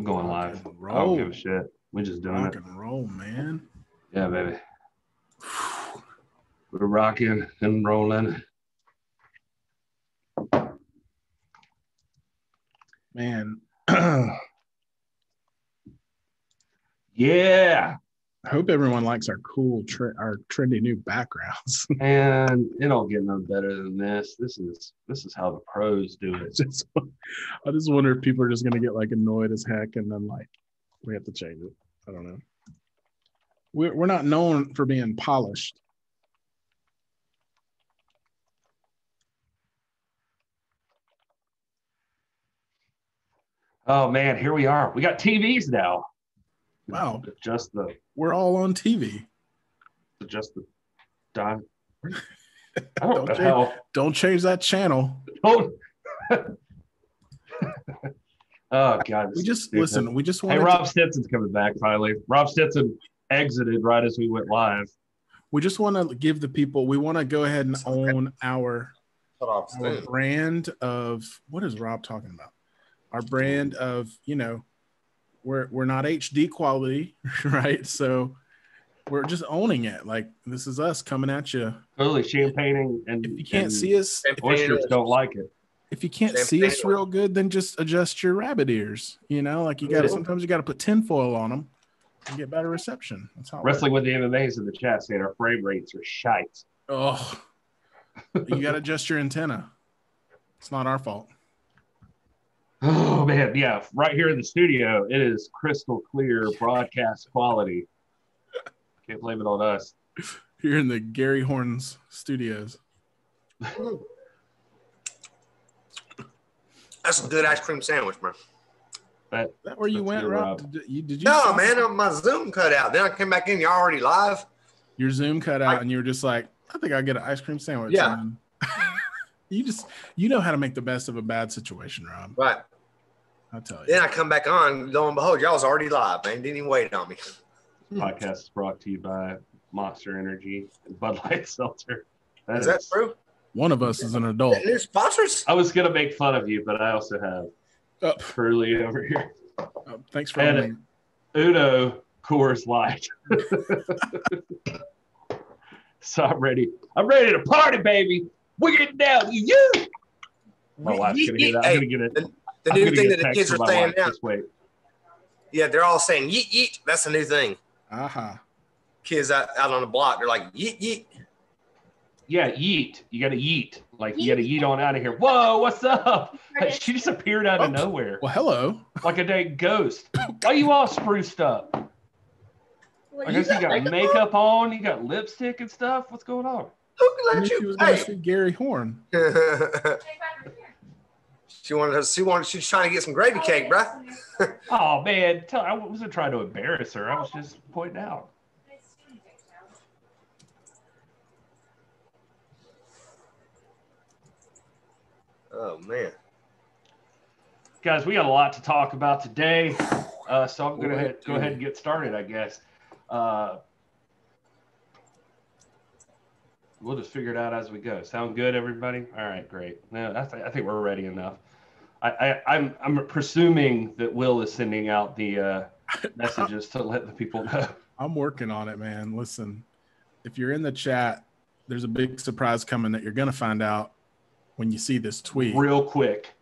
I'm going live. and I don't give a shit. We just doing Rock it. and roll, man. Yeah, baby. We're rocking and rolling. Man, I hope everyone likes our cool, tre- our trendy new backgrounds. And it don't get no better than this. This is this is how the pros do it. just, I just wonder if people are just gonna get like annoyed as heck, and then like we have to change it. I don't know. We're we're not known for being polished. Oh man, here we are. We got TVs now. Wow. Just the We're all on TV. just the dime. I don't, Don't know change- how. Don't change that channel. Don't. oh god. We just stupid. listen. We just Hey, want. Rob Stitson's coming back finally. Rob Stetson exited right as we went live. we just want to give the people. We want to go ahead and own our our brand of what is Rob talking about? Our brand of you know, we're we're not HD quality, right? So we're just owning it. Like this is us coming at you. Totally champagning and If you can't and see us, if, oysters don't like it. if you can't see us real good, then just adjust your rabbit ears. You know, like you got to sometimes you got to put tinfoil on them and get better reception. That's how. it works. Wrestling with the MMAs in the chat saying our frame rates are shite. Oh, you got to adjust your antenna. It's not our fault. Man, yeah. Right here in the studio, it is crystal clear broadcast quality. Can't blame it on us. Here in the Gary Horns studios. That's a good ice cream sandwich, man. But Is that where you went, good, Rob? Rob. Did you, did you No, stop? man, uh, my Zoom cut out. Then I came back in. You're already live. Your Zoom cut out, I- and you were just like, I think I'll get an ice cream sandwich. Yeah. You just, you know how to make the best of a bad situation, Rob. Right. I'll tell you. Then I come back on. Lo and behold, y'all was already live, man. Didn't even wait on me. Hmm. podcast is brought to you by Monster Energy and Bud Light Seltzer. Is that true? One of us is an adult. New sponsors? I was gonna make fun of you, but I also have Oh, Curly over here. oh, thanks for And- owning. Uno Coors Light. so I'm ready. I'm ready to party, baby. We're getting down. You. you. My wife's gonna get it. I'm gonna get it. The I'm new thing that the kids are saying now. Just wait. Yeah, they're all saying yeet yeet. That's the new thing. Uh huh. Kids out, out on the block, they're like yeet yeet. Yeah, yeet. You gotta yeet. Like you gotta yeet on out of here. Whoa, what's up? She just appeared out of Oh. nowhere Well, hello. like a dang ghost. Why you all spruced up? I guess you got makeup on, you got lipstick and stuff. What's going on? Who I knew let she you was going to see Gary Horn. she wanted. To, she wanted. She's trying to get some gravy cake, bruh. Oh man, tell, I wasn't trying to embarrass her. I was just pointing out. Oh man. Guys, we got a lot to talk about today, uh, so I'm gonna Boy, head, go ahead and get started. I guess uh, we'll just figure it out as we go. Sound good, everybody? All right, great. No, I, th- I think we're ready enough. I, I, I'm I'm presuming that Will is sending out the uh, messages to let the people know. I'm working on it, man. Listen, if you're in the chat, there's a big surprise coming that you're going to find out when you see this tweet. real quick.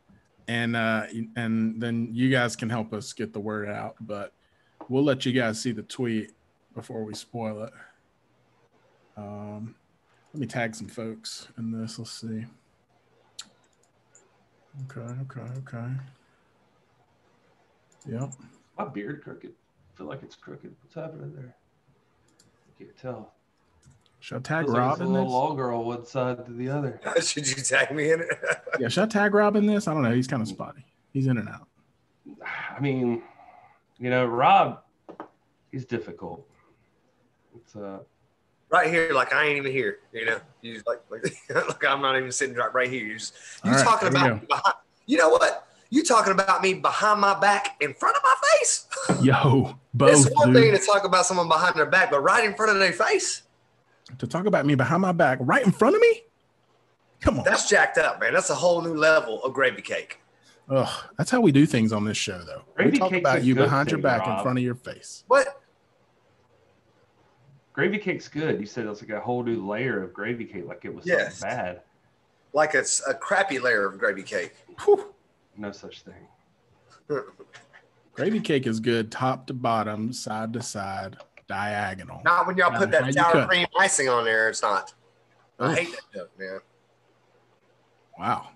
and uh and then you guys can help us get the word out but we'll let you guys see the tweet before we spoil it um let me tag some folks in this let's see okay okay okay yep My beard crooked. I feel like it's crooked. What's happening there? I can't tell. should i tag Feels like rob it's a little this longer on one side to the other. Should you tag me in it? yeah should i tag rob in this i don't know he's kind of spotty he's in and out I mean, you know, Rob, he's difficult. It's uh, right here, like I ain't even here. You know, you just like like look, I'm not even sitting right right here. You just you All right, talking here we about behind, you know what? You talking about me behind my back, in front of my face? yo both it's one dude. thing to talk about someone behind their back, but right in front of their face, to talk about me behind my back right in front of me come on that's jacked up, man. That's a whole new level of gravy cake. Ugh, that's how we do things on this show, though. Gravy we talk about you good behind your thing, back in front of your face. What? Gravy cake's good. You said it's like a whole new layer of gravy cake, like it was Yes. something bad. Like it's a crappy layer of gravy cake. Whew. No such thing. Gravy cake is good, top to bottom, side to side, diagonal. Not when y'all No, put that sour cream icing on there. It's not. I hate that joke, man. Wow.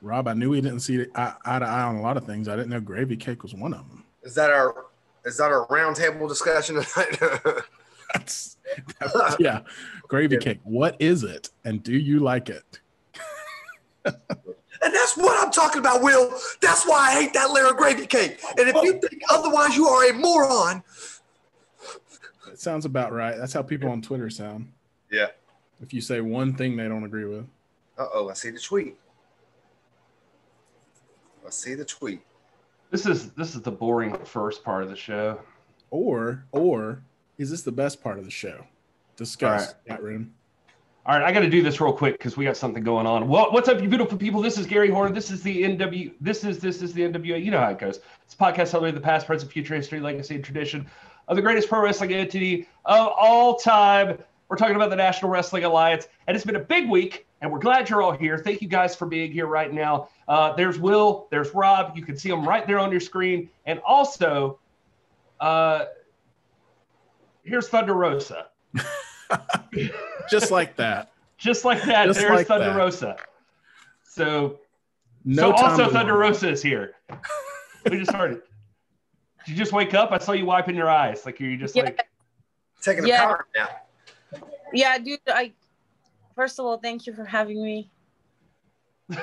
Rob, I knew we didn't see eye eye to eye on a lot of things. I didn't know gravy cake was one of them. Is that our is that a roundtable discussion tonight? That's, that's- yeah, gravy Yeah. cake. What is it, and do you like it? And that's what I'm talking about, Will. That's why I hate that layer of gravy cake. And if you think otherwise, you are a moron. It sounds about right. That's how people on Twitter sound. Yeah. If you say one thing they don't agree with, Uh oh, I see the tweet. I see the tweet. This is this is the boring first part of the show. or or is this the best part of the show? Discuss All chat room. All right, I got to do this real quick because we got something going on. Well, what's up, you beautiful people? This is Gary Horn. This is the NW. This is this is the NWA. You know how it goes. It's a podcast celebrating the past, present, future, history, legacy, and tradition of the greatest pro wrestling entity of all time. We're talking about the National Wrestling Alliance, and it's been a big week. And we're glad you're all here. Thank you guys for being here right now. Uh, there's Will. There's Rob. You can see them right there on your screen. And also, uh, here's Thunder Rosa. Just like that. Just like that, Just there's like Thunder that. Rosa. So, No so also to Thunder worry. Rosa is here. We just started. Did you just wake up? I saw you wiping your eyes. Like you're just Yeah. like, Taking a Yeah. power nap. Yeah, dude. I first of all, thank you for having me.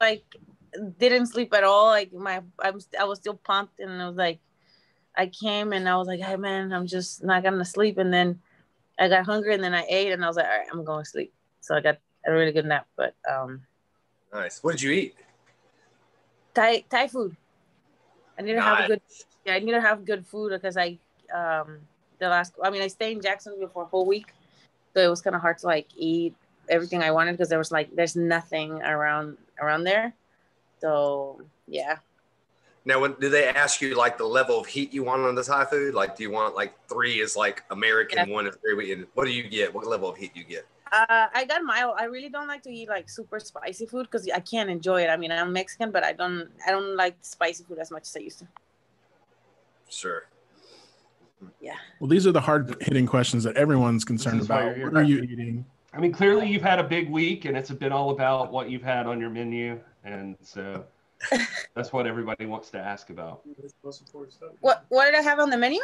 Like, didn't sleep at all. Like my, I was, I was still pumped, and I was like, I came and I was like, hey man, I'm just not gonna sleep. And then I got hungry, and then I ate, and I was like, all right, I'm going to sleep. So I got a really good nap. But um, Nice. What did you eat? Thai Thai food. I need to have a good. Yeah, I need to have good food because I um the last. I mean, I stayed in Jacksonville for a whole week, so it was kind of hard to like eat everything I wanted because there was like there's nothing around around there. So yeah, Now, when, do they ask you like the level of heat you want on the Thai food? Like, do you want like three is like American, Yeah. one is three? and What do you get? What level of heat do you get? uh, I got mild. I really don't like to eat like super spicy food because I can't enjoy it. I mean, I'm Mexican, but I don't I don't like spicy food as much as I used to. Sure. Yeah. Well, these are the hard hitting questions that everyone's concerned This is why about. What are you eating? I mean, clearly you've had a big week, and it's been all about what you've had on your menu, and so that's what everybody wants to ask about. What what did I have on the menu?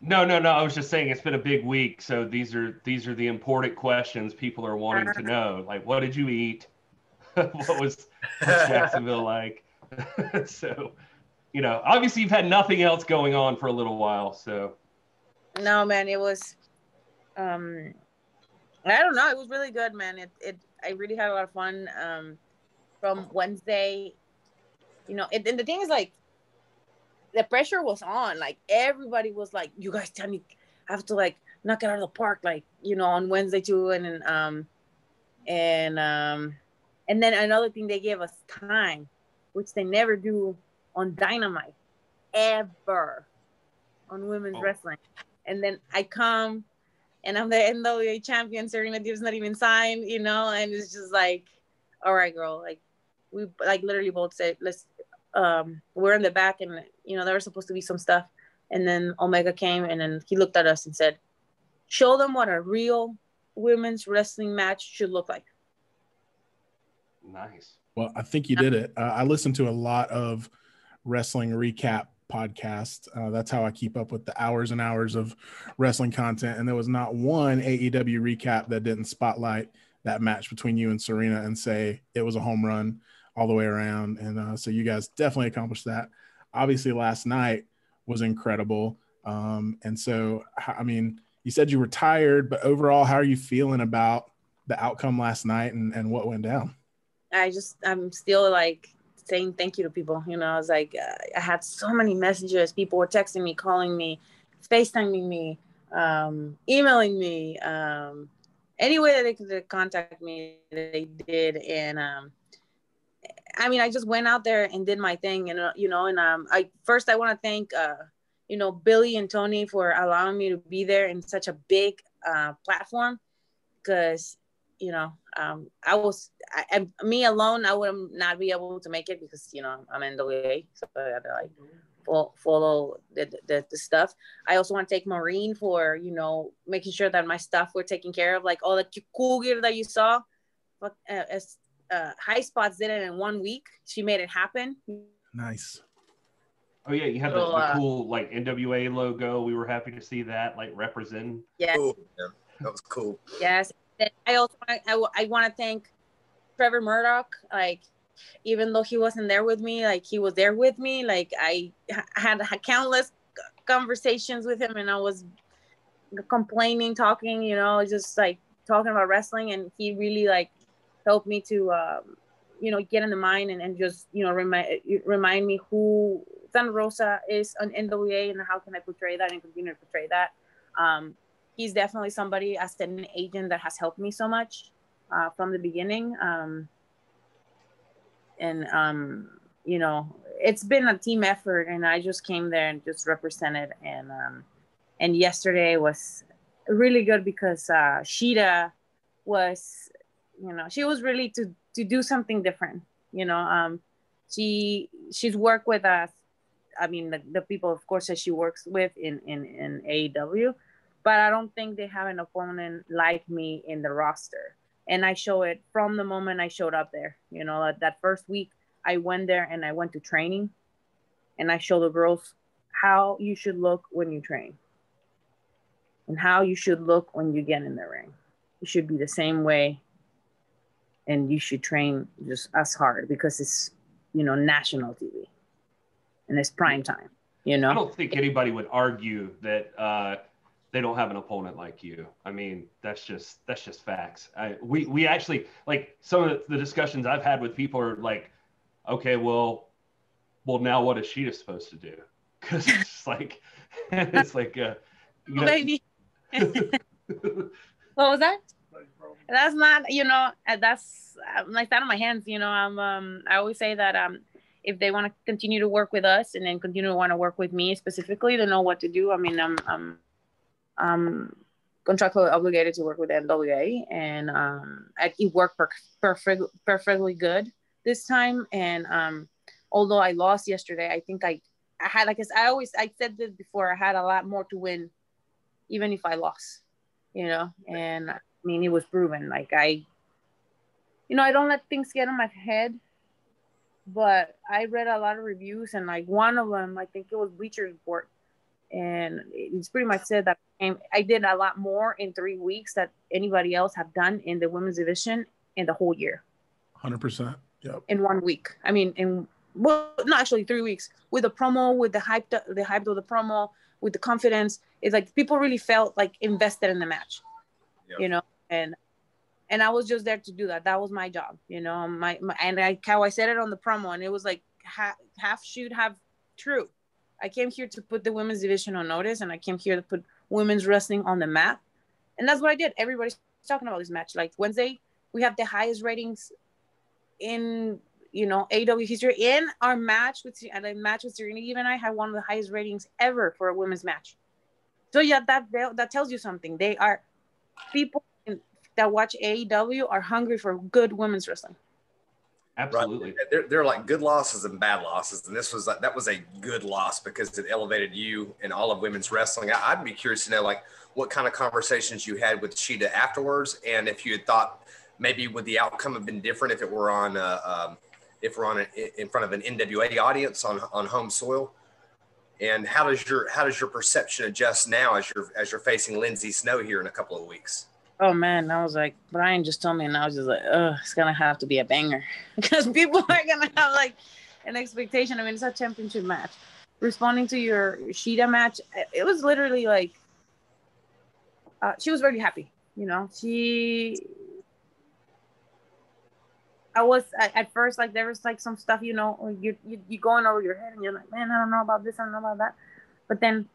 No, no, no. I was just saying it's been a big week, so these are these are the important questions people are wanting to uh-huh. know. Like, what did you eat? what was Jacksonville like? so, you know, obviously you've had nothing else going on for a little while, so No, man, it was um I don't know, it was really good, man. It it I really had a lot of fun. Um from Wednesday, you know, it, and the thing is like the pressure was on. Like everybody was like, You guys tell me I have to like knock it out of the park, like, you know, on Wednesday too. And then um and um and then another thing they gave us time, which they never do on dynamite ever on women's Oh. wrestling. And then I come and I'm the NWA champion. Serena Deeb's not even signed, you know, and it's just like, all right, girl, like we like literally both said, let's um we're in the back and you know there was supposed to be some stuff. And then Omega came and then he looked at us and said, Show them what a real women's wrestling match should look like. nice. Well, I think you did it. Uh, I listened to a lot of wrestling recap podcasts. Uh, that's how I keep up with the hours and hours of wrestling content. And there was not one AEW recap that didn't spotlight that match between you and Serena and say it was a home run all the way around. And uh, so you guys definitely accomplished that. Obviously, last night was incredible. Um, and so, I mean, you said you were tired, but overall, how are you feeling about the outcome last night and, and what went down? I just I'm still like saying thank you to people. You know, I was like uh, I had so many messages. People were texting me, calling me, FaceTiming me, um, emailing me, um, any way that they could contact me, they did. And um, I mean, I just went out there and did my thing, and uh, you know, and um, I first I want to thank uh, you know, Billy and Tony for allowing me to be there in such a big uh, platform, because you know, um, I was I, I, me alone, I would not be able to make it because you know I'm in the way, so I had to like follow the, the, the stuff. I also want to take Maureen for, you know, making sure that my stuff were taken care of. Like all the cool gear that you saw, uh, as uh, High Spots did it in one week. She made it happen. Nice. Oh yeah, you had the, the uh, cool like NWA logo. We were happy to see that like represent. Yeah. Cool. yeah, that was cool. Yes. I also I, I want to thank Trevor Murdoch. Like even though he wasn't there with me like he was there with me like i had countless conversations with him and i was complaining talking you know just like talking about wrestling and he really like helped me to um, you know get in the mind and, and just you know remind remind me who Thunder Rosa is on NWA and how can I portray that and continue to portray that. Um, he's definitely somebody as an agent that has helped me so much uh, from the beginning. Um, and um, you know, it's been a team effort, and I just came there and just represented. And um, and yesterday was really good because uh, Shida was, you know, she was really to to do something different. You know, um, she she's worked with us. I mean, the, the people, of course, that she works with in in in AEW, but I don't think they have an opponent like me in the roster and I show it from the moment I showed up there. You know, that, that first week I went there and I went to training and I show the girls how you should look when you train and how you should look when you get in the ring. You should be the same way and you should train just as hard because it's, you know, national TV and it's prime time, you know? I don't think anybody would argue that, uh, they don't have an opponent like you. I mean, that's just that's just facts. I, we we actually like some of the discussions I've had with people are like, okay, well, well now what is she supposed to do? Because it's like it's like uh, you know, baby. what was that? That's not you know uh, that's like that on my hands. You know, I'm um I always say that um if they want to continue to work with us and then continue to want to work with me specifically to know what to do. I mean, I'm I'm um, contractually obligated to work with NWA, and um, it worked per- perfect, perfectly good this time. And um, although I lost yesterday, I think I, I had like I always I said this before. I had a lot more to win, even if I lost, you know. And I mean, it was proven. Like I, you know, I don't let things get in my head. But I read a lot of reviews, and like one of them, I think it was Bleacher Report, and it's pretty much said that I did a lot more in three weeks that anybody else have done in the women's division in the whole year. Hundred percent. Yep. In one week. I mean, in well, not actually three weeks with the promo, with the hype, the hype of the promo, with the confidence. It's like people really felt like invested in the match, yep. you know, and and I was just there to do that. That was my job, you know. My, my and I how I said it on the promo, and it was like half, half shoot, half true. I came here to put the women's division on notice, and I came here to put women's wrestling on the map, and that's what I did. Everybody's talking about this match. Like Wednesday, we have the highest ratings in you know AEW history. In our match with and the match with Serenity, even I had one of the highest ratings ever for a women's match. So yeah, that that tells you something. They are people that watch AEW are hungry for good women's wrestling. Absolutely. Right. They're, they're like good losses and bad losses. And this was like, that was a good loss because it elevated you and all of women's wrestling. I, would be curious to know like what kind of conversations you had with Shida afterwards. And if you had thought maybe would the outcome have been different if it were on, uh, um, if we're on a, in front of an NWA audience on, on home soil. And how does your, how does your perception adjust now as you're, as you're facing Lindsay Snow here in a couple of weeks? Oh man, I was like, Brian just told me, and I was just like, oh, it's gonna have to be a banger because people are gonna have like an expectation. I mean, it's a championship match. Responding to your Shida match, it was literally like, uh, she was very happy. You know, she. I was at first like there was like some stuff, you know, you you you going over your head, and you're like, man, I don't know about this, I don't know about that. But then,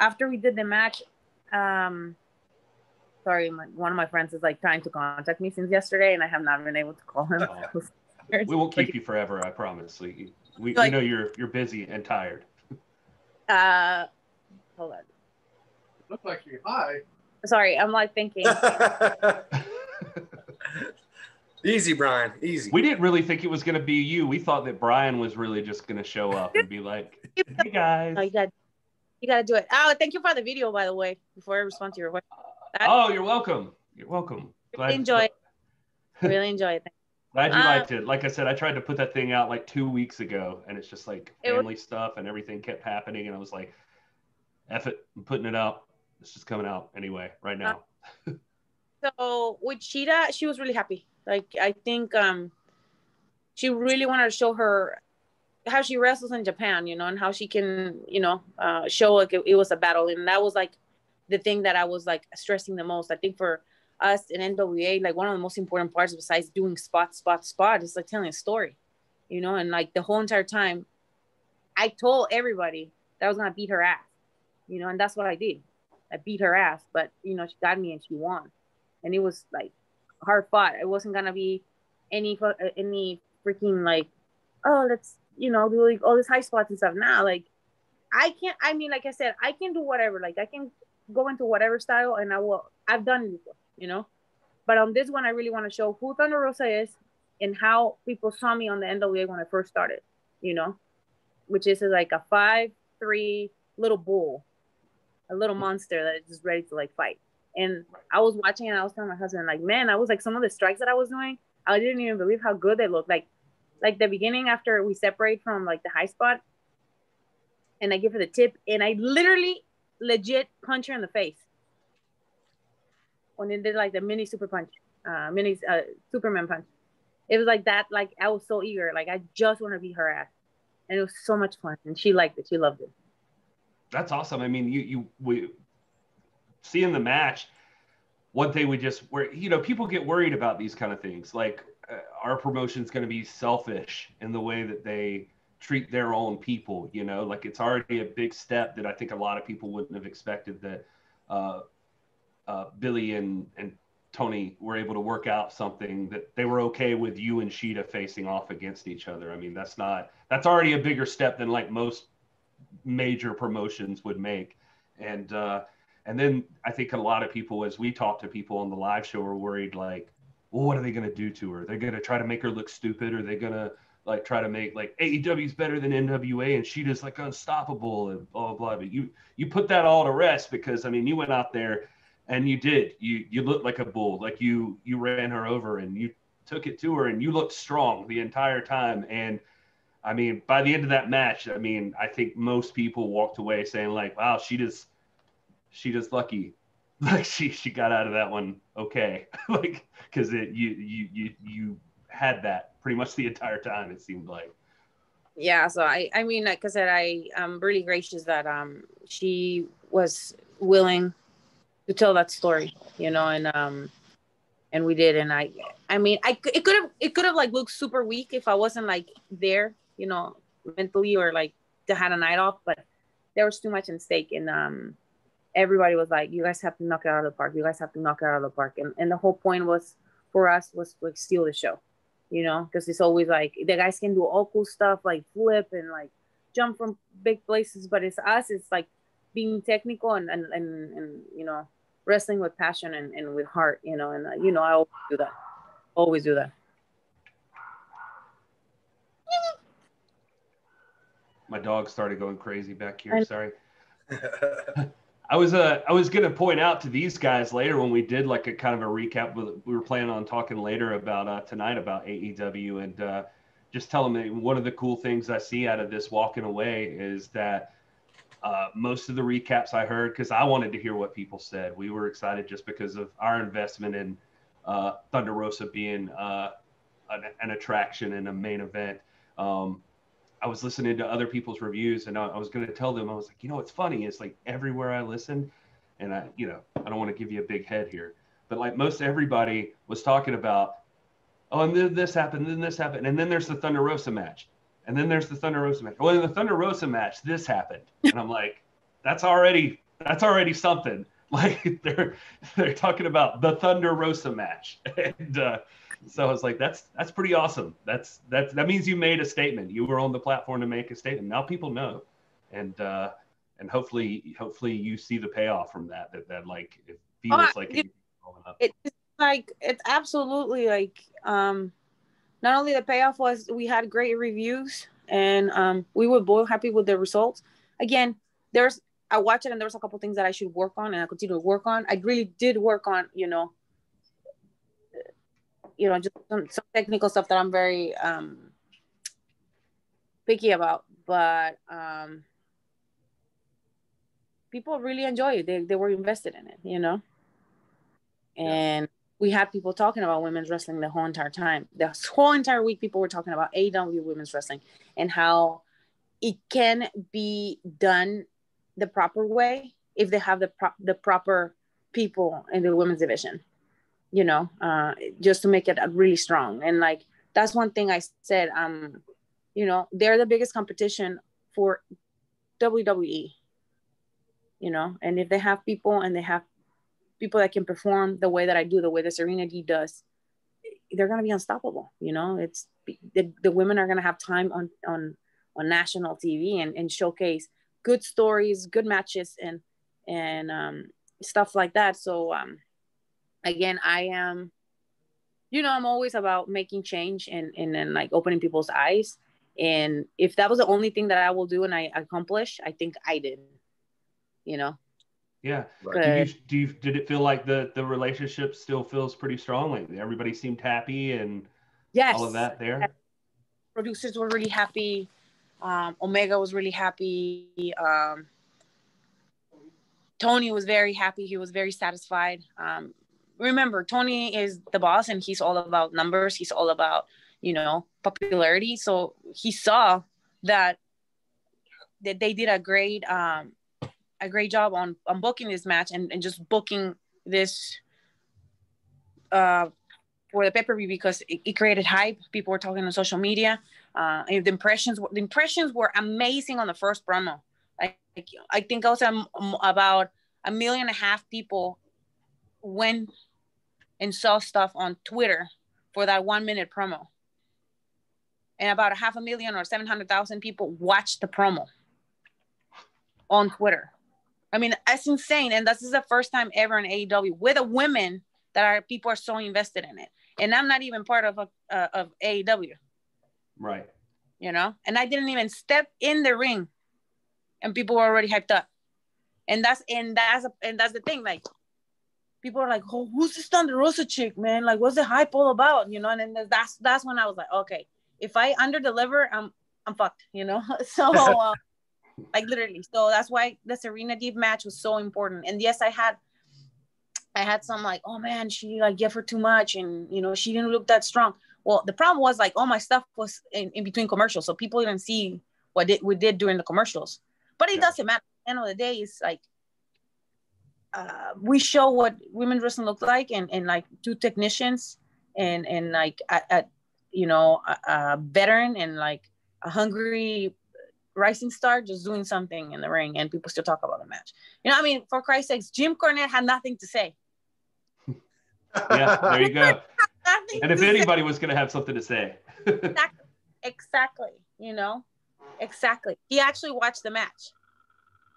after we did the match, um sorry, my, one of my friends is like trying to contact me since yesterday, and I have not been able to call him. Oh. We won't keep you forever, I promise. We, we, we know you're you're busy and tired. Uh, hold on. Look like you're high. Sorry, I'm like thinking. easy, Brian. Easy. We didn't really think it was going to be you. We thought that Brian was really just going to show up and be like, "Hey guys." No, you got, you got to do it. Oh, thank you for the video, by the way. Before I respond to your question, Oh, you're welcome. You're welcome. Glad, enjoy it. really enjoy it. Glad you Uh, liked it. Like I said, I tried to put that thing out like two weeks ago, and it's just like It was- family stuff, and everything kept happening, and I was like, "F it, I'm putting it out. It's just coming out anyway, right now." So with Shida, she was really happy. Like I think um, she really wanted to show her how she wrestles in Japan, you know, and how she can, you know, uh, show like it, it was a battle, and that was like the thing that I was like stressing the most. I think for us in NWA, like one of the most important parts besides doing spot, spot, spot is like telling a story, you know, and like the whole entire time, I told everybody that I was gonna beat her ass, you know, and that's what I did. I beat her ass, but you know, she got me and she won, and it was like hard fought. It wasn't gonna be any uh, any freaking like, oh, let's you know do like all this high spots and stuff. Now, like, I can't. I mean, like I said, I can do whatever. Like, I can go into whatever style, and I will. I've done it before, you know. But on this one, I really want to show who Thunder Rosa is and how people saw me on the NWA when I first started, you know, which is like a five three little bull, a little monster that is just ready to like fight. And I was watching and I was telling my husband, like, man, I was like some of the strikes that I was doing, I didn't even believe how good they looked. Like, like the beginning after we separate from like the high spot, and I give her the tip, and I literally legit punch her in the face when they did like the mini super punch, uh, mini uh, Superman punch. It was like that. Like I was so eager. Like I just want to beat her ass, and it was so much fun. And she liked it. She loved it. That's awesome. I mean, you you we seeing the match. One thing we just where you know people get worried about these kind of things. Like uh, our promotion's going to be selfish in the way that they treat their own people. You know, like it's already a big step that I think a lot of people wouldn't have expected that uh, uh, Billy and and Tony were able to work out something that they were okay with you and Shida facing off against each other. I mean, that's not that's already a bigger step than like most major promotions would make. And uh, and then I think a lot of people, as we talk to people on the live show, are worried like, well, what are they going to do to her? They're going to try to make her look stupid, or they're going to like try to make like AEW's better than NWA, and she just like unstoppable and blah blah blah. But you you put that all to rest because I mean you went out there and you did you you looked like a bull, like you you ran her over and you took it to her and you looked strong the entire time and. I mean, by the end of that match, I mean, I think most people walked away saying like, "Wow, she just, she just lucky, like she she got out of that one okay, like because it you you you you had that pretty much the entire time. It seemed like. yeah so i i mean like i said i i'm really gracious that um she was willing to tell that story you know and um and we did and i i mean I it could have it could have like looked super weak if i wasn't like there you know mentally or like to had a night off but there was too much in stake and um everybody was like you guys have to knock it out of the park you guys have to knock it out of the park and, and the whole point was for us was to like steal the show you know, because it's always like the guys can do all cool stuff like flip and like jump from big places, but it's us, it's like being technical and and, and, and you know, wrestling with passion and, and with heart, you know, and uh, you know, I always do that, always do that. My dog started going crazy back here. I- Sorry. I was uh I was gonna point out to these guys later when we did like a kind of a recap. We were planning on talking later about uh, tonight about AEW and uh, just tell them that one of the cool things I see out of this walking away is that uh, most of the recaps I heard because I wanted to hear what people said. We were excited just because of our investment in uh, Thunder Rosa being uh, an, an attraction and a main event. Um, I was listening to other people's reviews and I, I was going to tell them, I was like, you know, what's funny is like everywhere I listen, and I, you know, I don't want to give you a big head here, but like most everybody was talking about, oh, and then this happened, then this happened, and then there's the Thunder Rosa match, and then there's the Thunder Rosa match. Well, in the Thunder Rosa match, this happened, and I'm like, that's already that's already something. Like they're they're talking about the Thunder Rosa match, and uh, so I was like, that's that's pretty awesome. That's that that means you made a statement. You were on the platform to make a statement. Now people know, and uh, and hopefully hopefully you see the payoff from that. That that like it feels Oh, like it- it, it's like it's absolutely like um not only the payoff was we had great reviews and um we were both happy with the results again there's i watched it and there was a couple things that i should work on and i continue to work on i really did work on you know you know just some, some technical stuff that i'm very um picky about but um people really enjoy it they, they were invested in it you know and we had people talking about women's wrestling the whole entire time. The whole entire week, people were talking about AEW women's wrestling and how it can be done the proper way if they have the pro- the proper people in the women's division. You know, uh, just to make it really strong. And like that's one thing I said. Um, you know, they're the biggest competition for WWE. You know, and if they have people and they have people that can perform the way that I do, the way that Serena Deeb does, they're gonna be unstoppable. You know, it's the, the women are gonna have time on on on national TV and, and showcase good stories, good matches, and and um, stuff like that. So um, again, I am, you know, I'm always about making change and and then like opening people's eyes. And if that was the only thing that I will do and I accomplish, I think I did. You know. yeah. Right. Do you, do you did it feel like the the relationship still feels pretty strong? Like everybody seemed happy and Yes. all of that there. producers were really happy. Um, Omega was really happy. Um, Tony was very happy. He was very satisfied. Um, remember, Tony is the boss, and he's all about numbers. He's all about you know popularity. So he saw that that they did a great um, a great job on on booking this match and, and just booking this uh, for the pay per view because it, it created hype. People were talking on social media. Uh, and the impressions the impressions were amazing on the first promo. Like I think also um, about a million and a half people went and saw stuff on Twitter for that one minute promo, and about a half a million or seven hundred thousand people watched the promo on Twitter. I mean, that's insane, and this is the first time ever in AEW with a women that are people are so invested in it, and I'm not even part of a, uh, of AEW Right. you know? And i didn't even step in the ring and people were already hyped up. And that's and that's and that's the thing like people are like oh who's this thunder rosa chick man like what's the hype all about you know and then that's that's when i was like okay if i under deliver i'm i'm fucked you know so uh, like literally so that's why the serena deeb match was so important and yes i had i had some like oh man she like gave her too much and you know she didn't look that strong well, the problem was like all my stuff was in, in between commercials, so people didn't see what did, we did during the commercials. But it Yeah. doesn't matter. At the end of the day, it's like uh, we show what women wrestling look like, and and like two technicians, and and like at, at you know a, a veteran and like a hungry rising star just doing something in the ring, and people still talk about the match. You know, I mean, for Christ's sakes, Jim Cornette had nothing to say. Yeah. There you go. And if to say. anybody was going to have something to say, exactly exactly you know exactly he actually watched the match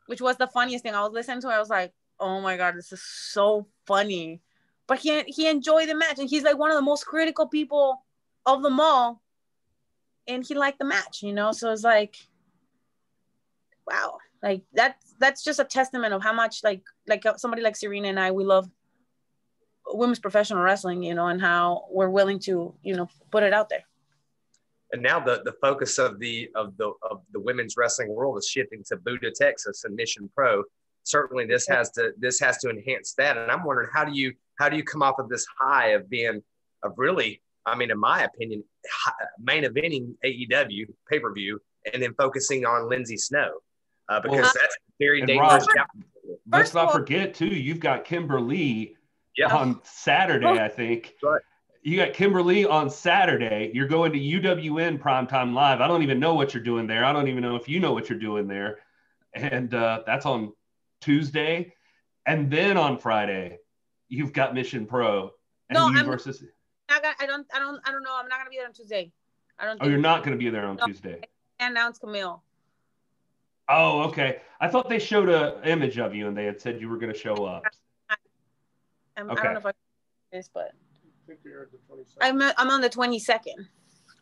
which was the funniest thing i was listening to it, i was like oh my god this is so funny. But he he enjoyed the match and he's like one of the most critical people of them all and he liked the match you know? So it's like wow. Like that's that's just a testament of how much like like uh, somebody like serena and i we love women's professional wrestling you know and how we're willing to you know put it out there. And now the, the focus of the of the of the women's wrestling world is shifting to Buddha, Texas, and Mission Pro. Certainly, this has to this has to enhance that. And I'm wondering how do you how do you come off of this high of being of really, I mean, in my opinion, main eventing AEW pay per view, and then focusing on Lindsay Snow uh, because Well, that's very dangerous. Rob- let's First not forget too. You've got Kimber Lee Yeah. on Saturday, I think. Right. You got Kimber Lee on Saturday. You're going to UWN Primetime Live. I don't even know what you're doing there. I don't even know if you know what you're doing there. And uh, that's on Tuesday. and then on Friday, you've got Mission Pro and No, you I'm- versus. I got. I don't. I don't. I don't know. I'm not gonna be there on Tuesday. I don't. Oh, think you're not going to be there on No. Tuesday. I announced Kamille. Oh, okay. I thought they showed a image of you and they had said you were going to show up. I'm, I don't know if I this, but I think you're at the 22nd. I'm. I'm on the 22nd.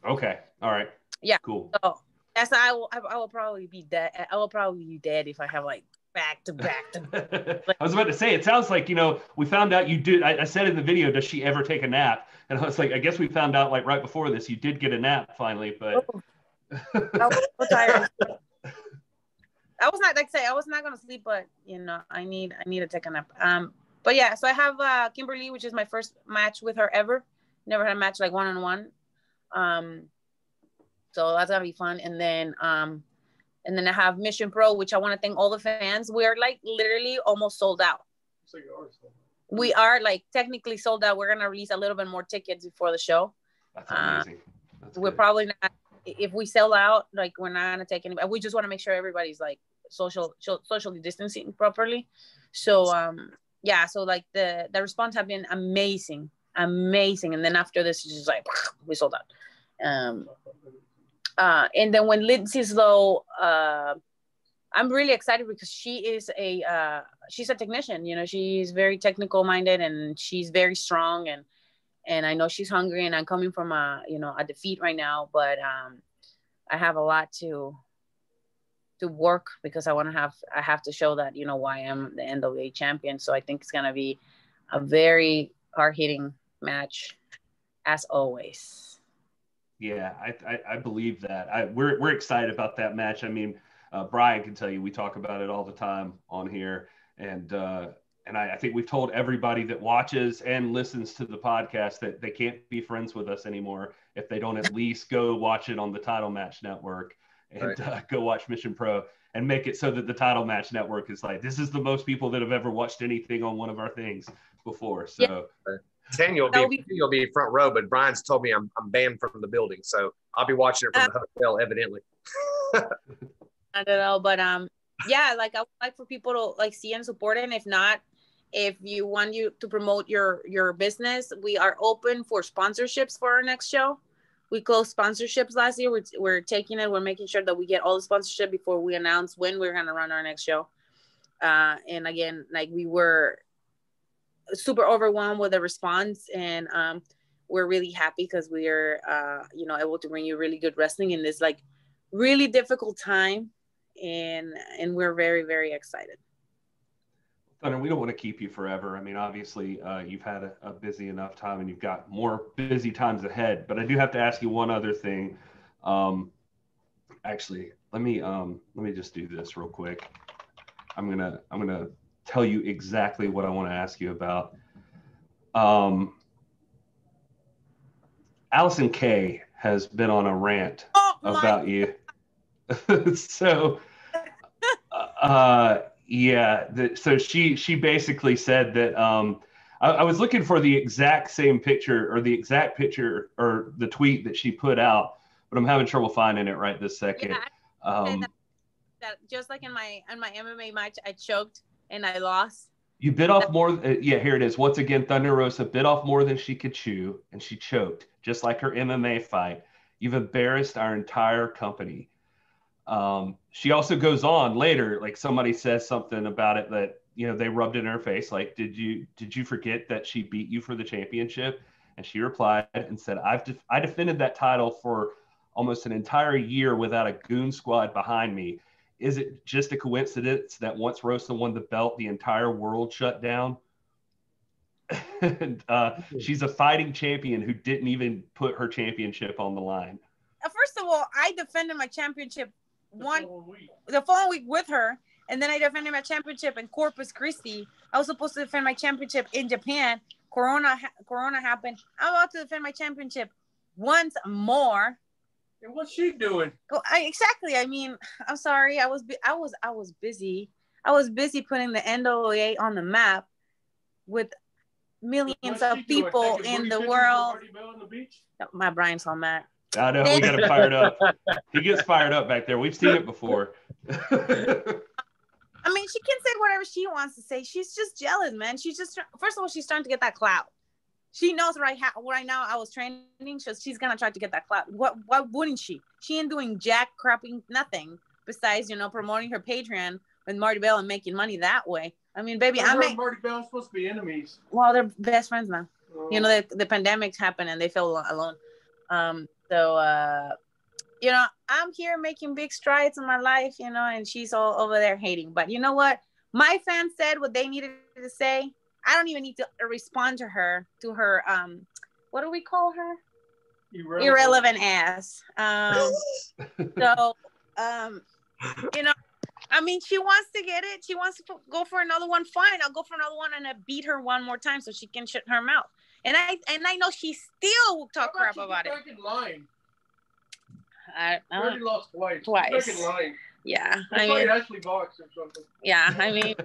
Okay. All right. Yeah. Cool. So that's I will. I, I will probably be dead. I will probably be dead if I have like back to back to. I was about to say, it sounds like, you know, we found out you did. I, I said in the video, does she ever take a nap? And I was like, I guess we found out like right before this, you did get a nap finally, but I was so tired. I was not like I say I was not gonna sleep, but you know I need I need to take a nap. Um, but yeah, so I have uh Kimber Lee, which is my first match with her ever. Never had a match like one on one. Um, so that's gonna be fun. And then um, and then I have Mission Pro, which I want to thank all the fans. We are like literally almost sold out. So you are still- We are like technically sold out. We're gonna release a little bit more tickets before the show. that's Uh, amazing. That's we're probably not if we sell out like we're not gonna take any we just want to make sure everybody's like social so- socially distancing properly so um yeah so like the the response have been amazing amazing and then after this it's just like we sold out um uh and then when lindsay snow uh i'm really excited because she is a uh she's a technician you know she's very technical minded and she's very strong and and I know she's hungry and I'm coming from a you know a defeat right now, but um I have a lot to to work because I want to have I have to show that you know why I'm the NWA champion. So I think it's gonna be a very hard hitting match as always. Yeah, I, I, I believe that. I, we're, we're excited about that match. I mean, uh, Brian can tell you we talk about it all the time on here, and uh, and I, I, think we've told everybody that watches and listens to the podcast that they can't be friends with us anymore if they don't at least go watch it on the Title Match Network and right. uh, go watch Mission Pro and make it so that the Title Match Network is like this is the most people that have ever watched anything on one of our things before. So. Yeah. 10, you'll be, be, you'll be front row, but Brian's told me I'm, I'm banned from the building. So I'll be watching it from uh, the hotel, evidently. I don't know, but um, yeah, like I would like for people to like see and support it. And if not, if you want you to promote your your business, we are open for sponsorships for our next show. We closed sponsorships last year. We're, we're taking it. We're making sure that we get all the sponsorship before we announce when we're gonna run our next show. Uh, and again, like we were super overwhelmed with the response, and um, we're really happy because we are uh, you know able to bring you really good wrestling in this like really difficult time and and we're very very excited Thunder, we don't want to keep you forever. I mean, obviously, uh, you've had a, a busy enough time, and you've got more busy times ahead. But I do have to ask you one other thing. Um, actually, let me um, let me just do this real quick. I'm gonna I'm gonna tell you exactly what I want to ask you about. Um, Allysin Kay has been on a rant oh about you. so, uh, yeah. The, so she she basically said that um, I, I was looking for the exact same picture or the exact picture or the tweet that she put out, but I'm having trouble finding it right this second. yeah Um, that, that just like in my in my mma match i choked and i lost you bit off more. Uh, yeah, here it is. Once again, Thunder Rosa bit off more than she could chew, and she choked, just like her MMA fight. You've embarrassed our entire company. Um, she also goes on later, like somebody says something about it that you know they rubbed it in her face. Like, did you did you forget that she beat you for the championship? And she replied and said, "I've def- I defended that title for almost an entire year without a goon squad behind me. Is it just a coincidence that once Rosa won the belt, the entire world shut down?" and uh, she's a fighting champion who didn't even put her championship on the line. Uh, first of all i defended my championship one the following week with her and then i defended my championship in corpus christi. I was supposed to defend my championship in japan. Corona ha- corona happened. I'm about to defend my championship once more And what's she doing? Go, I, exactly. I mean, I'm sorry. I was I was I was busy. I was busy putting the NWA on the map with millions of people in the world. My Brian's on that. I know we got him fired up. He gets fired up back there. We've seen it before. I mean, she can say whatever she wants to say. She's just jealous, man. She's just first of all, she's starting to get that clout. She knows right how right now I was training, so she's gonna try to get that clout. What why wouldn't she? She ain't doing jack crapping nothing besides, you know, promoting her Patreon with Marti Belle and making money that way. I mean, baby, I'm make- Marti Belle supposed to be enemies. Well, they're best friends now. Oh. You know, the, the pandemics happened and they feel alone. Um, so uh you know, I'm here making big strides in my life, you know, and she's all over there hating. But you know what? My fans said what they needed to say. I don't even need to respond to her, to her, um, what do we call her? Irrelevant, Irrelevant ass. Um, so, um, you know, I mean, she wants to get it. She wants to go for another one. Fine, I'll go for another one and I beat her one more time so she can shut her mouth. And I and I know she still will talk crap about it. Line? I, I already lost twice. Twice. line. Yeah, I mean, actually boxed or something. Yeah, I mean,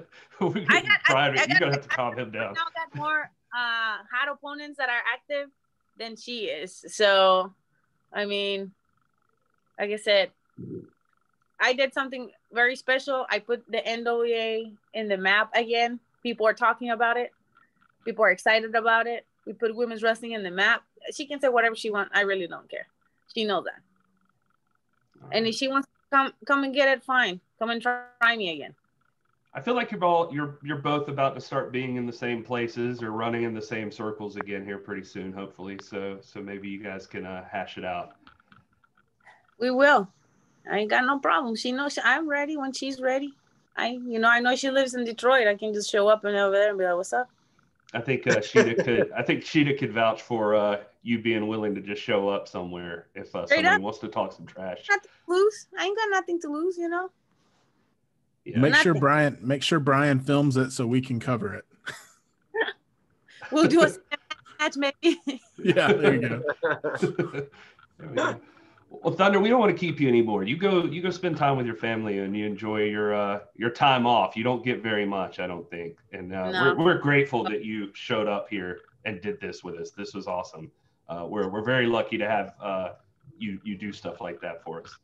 I got, I, I, you're gonna have to calm him down. I got more uh, hot opponents that are active than she is. So, I mean, like I said, I did something very special. I put the NWA in the map again. People are talking about it. People are excited about it. We put women's wrestling in the map. She can say whatever she wants. I really don't care. She knows that. And if she wants come come and get it, fine. Come and try, try me again. I feel like you're all you're you're both about to start being in the same places or running in the same circles again here pretty soon, hopefully. So so maybe you guys can uh, hash it out. We will. I ain't got no problem. She knows I'm ready when she's ready. I you know I know she lives in Detroit. I can just show up and over there and be like, "What's up?" I think uh, Shida could. I think Shida could vouch for uh, you being willing to just show up somewhere if uh, somebody up. wants to talk some trash. Nothing to lose. I ain't got nothing to lose, you know. Yeah. Make nothing. sure Brian. Make sure Brian films it so we can cover it. we'll do a match, maybe. yeah, there you go. there we go. Well, Thunder, we don't want to keep you anymore. You go, you go spend time with your family and you enjoy your uh, your time off. You don't get very much, I don't think, and uh, no. we're we're grateful that you showed up here and did this with us. This was awesome. Uh, we're we're very lucky to have uh, you you do stuff like that for us.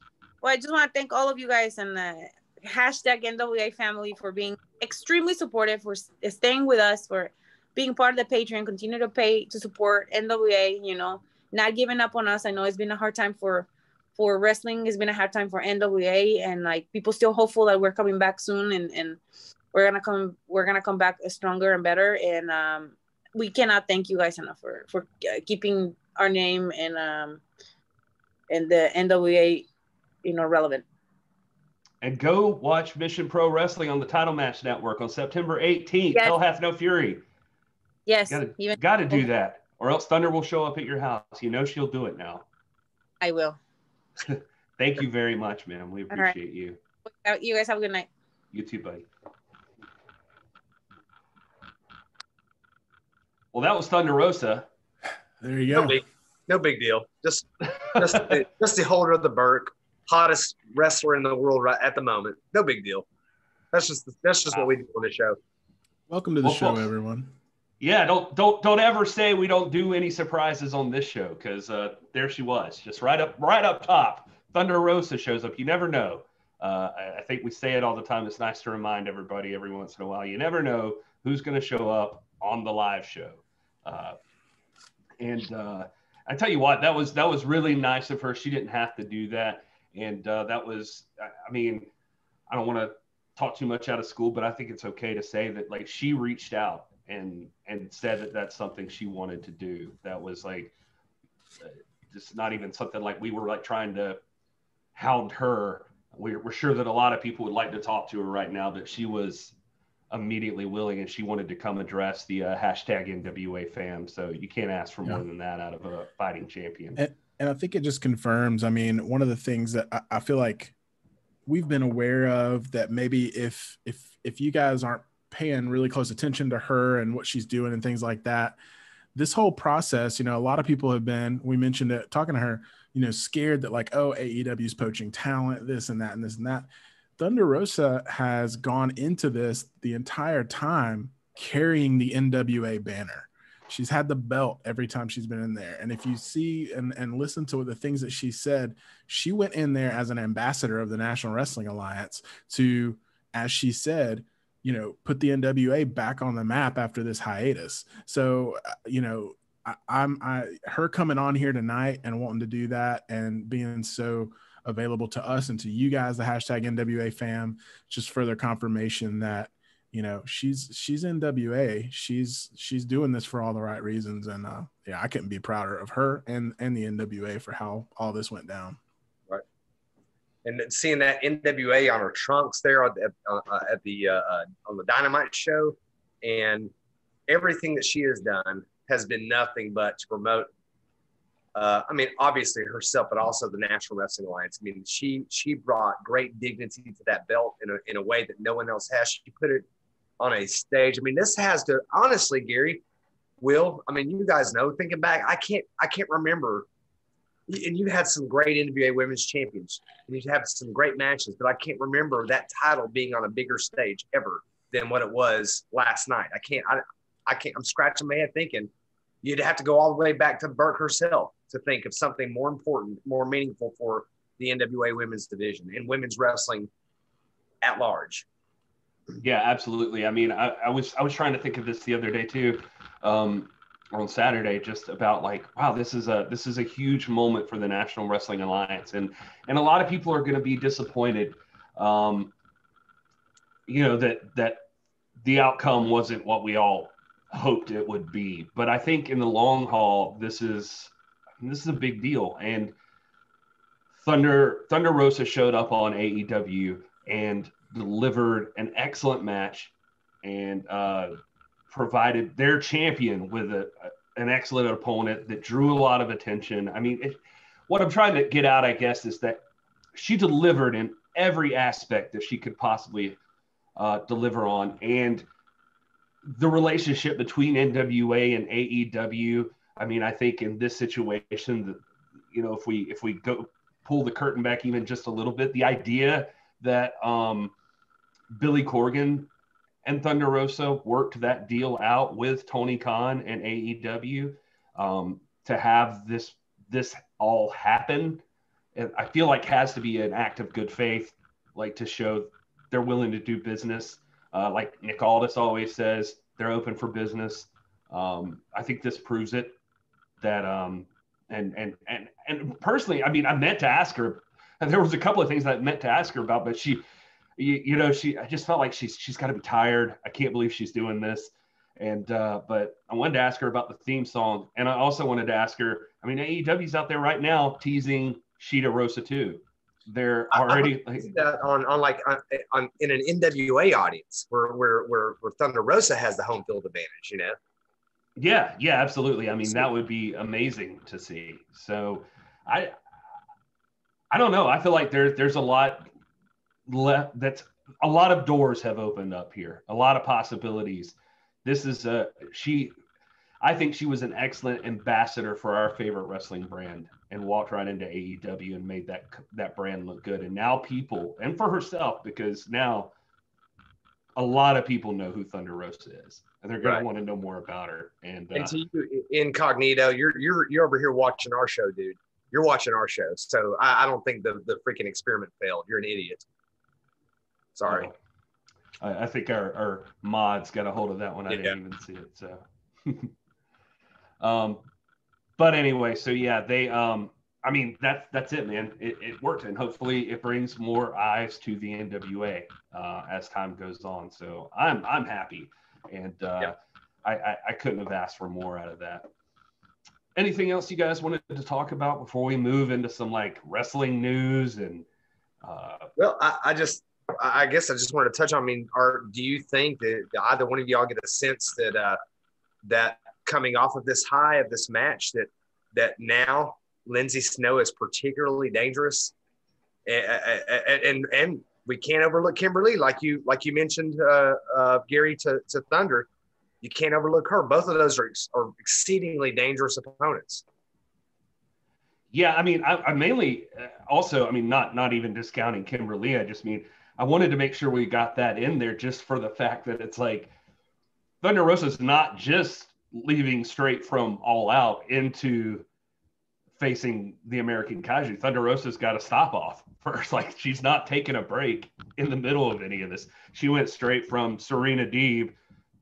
Well, I just want to thank all of you guys and the hashtag NWA family for being extremely supportive, for staying with us, for being part of the Patreon, continue to pay to support NWA. You know, not giving up on us. I know it's been a hard time for for wrestling it's been a hard time for NWA and like people still hopeful that we're coming back soon and and we're gonna come we're gonna come back stronger and better and um we cannot thank you guys enough for for keeping our name and um and the NWA you know relevant. And go watch Mission Pro Wrestling on the Title Match Network on September 18th. Yes. Hell hath no fury. Yes, even- gotta do that, or else Thunder will show up at your house. You know she'll do it now. I will. Thank you very much, man. We appreciate right. you. You guys have a good night. You too, buddy. Well, that was Thunder Rosa. There you go. No big, no big deal. Just, just, the, just the holder of the Burke, hottest wrestler in the world right at the moment. No big deal. That's just that's just wow. what we do on the show. Welcome to the well, show, everyone. Yeah, don't don't don't ever say we don't do any surprises on this show because uh, there she was, just right up right up top. Thunder Rosa shows up. You never know. Uh, I, I, think we say it all the time. It's nice to remind everybody every once in a while. You never know who's going to show up on the live show. Uh, and uh, I tell you what, that was that was really nice of her. She didn't have to do that, and uh, that was. I mean, I don't want to talk too much out of school, but I think it's okay to say that like she reached out and and said that that's something she wanted to do. That was like uh, just not even something like we were like trying to hound her. We're, we're sure that a lot of people would like to talk to her right now. That she was immediately willing and she wanted to come address the uh, hashtag NWA fam. So you can't ask for more than that out of a fighting champion. And, and, I think it just confirms. I mean, one of the things that I, I feel like we've been aware of that maybe if if if you guys aren't paying really close attention to her and what she's doing and things like that. This whole process, you know, a lot of people have been, we mentioned it talking to her, you know, scared that like, oh, AEW is poaching talent, this and that and this and that. Thunder Rosa has gone into this the entire time carrying the NWA banner. She's had the belt every time she's been in there. And if you see and, and listen to the things that she said, she went in there as an ambassador of the National Wrestling Alliance to as she said, you know, put the NWA back on the map after this hiatus. So, uh, you know, I, I'm I her coming on here tonight and wanting to do that and being so available to us and to you guys, the hashtag NWA fam, just further confirmation that you know she's she's NWA. She's she's doing this for all the right reasons, and uh, yeah, I couldn't be prouder of her and and the NWA for how all this went down. And seeing that NWA on her trunks there at, uh, at the uh, uh, on the Dynamite show, and everything that she has done has been nothing but to promote. Uh, I mean, obviously herself, but also the National Wrestling Alliance. I mean, she she brought great dignity to that belt in a in a way that no one else has. She put it on a stage. I mean, this has to honestly, Gary, Will. I mean, you guys know. Thinking back, I can't I can't remember and you had some great NWA Women's Champions, and you have some great matches, but I can't remember that title being on a bigger stage ever than what it was last night. I can't. I, I can't. I'm scratching my head thinking you'd have to go all the way back to Burke herself to think of something more important, more meaningful for the NWA Women's Division and women's wrestling at large. Yeah, absolutely. I mean, I, I was I was trying to think of this the other day too. Um, on Saturday just about like wow this is a this is a huge moment for the National Wrestling Alliance. And and a lot of people are going to be disappointed um you know that that the outcome wasn't what we all hoped it would be. But I think in the long haul this is this is a big deal. And Thunder Thunder Rosa showed up on AEW and delivered an excellent match. And uh provided their champion with a, an excellent opponent that drew a lot of attention. I mean, it, what I'm trying to get out, I guess, is that she delivered in every aspect that she could possibly uh, deliver on, and the relationship between NWA and AEW. I mean, I think in this situation, that you know, if we if we go pull the curtain back even just a little bit, the idea that um, Billy Corgan and Thunder Rosa worked that deal out with Tony Khan and AEW um, to have this this all happen. And I feel like has to be an act of good faith, like to show they're willing to do business. Uh, like Nick Aldis always says, they're open for business. Um, I think this proves it. That um, and and and and personally, I mean, I meant to ask her. There was a couple of things I meant to ask her about, but she you, you know, she I just felt like she's she's got to be tired. I can't believe she's doing this. And uh, but I wanted to ask her about the theme song, and I also wanted to ask her. I mean, AEW's out there right now teasing Shida Rosa too. They're already like, on on like on, on in an NWA audience where where where where Thunder Rosa has the home field advantage. You know. Yeah, yeah, absolutely. I mean, that would be amazing to see. So, I, I don't know. I feel like there's there's a lot left that's a lot of doors have opened up here. A lot of possibilities. This is a she i think she was an excellent ambassador for our favorite wrestling brand and walked right into aew and made that that brand look good. And now people and for herself because now a lot of people know who thunder rosa is and they're going right. to want to know more about her. And, uh, and to you incognito. You're you're you're over here watching our show dude. You're watching our show. So i, I don't think the the freaking experiment failed. You're an idiot Sorry. Oh. I, I, think our, our mods got a hold of that one. I yeah. didn't even see it. So, um, but anyway, so yeah, they, um, I mean, that's, that's it, man. It, it worked. And hopefully it brings more eyes to the NWA, uh, as time goes on. So I'm, I'm happy. And, uh, yeah. I, I, I couldn't have asked for more out of that anything else you guys wanted to talk about before we move into some like wrestling news and uh, well I, I, just I guess I just wanted to touch on. I mean, are do you think that either one of y'all get a sense that uh, that coming off of this high of this match that that now Lindsay Snow is particularly dangerous, and and, and we can't overlook Kimber Lee like you like you mentioned uh, uh, Gary to, to Thunder. You can't overlook her. Both of those are, are exceedingly dangerous opponents. Yeah, I mean, I, I mainly uh, also, I mean, not not even discounting Kimber Lee. I just mean I wanted to make sure we got that in there just for the fact that it's like Thunder Rosa's not just leaving straight from all out into facing the American Kaiju. Thunder Rosa's got to stop off first. Like she's not taking a break. in the middle of any of this. She went straight from Serena Deeb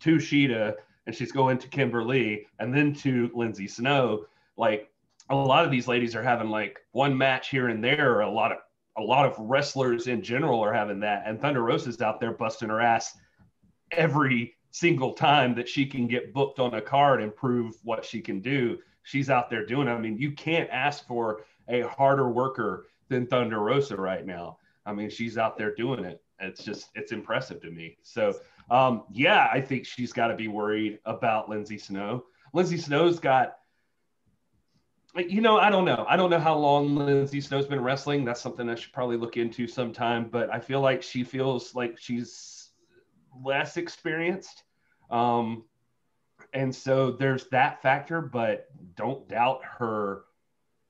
to Shida, and she's going to Kimber Lee and then to Lindsay Snow. Like a lot of these ladies are having like one match here and there, or a lot of a lot of wrestlers in general are having that. And Thunder Rosa's out there busting her ass every single time that she can get booked on a card and prove what she can do. She's out there doing it. I mean, you can't ask for a harder worker than Thunder Rosa right now. I mean, she's out there doing it. It's just, it's impressive to me. So, um, yeah, I think she's got to be worried about Lindsay Snow. Lindsay Snow's got, you know, I don't know. I don't know how long Lindsay Snow's been wrestling. That's something I should probably look into sometime. But I feel like she feels like she's less experienced. Um, and so there's that factor, but don't doubt her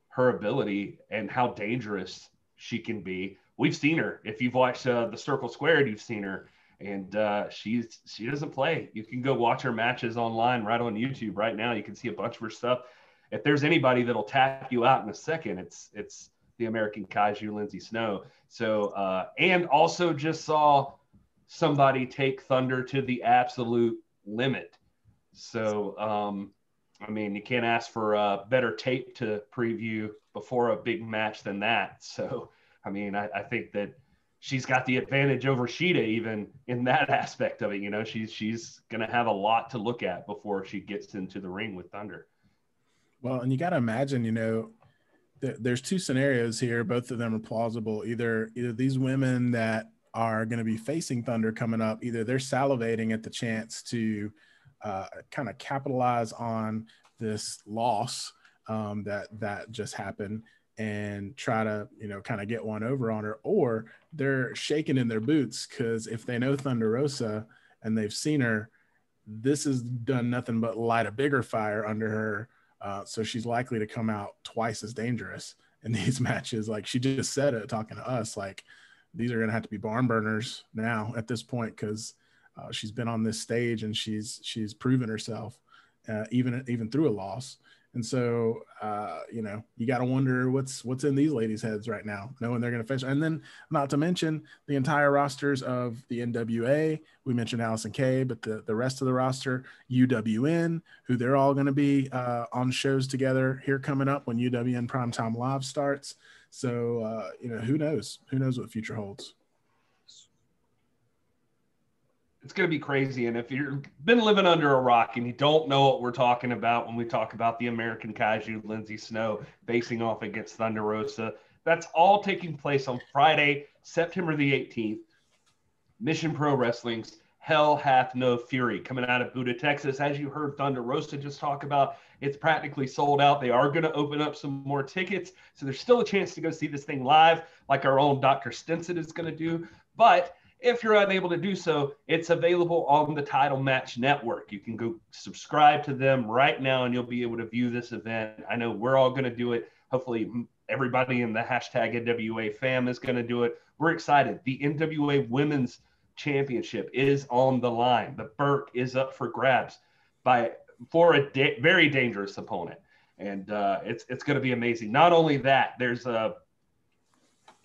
her ability and how dangerous she can be. We've seen her. If you've watched uh, the Circle Squared, you've seen her, and uh, she's she doesn't play. You can go watch her matches online right on YouTube right now. You can see a bunch of her stuff if there's anybody that'll tap you out in a second, it's it's the American Kaiju Lindsay Snow. So uh, and also just saw somebody take Thunder to the absolute limit. So um, I mean, you can't ask for a better tape to preview before a big match than that. So I mean, I, I think that she's got the advantage over Shida even in that aspect of it. You know, she's she's gonna have a lot to look at before she gets into the ring with Thunder. Well, and you got to imagine, you know, th- there's two scenarios here. Both of them are plausible. Either either these women that are going to be facing Thunder coming up, either they're salivating at the chance to uh, kind of capitalize on this loss um, that that just happened and try to you know kind of get one over on her, or they're shaking in their boots because if they know Thunder Rosa and they've seen her, this has done nothing but light a bigger fire under her uh, so she's likely to come out twice as dangerous in these matches. Like she just said it talking to us, like these are going to have to be barn burners now at this point because uh, she's been on this stage and she's she's proven herself uh, even even through a loss. And so, uh, you know, you got to wonder what's what's in these ladies' heads right now, knowing they're going to finish. And then, not to mention the entire rosters of the NWA. We mentioned Allysin Kay, but the the rest of the roster, UWN, who they're all going to be uh, on shows together here coming up when UWN Primetime Live starts. So, uh, you know, who knows? Who knows what future holds? It's going to be crazy. And if you've been living under a rock and you don't know what we're talking about when we talk about the American Kaiju, Lindsay Snow facing off against Thunder Rosa, that's all taking place on Friday, September the 18th. Mission Pro Wrestling's Hell Hath No Fury coming out of Buda, Texas. As you heard Thunder Rosa just talk about, it's practically sold out. They are going to open up some more tickets. So there's still a chance to go see this thing live, like our own Dr. Stinson is going to do. But if you're unable to do so, it's available on the Title Match Network. You can go subscribe to them right now and you'll be able to view this event. I know we're all going to do it. Hopefully, everybody in the hashtag NWA fam is going to do it. We're excited. The NWA Women's Championship is on the line. The Burke is up for grabs by for a da- very dangerous opponent, and uh, it's it's going to be amazing. Not only that, there's a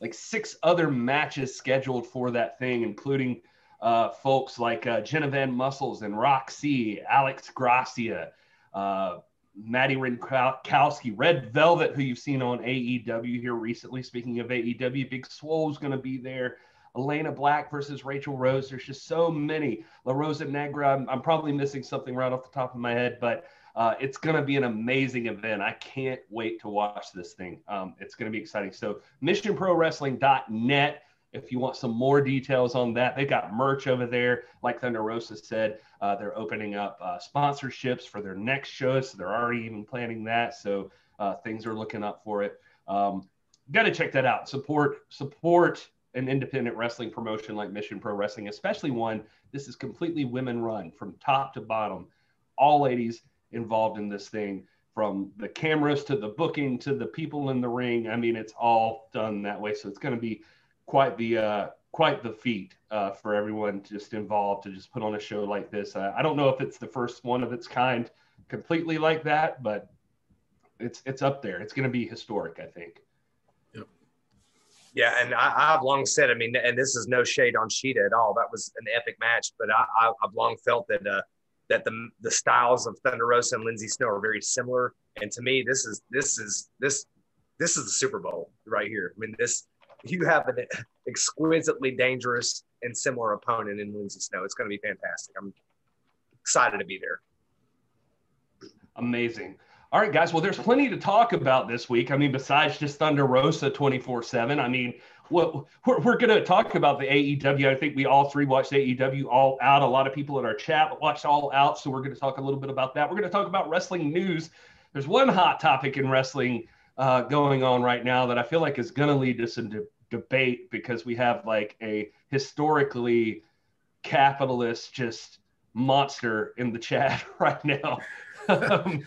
like six other matches scheduled for that thing, including uh, folks like uh, Jenna Van Muscles and Roxy, Alex Gracia, uh, Maddie Wrenkowski, Red Velvet, who you've seen on AEW here recently. Speaking of AEW, Big Swole's going to be there. Elena Black versus Rachel Rose. There's just so many. La Rosa Negra. I'm, I'm probably missing something right off the top of my head, but uh, it's going to be an amazing event. I can't wait to watch this thing. Um, it's going to be exciting. So, missionprowrestling.net. If you want some more details on that, they've got merch over there. Like Thunder Rosa said, uh, they're opening up uh, sponsorships for their next show. So they're already even planning that. So uh, things are looking up for it. Um, got to check that out. Support, support an independent wrestling promotion like Mission Pro Wrestling, especially one this is completely women run from top to bottom. All ladies involved in this thing from the cameras to the booking to the people in the ring. I mean, it's all done that way. So it's going to be quite the uh, quite the feat uh, for everyone just involved to just put on a show like this. Uh, I don't know if it's the first one of its kind completely like that, but it's it's up there. It's going to be historic, I think. Yep. Yeah, and I, I've long said, I mean, and this is no shade on Shida at all. That was an epic match, but I, I, I've long felt that uh, that the the styles of Thunder Rosa and Lindsay Snow are very similar. And to me, this is this is this this is the Super Bowl right here. I mean, this you have an exquisitely dangerous and similar opponent in Lindsay Snow. It's going to be fantastic. I'm excited to be there. Amazing. All right, guys. Well, there's plenty to talk about this week. I mean, besides just Thunder Rosa 24 7, I mean, what we're, we're going to talk about the AEW. I think we all three watched AEW all out. A lot of people in our chat watched all out. So we're going to talk a little bit about that. We're going to talk about wrestling news. There's one hot topic in wrestling uh, going on right now that I feel like is going to lead to some de- debate because we have like a historically capitalist just monster in the chat right now. Um,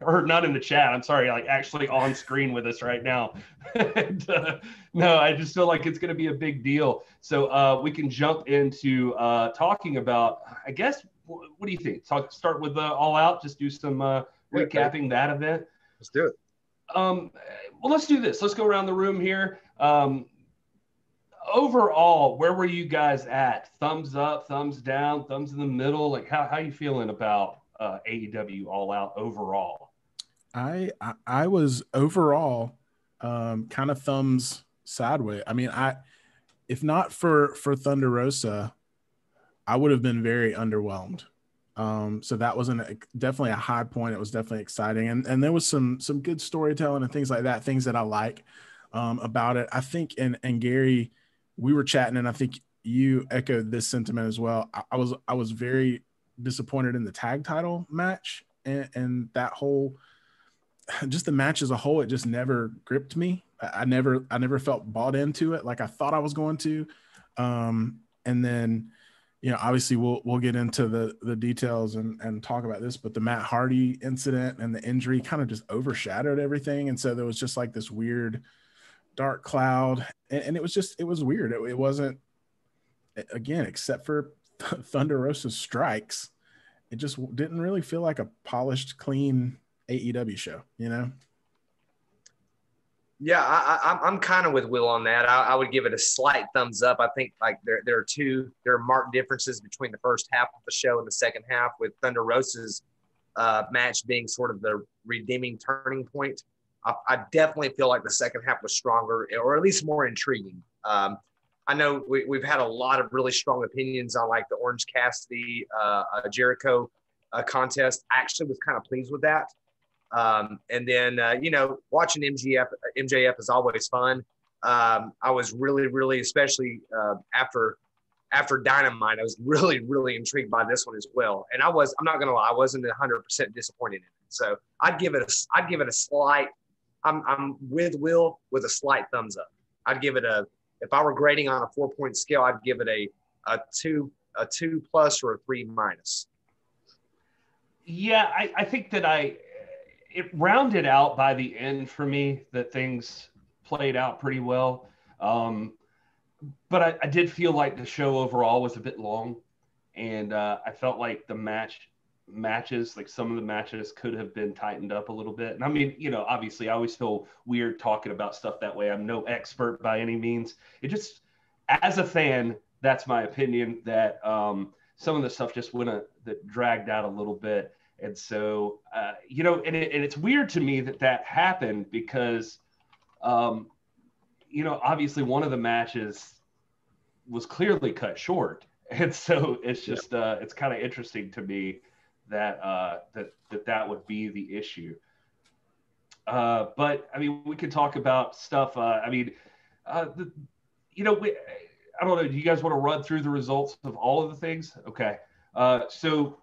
or not in the chat. I'm sorry, like actually on screen with us right now. and, uh, no, I just feel like it's going to be a big deal. So uh, we can jump into uh, talking about. I guess. What, what do you think? Talk, start with uh, All Out. Just do some uh, recapping that event. Let's do it. Um, well, let's do this. Let's go around the room here. Um, overall, where were you guys at? Thumbs up, thumbs down, thumbs in the middle. Like, how how you feeling about uh, AEW All Out overall? I I, was overall um, kind of thumbs sideways. I mean, I if not for for Thunder Rosa, I would have been very underwhelmed. Um, so that was an, definitely a high point. It was definitely exciting, and and there was some some good storytelling and things like that. Things that I like um, about it. I think, and and Gary, we were chatting, and I think you echoed this sentiment as well. I, I was I was very disappointed in the tag title match and, and that whole just the match as a whole it just never gripped me. I, never i never felt bought into it like i thought i was going to. Um and then you know obviously we'll we'll get into the the details and and talk about this but the matt hardy incident and the injury kind of just overshadowed everything. And so there was just like this weird dark cloud and, and it was just it was weird. It, it wasn't again except for Thunder Rosa strikes, it just didn't really feel like a polished, clean AEW show, you know? Yeah, I, am kind of with Will on that. I, I, would give it a slight thumbs up. I think like there, there are two, there are marked differences between the first half of the show and the second half, with Thunder Rosa's uh, match being sort of the redeeming turning point. I, I, definitely feel like the second half was stronger, or at least more intriguing. Um, I know we, have had a lot of really strong opinions on like the Orange Cassidy uh, uh, Jericho uh, contest. I actually was kind of pleased with that. Um, and then uh, you know watching MGF MJF is always fun. Um, I was really really especially uh, after after Dynamite I was really really intrigued by this one as well. And I was I'm not gonna lie I wasn't 100 percent disappointed in it. So I'd give it a I'd give it a slight. I'm I'm with Will with a slight thumbs up. I'd give it a if I were grading on a four point scale, I'd give it a, a two, a two plus or a three minus. Yeah, I, I think that I, it rounded out by the end for me that things played out pretty well. Um, but I, I, did feel like the show overall was a bit long, and uh, I felt like the match matches, like some of the matches could have been tightened up a little bit. And I mean, you know, obviously I always feel weird talking about stuff that way. I'm no expert by any means. It just, as a fan, that's my opinion that um, some of the stuff just went a, that dragged out a little bit. And so, uh, you know, and, it, and it's weird to me that that happened because, um, you know, obviously one of the matches was clearly cut short. And so it's just, uh, it's kind of interesting to me that uh, that that that would be the issue. Uh, but I mean, we could talk about stuff. Uh, I mean, uh, the, you know, we, I don't know. Do you guys want to run through the results of all of the things? Okay. Uh, so,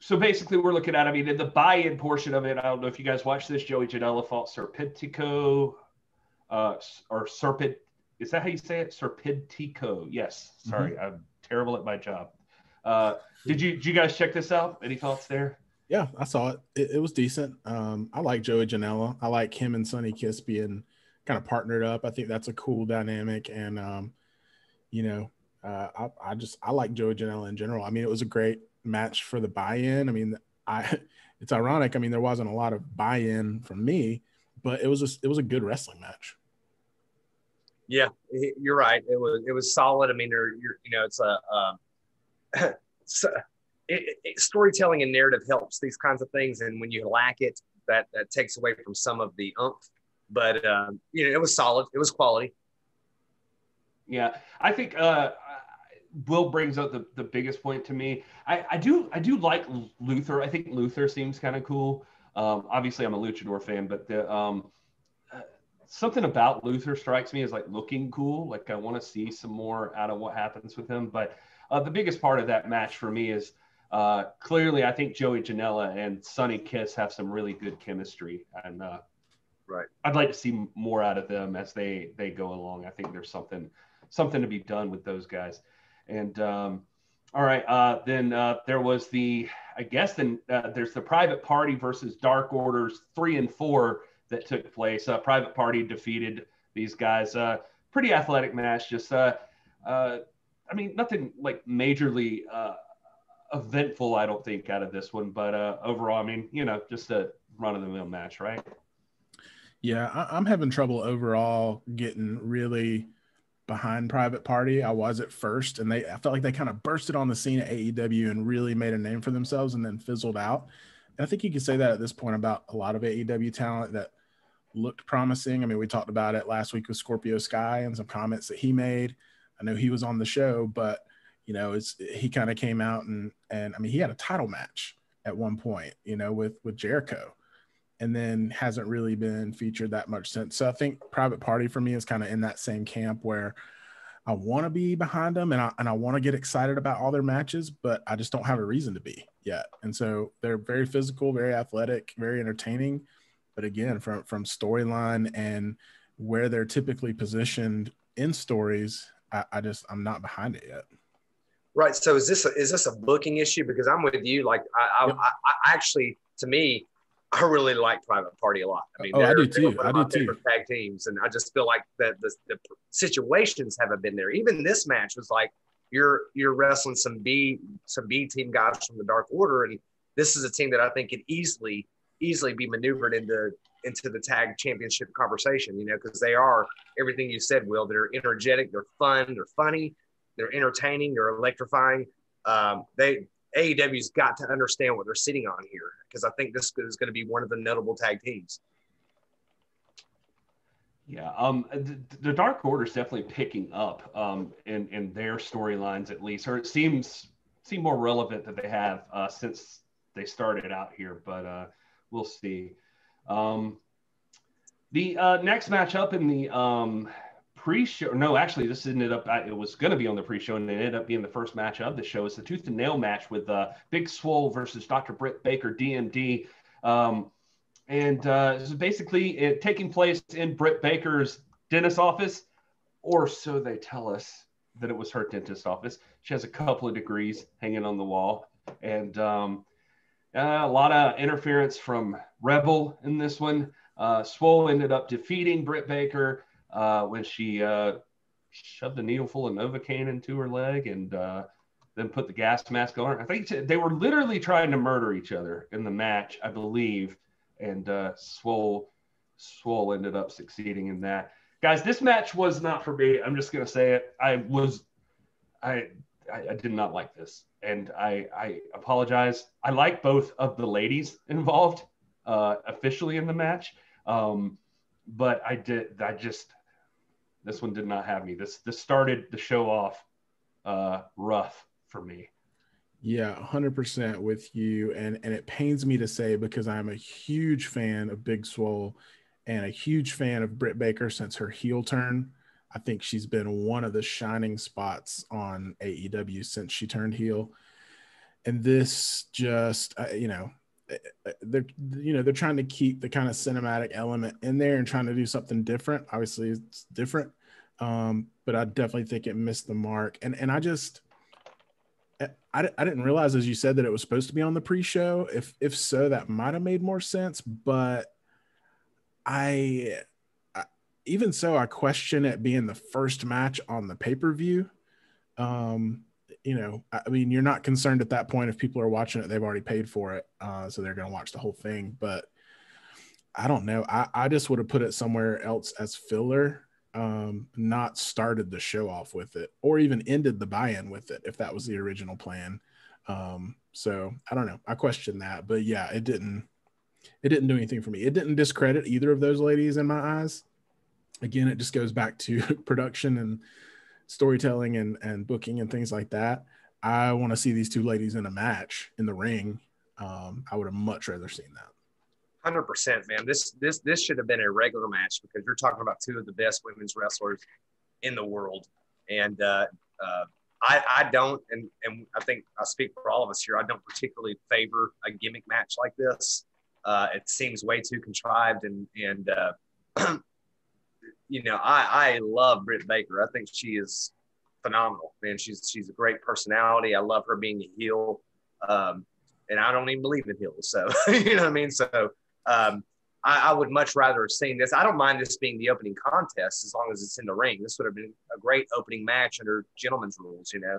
so basically, we're looking at. I mean, in the buy-in portion of it, I don't know if you guys watched this. Joey Janela fought Serpentico, uh, or Serpent. Is that how you say it? Serpentico. Yes. Sorry, mm-hmm. I'm terrible at my job. Uh, did you did you guys check this out? Any thoughts there? Yeah, I saw it. It, it was decent. Um, I like Joey Janela. I like him and Sonny Kiss being kind of partnered up. I think that's a cool dynamic. And um, you know, uh, I, I just I like Joey Janela in general. I mean, it was a great match for the buy-in. I mean, I it's ironic. I mean, there wasn't a lot of buy-in from me, but it was a, it was a good wrestling match. Yeah, you're right. It was it was solid. I mean, there, you're, you know, it's a um, a- it, it, storytelling and narrative helps these kinds of things, and when you lack it, that that takes away from some of the umph. But um, you know, it was solid. It was quality. Yeah, I think uh, Will brings up the, the biggest point to me. I, I do I do like Luther. I think Luther seems kind of cool. Um, obviously, I'm a luchador fan, but the um, uh, something about Luther strikes me as like looking cool. Like I want to see some more out of what happens with him. But uh, the biggest part of that match for me is uh, clearly I think Joey Janela and Sonny Kiss have some really good chemistry, and uh, Right. I'd like to see more out of them as they they go along. I think there's something something to be done with those guys. And um, all right, uh, then uh, there was the I guess then uh, there's the private party versus Dark Orders three and four that took place. Uh, private party defeated these guys. Uh, pretty athletic match. Just uh, uh, I mean nothing like majorly uh, eventful. I don't think out of this one, but uh, overall, I mean you know just a run of the mill match, right? Yeah, I, I'm having trouble overall getting really behind Private Party. I was at first, and they I felt like they kind of bursted on the scene at AEW and really made a name for themselves, and then fizzled out. And I think you could say that at this point about a lot of AEW talent that looked promising. I mean, we talked about it last week with Scorpio Sky and some comments that he made. I know he was on the show, but you know, it's he kind of came out and and I mean, he had a title match at one point, you know, with with Jericho and then hasn't really been featured that much since. So I think Private Party for me is kind of in that same camp where I want to be behind them and I and I want to get excited about all their matches, but I just don't have a reason to be yet. And so they're very physical, very athletic, very entertaining. But again, from from storyline and where they're typically positioned in stories, I, I just I'm not behind it yet. Right. So is this a, is this a booking issue? Because I'm with you. Like I, I, Yep. I, I actually, to me, I really like Private Party a lot. I mean, Oh, I do too. I do too. Tag teams, and I just feel like that the, the situations haven't been there. Even this match was like you're you're wrestling some B some B team guys from the Dark Order, and this is a team that I think could easily easily be maneuvered into into the tag championship conversation. You know, because they are everything you said, Will. They're energetic, they're fun, they're funny, they're entertaining, they're electrifying. Um, they AEW's got to understand what they're sitting on here because I think this is going to be one of the notable tag teams. Yeah, um, the, the Dark Order is definitely picking up um, in in their storylines at least, or it seems seem more relevant that they have uh, since they started out here. But uh, we'll see. Um, the uh, next matchup in the um, pre-show, no, actually, this ended up. It was going to be on the pre-show, and it ended up being the first match of the show. It's the tooth and nail match with uh, Big Swole versus Dr. Britt Baker, DMD. Um, and uh, this is basically it taking place in Britt Baker's dentist office, or so they tell us that it was her dentist office. She has a couple of degrees hanging on the wall, and um, uh, a lot of interference from Rebel in this one. Uh, Swole ended up defeating Britt Baker uh, when she uh, shoved a needle full of Novocaine into her leg and uh, then put the gas mask on her. I think they were literally trying to murder each other in the match, I believe and uh, Swole Swole ended up succeeding in that. Guys, this match was not for me. I'm just gonna say it. I was, I, I, I did not like this, and I, I apologize. I like both of the ladies involved uh, officially in the match, um, but I did. I just this one did not have me. This this started the show off uh, rough for me. Yeah, 100% with you. And, and it pains me to say because I'm a huge fan of Big Swole and a huge fan of Britt Baker since her heel turn. I think she's been one of the shining spots on AEW since she turned heel. And this just, uh, you know, they're you know they're trying to keep the kind of cinematic element in there and trying to do something different. Obviously, it's different, um, but I definitely think it missed the mark. And and I just I, I didn't realize as you said that it was supposed to be on the pre-show if if so that might have made more sense but I even so i question it being the first match on the pay-per-view um you know i mean you're not concerned at that point if people are watching it they've already paid for it uh so they're going to watch the whole thing but i don't know i i just would have put it somewhere else as filler um, not started the show off with it, or even ended the buy-in with it if that was the original plan. Um, so I don't know. I question that, but yeah, it didn't. It didn't do anything for me. It didn't discredit either of those ladies in my eyes. Again, it just goes back to production and storytelling and and booking and things like that. I want to see these two ladies in a match in the ring. Um, I would have much rather seen that. Hundred percent, man. This this this should have been a regular match because you're talking about two of the best women's wrestlers in the world, and uh, uh, I I don't, and and I think I speak for all of us here. I don't particularly favor a gimmick match like this. Uh, it seems way too contrived, and and uh, you know I I love Britt Baker. I think she is phenomenal, man. She's she's a great personality. I love her being a heel. Um, and I don't even believe in heels. So you know what I mean. So um, I, I, would much rather have seen this. I don't mind this being the opening contest as long as it's in the ring. This would have been a great opening match under gentlemen's rules, you know.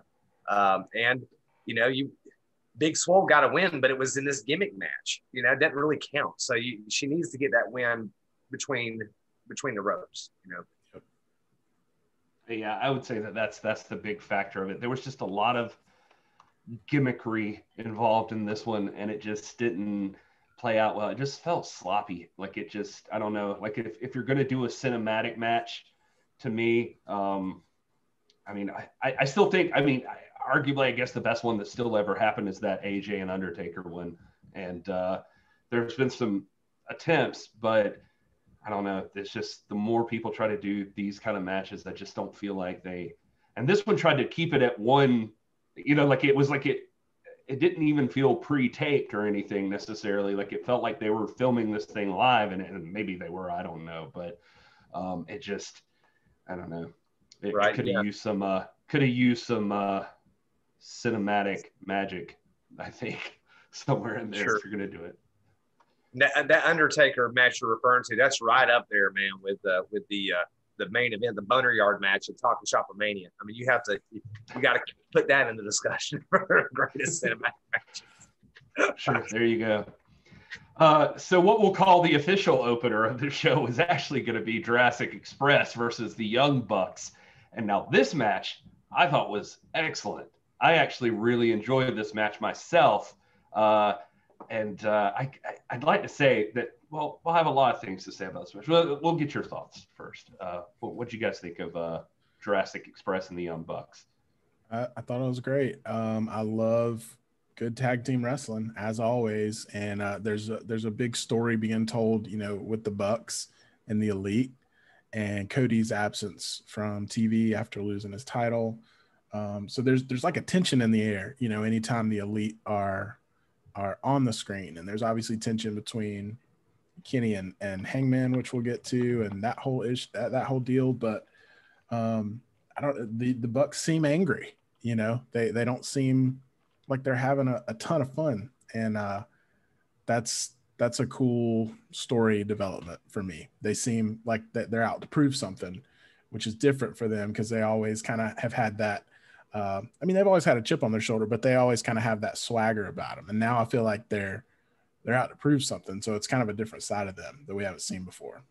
Um, and you know, you Big Swole got a win, but it was in this gimmick match. You know, it doesn't really count. So you, she needs to get that win between between the ropes. You know. Yeah, I would say that that's that's the big factor of it. There was just a lot of gimmickry involved in this one, and it just didn't play out well. It just felt sloppy. Like it just, I don't know. Like if, if you're going to do a cinematic match, to me, um, I mean, I, I still think, I mean, I, arguably, I guess the best one that still ever happened is that AJ and Undertaker one. And uh, there's been some attempts, but I don't know. It's just the more people try to do these kind of matches, I just don't feel like they. And this one tried to keep it at one you know, like it was like it it didn't even feel pre-taped or anything necessarily. Like it felt like they were filming this thing live, and, and maybe they were. I don't know, but um, it just I don't know. It, right, could have yeah. used some uh, could have used some uh, cinematic magic. I think somewhere in there sure. if you're gonna do it. That, that Undertaker match you're referring to, that's right up there, man, with uh, with the uh, the main event, the Boneyard match at Talking Shop Mania. I mean, you have to, you, got to put that in the discussion for greatest cinematic matches. sure, there you go. Uh, so what we'll call the official opener of the show is actually going to be Jurassic Express versus the Young Bucks. And now this match I thought was excellent. I actually really enjoyed this match myself. Uh, and uh, I, would like to say that well, we'll have a lot of things to say about this. We'll, we'll get your thoughts first. Uh, what do you guys think of uh, Jurassic Express and the Young Bucks? I, I thought it was great. Um, I love good tag team wrestling as always, and uh, there's a, there's a big story being told, you know, with the Bucks and the Elite, and Cody's absence from TV after losing his title. Um, so there's there's like a tension in the air, you know, anytime the Elite are are on the screen, and there's obviously tension between Kenny and, and Hangman, which we'll get to, and that whole ish that, that whole deal. But um, I don't the the Bucks seem angry. You know, they they don't seem like they're having a, a ton of fun, and uh, that's that's a cool story development for me. They seem like that they're out to prove something, which is different for them because they always kind of have had that. Uh, I mean, they've always had a chip on their shoulder, but they always kind of have that swagger about them. And now I feel like they're they're out to prove something. So it's kind of a different side of them that we haven't seen before.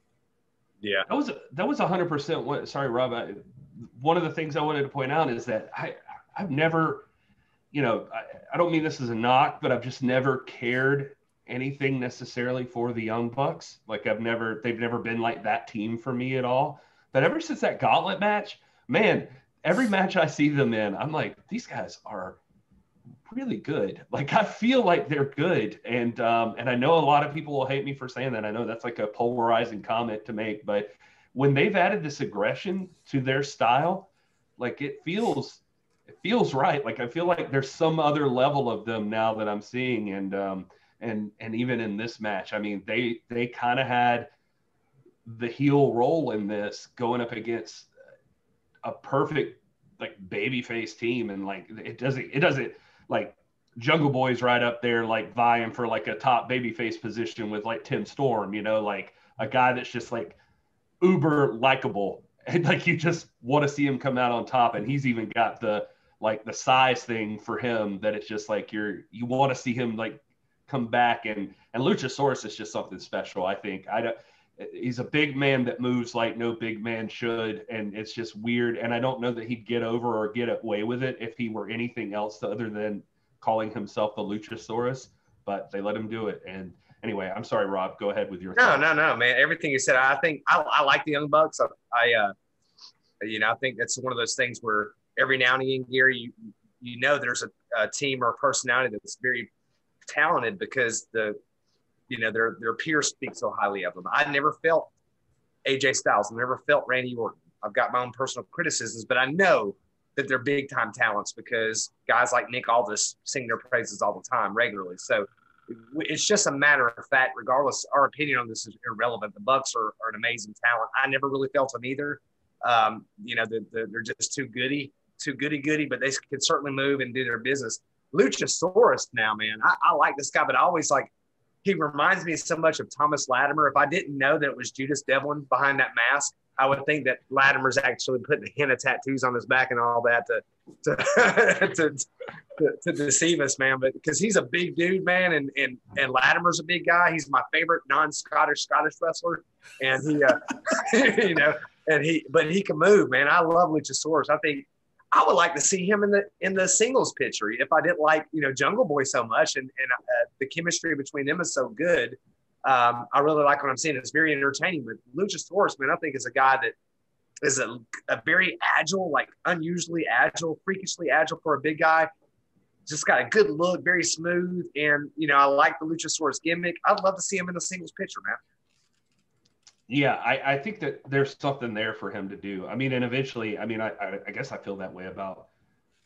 Yeah, that was that was hundred percent. What sorry, Rob. I, one of the things I wanted to point out is that I I've never, you know, I, I don't mean this as a knock, but I've just never cared anything necessarily for the Young Bucks. Like I've never they've never been like that team for me at all. But ever since that gauntlet match, man, every match I see them in, I'm like, these guys are really good. Like I feel like they're good, and um, and I know a lot of people will hate me for saying that. I know that's like a polarizing comment to make, but when they've added this aggression to their style, like it feels it feels right. Like I feel like there's some other level of them now that I'm seeing, and um, and and even in this match, I mean they they kind of had the heel role in this going up against a perfect like babyface team and like it doesn't it doesn't like Jungle Boy's right up there, like vying for like a top babyface position with like Tim Storm, you know, like a guy that's just like uber likable. And like you just want to see him come out on top. And he's even got the like the size thing for him that it's just like you're you want to see him like come back and and Luchasaurus is just something special. I think I don't he's a big man that moves like no big man should, and it's just weird. And I don't know that he'd get over or get away with it if he were anything else other than calling himself the Luchasaurus. But they let him do it, and anyway, I'm sorry, Rob. Go ahead with your. No, thoughts. no, no, man. Everything you said, I think I, I like the Young Bucks. I, I uh, you know, I think that's one of those things where every now and again, Gary, you you know, there's a, a team or a personality that's very talented because the, you know, their their peers speak so highly of them. I never felt AJ Styles. I never felt Randy Orton. I've got my own personal criticisms, but I know that they're big time talents because guys like Nick Aldis sing their praises all the time regularly. So it's just a matter of fact. Regardless, our opinion on this is irrelevant. The Bucks are, are an amazing talent. I never really felt them either. Um, you know, the, the, they're just too goody, too goody goody, but they can certainly move and do their business. Luchasaurus now, man, I, I like this guy, but I always like he reminds me so much of Thomas Latimer. If I didn't know that it was Judas Devlin behind that mask, I would think that Latimer's actually putting a hint of tattoos on his back and all that to to to, to, to deceive us, man. But because he's a big dude, man, and and and Latimer's a big guy. He's my favorite non-Scottish Scottish wrestler, and he, uh, you know, and he, but he can move, man. I love Luchasaurus. I think I would like to see him in the in the singles picture. If I didn't like you know Jungle Boy so much, and and uh, the chemistry between them is so good, um, I really like what I'm seeing. It's very entertaining. But Luchasaurus, man, I think is a guy that is a, a very agile, like unusually agile, freakishly agile for a big guy. Just got a good look, very smooth, and you know I like the Luchasaurus gimmick. I'd love to see him in the singles picture, man. Yeah, I, I think that there's something there for him to do. I mean, and eventually, I mean, I, I, I guess I feel that way about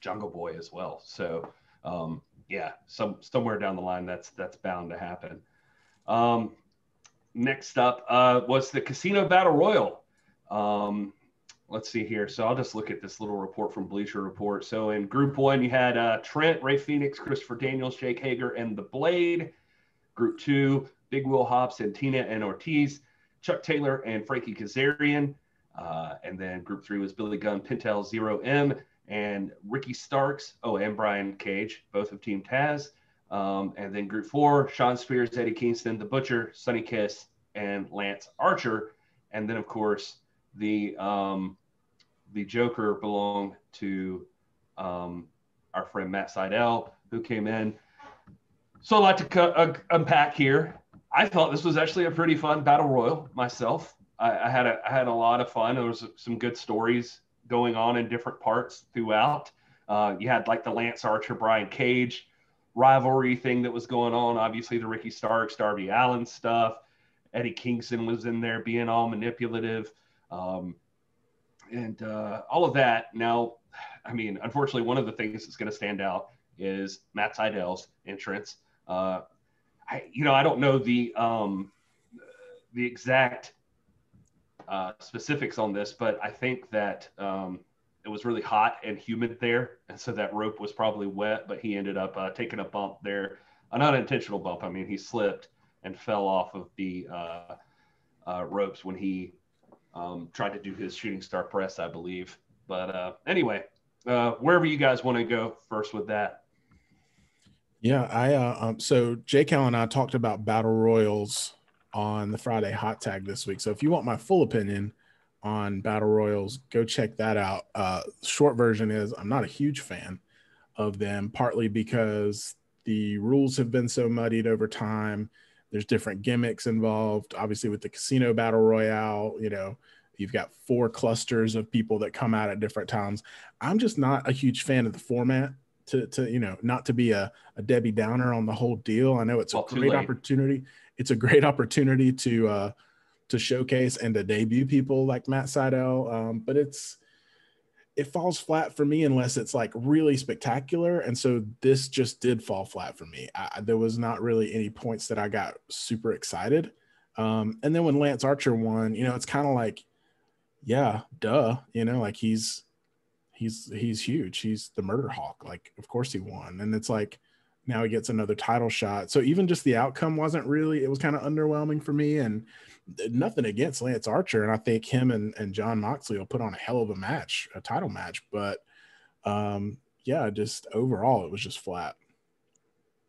Jungle Boy as well. So, um, yeah, some somewhere down the line, that's that's bound to happen. Um, next up uh, was the Casino Battle Royal. Um, let's see here. So I'll just look at this little report from Bleacher Report. So in Group One, you had uh, Trent, Rey Fenix, Christopher Daniels, Jake Hager, and the Blade. Group Two, Big Will Hobbs, and Santana and Ortiz. Chuck Taylor and Frankie Kazarian. Uh, and then group three was Billy Gunn, Pintel, Zero M, and Ricky Starks. Oh, and Brian Cage, both of Team Taz. Um, and then group four, Shawn Spears, Eddie Kingston, The Butcher, Sonny Kiss, and Lance Archer. And then, of course, the um, the Joker belonged to um, our friend Matt Sydal, who came in. So, a lot to uh, unpack here. I thought this was actually a pretty fun battle royal myself. I, I, had a I had a lot of fun. There was some good stories going on in different parts throughout. Uh, you had like the Lance Archer Brian Cage rivalry thing that was going on. Obviously, the Ricky Starks Darby Allin stuff. Eddie Kingston was in there being all manipulative, um, and uh, all of that. Now, I mean, unfortunately, one of the things that's going to stand out is Matt Sydal's entrance. Uh, I, you know, I don't know the um, the exact uh, specifics on this, but I think that um, it was really hot and humid there, and so that rope was probably wet. But he ended up uh, taking a bump there, an unintentional bump. I mean, he slipped and fell off of the uh, uh ropes when he um, tried to do his shooting star press, I believe. But uh, anyway, uh, wherever you guys want to go first with that. Yeah, I uh, um, so Jake Cal and I talked about battle royals on the Friday hot tag this week. So if you want my full opinion on battle royals, go check that out. Uh, short version is I'm not a huge fan of them, partly because the rules have been so muddied over time. There's different gimmicks involved. Obviously, with the casino battle royale, you know, you've got four clusters of people that come out at different times. I'm just not a huge fan of the format to to you know not to be a, a Debbie Downer on the whole deal. I know it's a great opportunity. It's a great opportunity to uh, to showcase and to debut people like Matt Sydal, um, but it's it falls flat for me unless it's like really spectacular. And so this just did fall flat for me. I, there was not really any points that I got super excited. Um, and then when Lance Archer won, you know, it's kind of like, yeah, duh, you know, like he's he's he's huge. He's the murder hawk. Like, of course he won. And it's like now he gets another title shot. So even just the outcome wasn't really, it was kind of underwhelming for me. And nothing against Lance Archer. And I think him and, and Jon Moxley will put on a hell of a match, a title match. But um, yeah, just overall it was just flat.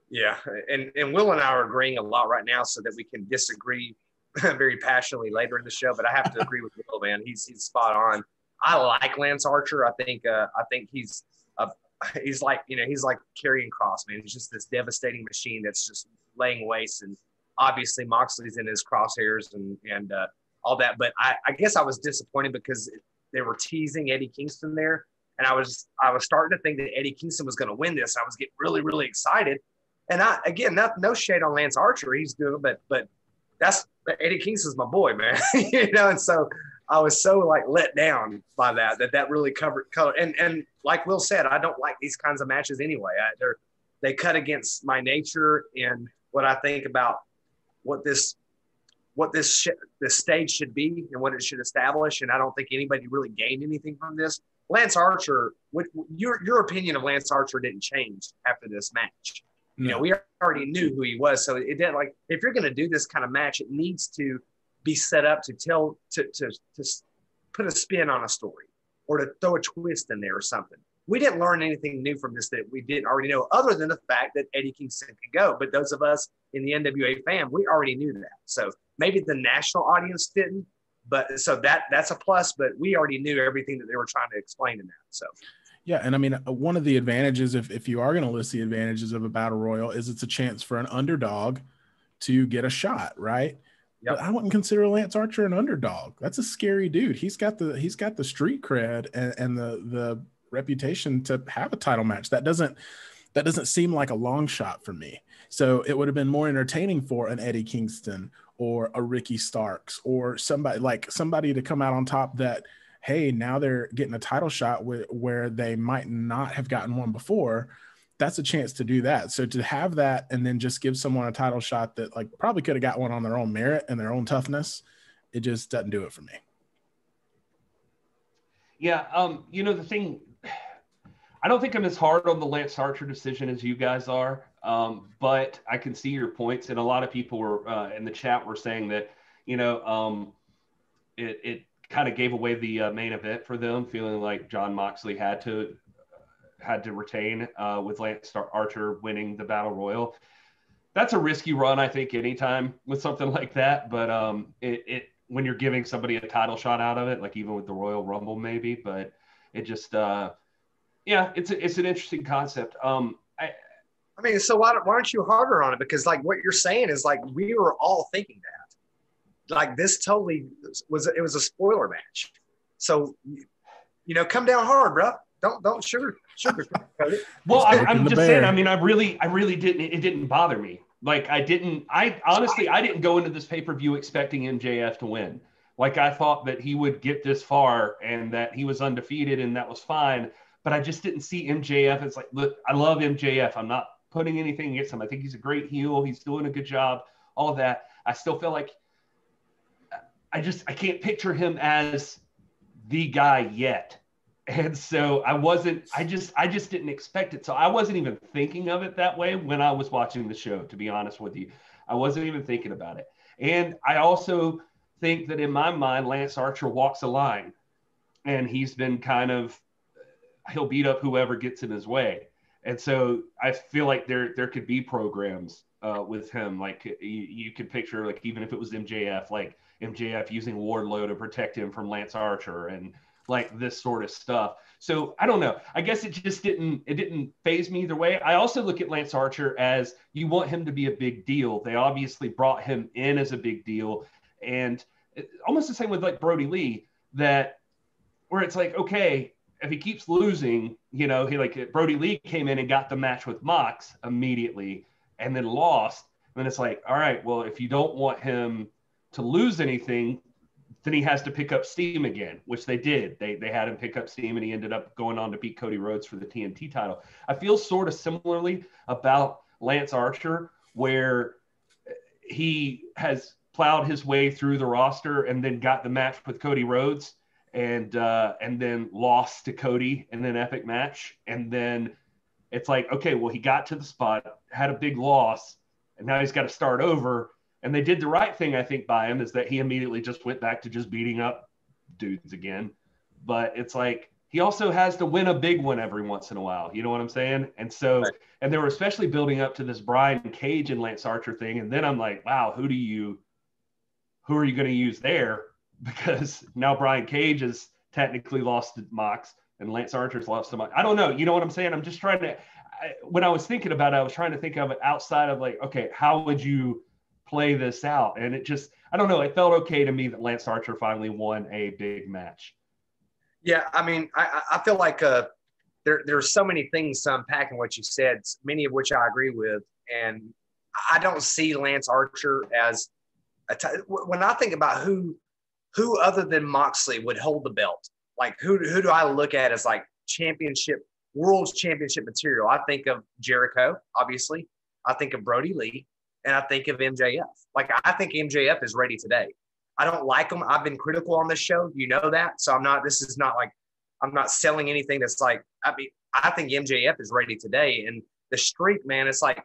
Yeah, and and Will and I are agreeing a lot right now, so that we can disagree very passionately later in the show, but I have to agree with Will, man. He's he's spot on. I like Lance Archer. I think uh, I think he's a, he's like you know he's like Karrion Kross, man. He's just this devastating machine that's just laying waste, and obviously Moxley's in his crosshairs and and uh, all that. But I, I guess I was disappointed because they were teasing Eddie Kingston there, and I was I was starting to think that Eddie Kingston was going to win this. I was getting really really excited, and I again not no shade on Lance Archer, he's doing, but but that's Eddie Kingston's my boy, man. you know, and so I was so like let down by that that that really covered color. And and like Will said, I don't like these kinds of matches anyway. I, they're they cut against my nature and what I think about what this what this sh- this stage should be and what it should establish. And I don't think anybody really gained anything from this. Lance Archer, what, your your opinion of Lance Archer didn't change after this match. You know, we already knew who he was, so it didn't like if you're going to do this kind of match, it needs to be set up to tell to to to put a spin on a story or to throw a twist in there or something. We didn't learn anything new from this that we didn't already know, other than the fact that Eddie Kingston can go. But those of us in the NWA fam, we already knew that. So maybe the national audience didn't, but so that that's a plus. But we already knew everything that they were trying to explain in that. So yeah, and I mean, uh, one of the advantages, if, if you are going to list the advantages of a battle royal, is it's a chance for an underdog to get a shot, right? Yep. But I wouldn't consider Lance Archer an underdog. That's a scary dude. He's got the he's got the street cred and, and the the reputation to have a title match. That doesn't that doesn't seem like a long shot for me. So it would have been more entertaining for an Eddie Kingston or a Ricky Starks or somebody like somebody to come out on top that hey, now they're getting a title shot with, where they might not have gotten one before. That's a chance to do that. So to have that and then just give someone a title shot that like probably could have got one on their own merit and their own toughness, it just doesn't do it for me. Yeah, um, you know the thing. I don't think I'm as hard on the Lance Archer decision as you guys are, um, but I can see your points, and a lot of people were uh, in the chat were saying that you know um, it, it kind of gave away the uh, main event for them, feeling like Jon Moxley had to had to retain uh, with Lance Archer winning the battle royal. That's a risky run, I think, anytime with something like that. But um, it, it when you're giving somebody a title shot out of it, like even with the Royal Rumble, maybe. But it just, uh, yeah, it's a, it's an interesting concept. Um, I, I mean, so why, why aren't you harder on it? Because like what you're saying is like we were all thinking that like this totally was it was a spoiler match. So you know, come down hard, bro. Don't don't sugar sugar. well, I, am just bear. saying. I mean, I really, I really didn't. It didn't bother me. Like I didn't. I honestly, I didn't go into this pay per view expecting MJF to win. Like I thought that he would get this far and that he was undefeated and that was fine. But I just didn't see MJF. It's like, look, I love MJF. I'm not putting anything against him. I think he's a great heel. He's doing a good job. All of that. I still feel like I just I can't picture him as the guy yet. And so I wasn't I just I just didn't expect it. So I wasn't even thinking of it that way when I was watching the show to be honest with you. I wasn't even thinking about it. And I also think that in my mind Lance Archer walks a line and he's been kind of he'll beat up whoever gets in his way. And so I feel like there there could be programs uh, with him like you, you could picture like even if it was MJF like MJF using Wardlow to protect him from Lance Archer and like this sort of stuff. So I don't know. I guess it just didn't it didn't phase me either way. I also look at Lance Archer as you want him to be a big deal. They obviously brought him in as a big deal, and almost the same with like Brodie Lee that where it's like okay if he keeps losing, you know, he like Brodie Lee came in and got the match with Mox immediately and then lost. And then it's like, all right, well, if you don't want him to lose anything, then he has to pick up steam again, which they did. They they had him pick up steam, and he ended up going on to beat Cody Rhodes for the TNT title. I feel sort of similarly about Lance Archer, where he has plowed his way through the roster and then got the match with Cody Rhodes, and uh, and then lost to Cody in an epic match, and then it's like, okay, well, he got to the spot, had a big loss, and now he's got to start over and they did the right thing, I think, by him is that he immediately just went back to just beating up dudes again. But it's like he also has to win a big one every once in a while. You know what I'm saying? And so, right. and they were especially building up to this Brian Cage and Lance Archer thing. And then I'm like, wow, who do you, who are you going to use there? Because now Brian Cage is technically lost to Mox and Lance Archer's lost to Mox. I don't know. You know what I'm saying? I'm just trying to. I, when I was thinking about it, I was trying to think of it outside of like, okay, how would you play this out? And it just, I don't know. It felt okay to me that Lance Archer finally won a big match. Yeah, I mean, I, I feel like uh, there there's so many things to unpack in what you said, many of which I agree with, and I don't see Lance Archer as a t- when I think about who who other than Moxley would hold the belt. Like who who do I look at as like championship world championship material? I think of Jericho, obviously. I think of Brodie Lee, and I think of MJF. Like I think MJF is ready today. I don't like him. I've been critical on this show. You know that. So I'm not. This is not like I'm not selling anything that's like. I mean, I think MJF is ready today, and the streak, man. It's like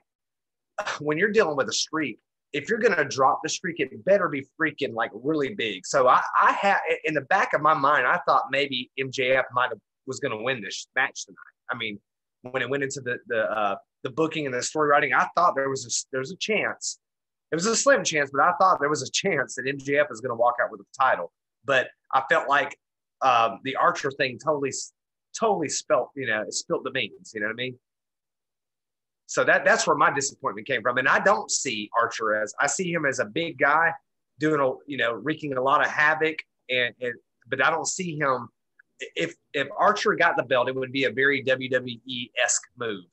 when you're dealing with a streak, if you're going to drop the streak, it better be freaking like really big. So I, I had in the back of my mind, I thought maybe MJF might have was going to win this match tonight. I mean, when it went into the the uh, the booking and the story writing, I thought there was a there was a chance. It was a slim chance, but I thought there was a chance that MJF was going to walk out with the title. But I felt like um, the Archer thing totally, totally spelt, you know, spilt the beans. You know what I mean? So that that's where my disappointment came from. And I don't see Archer as I see him as a big guy doing a you know wreaking a lot of havoc and, and but I don't see him if if Archer got the belt, it would be a very WWE esque move.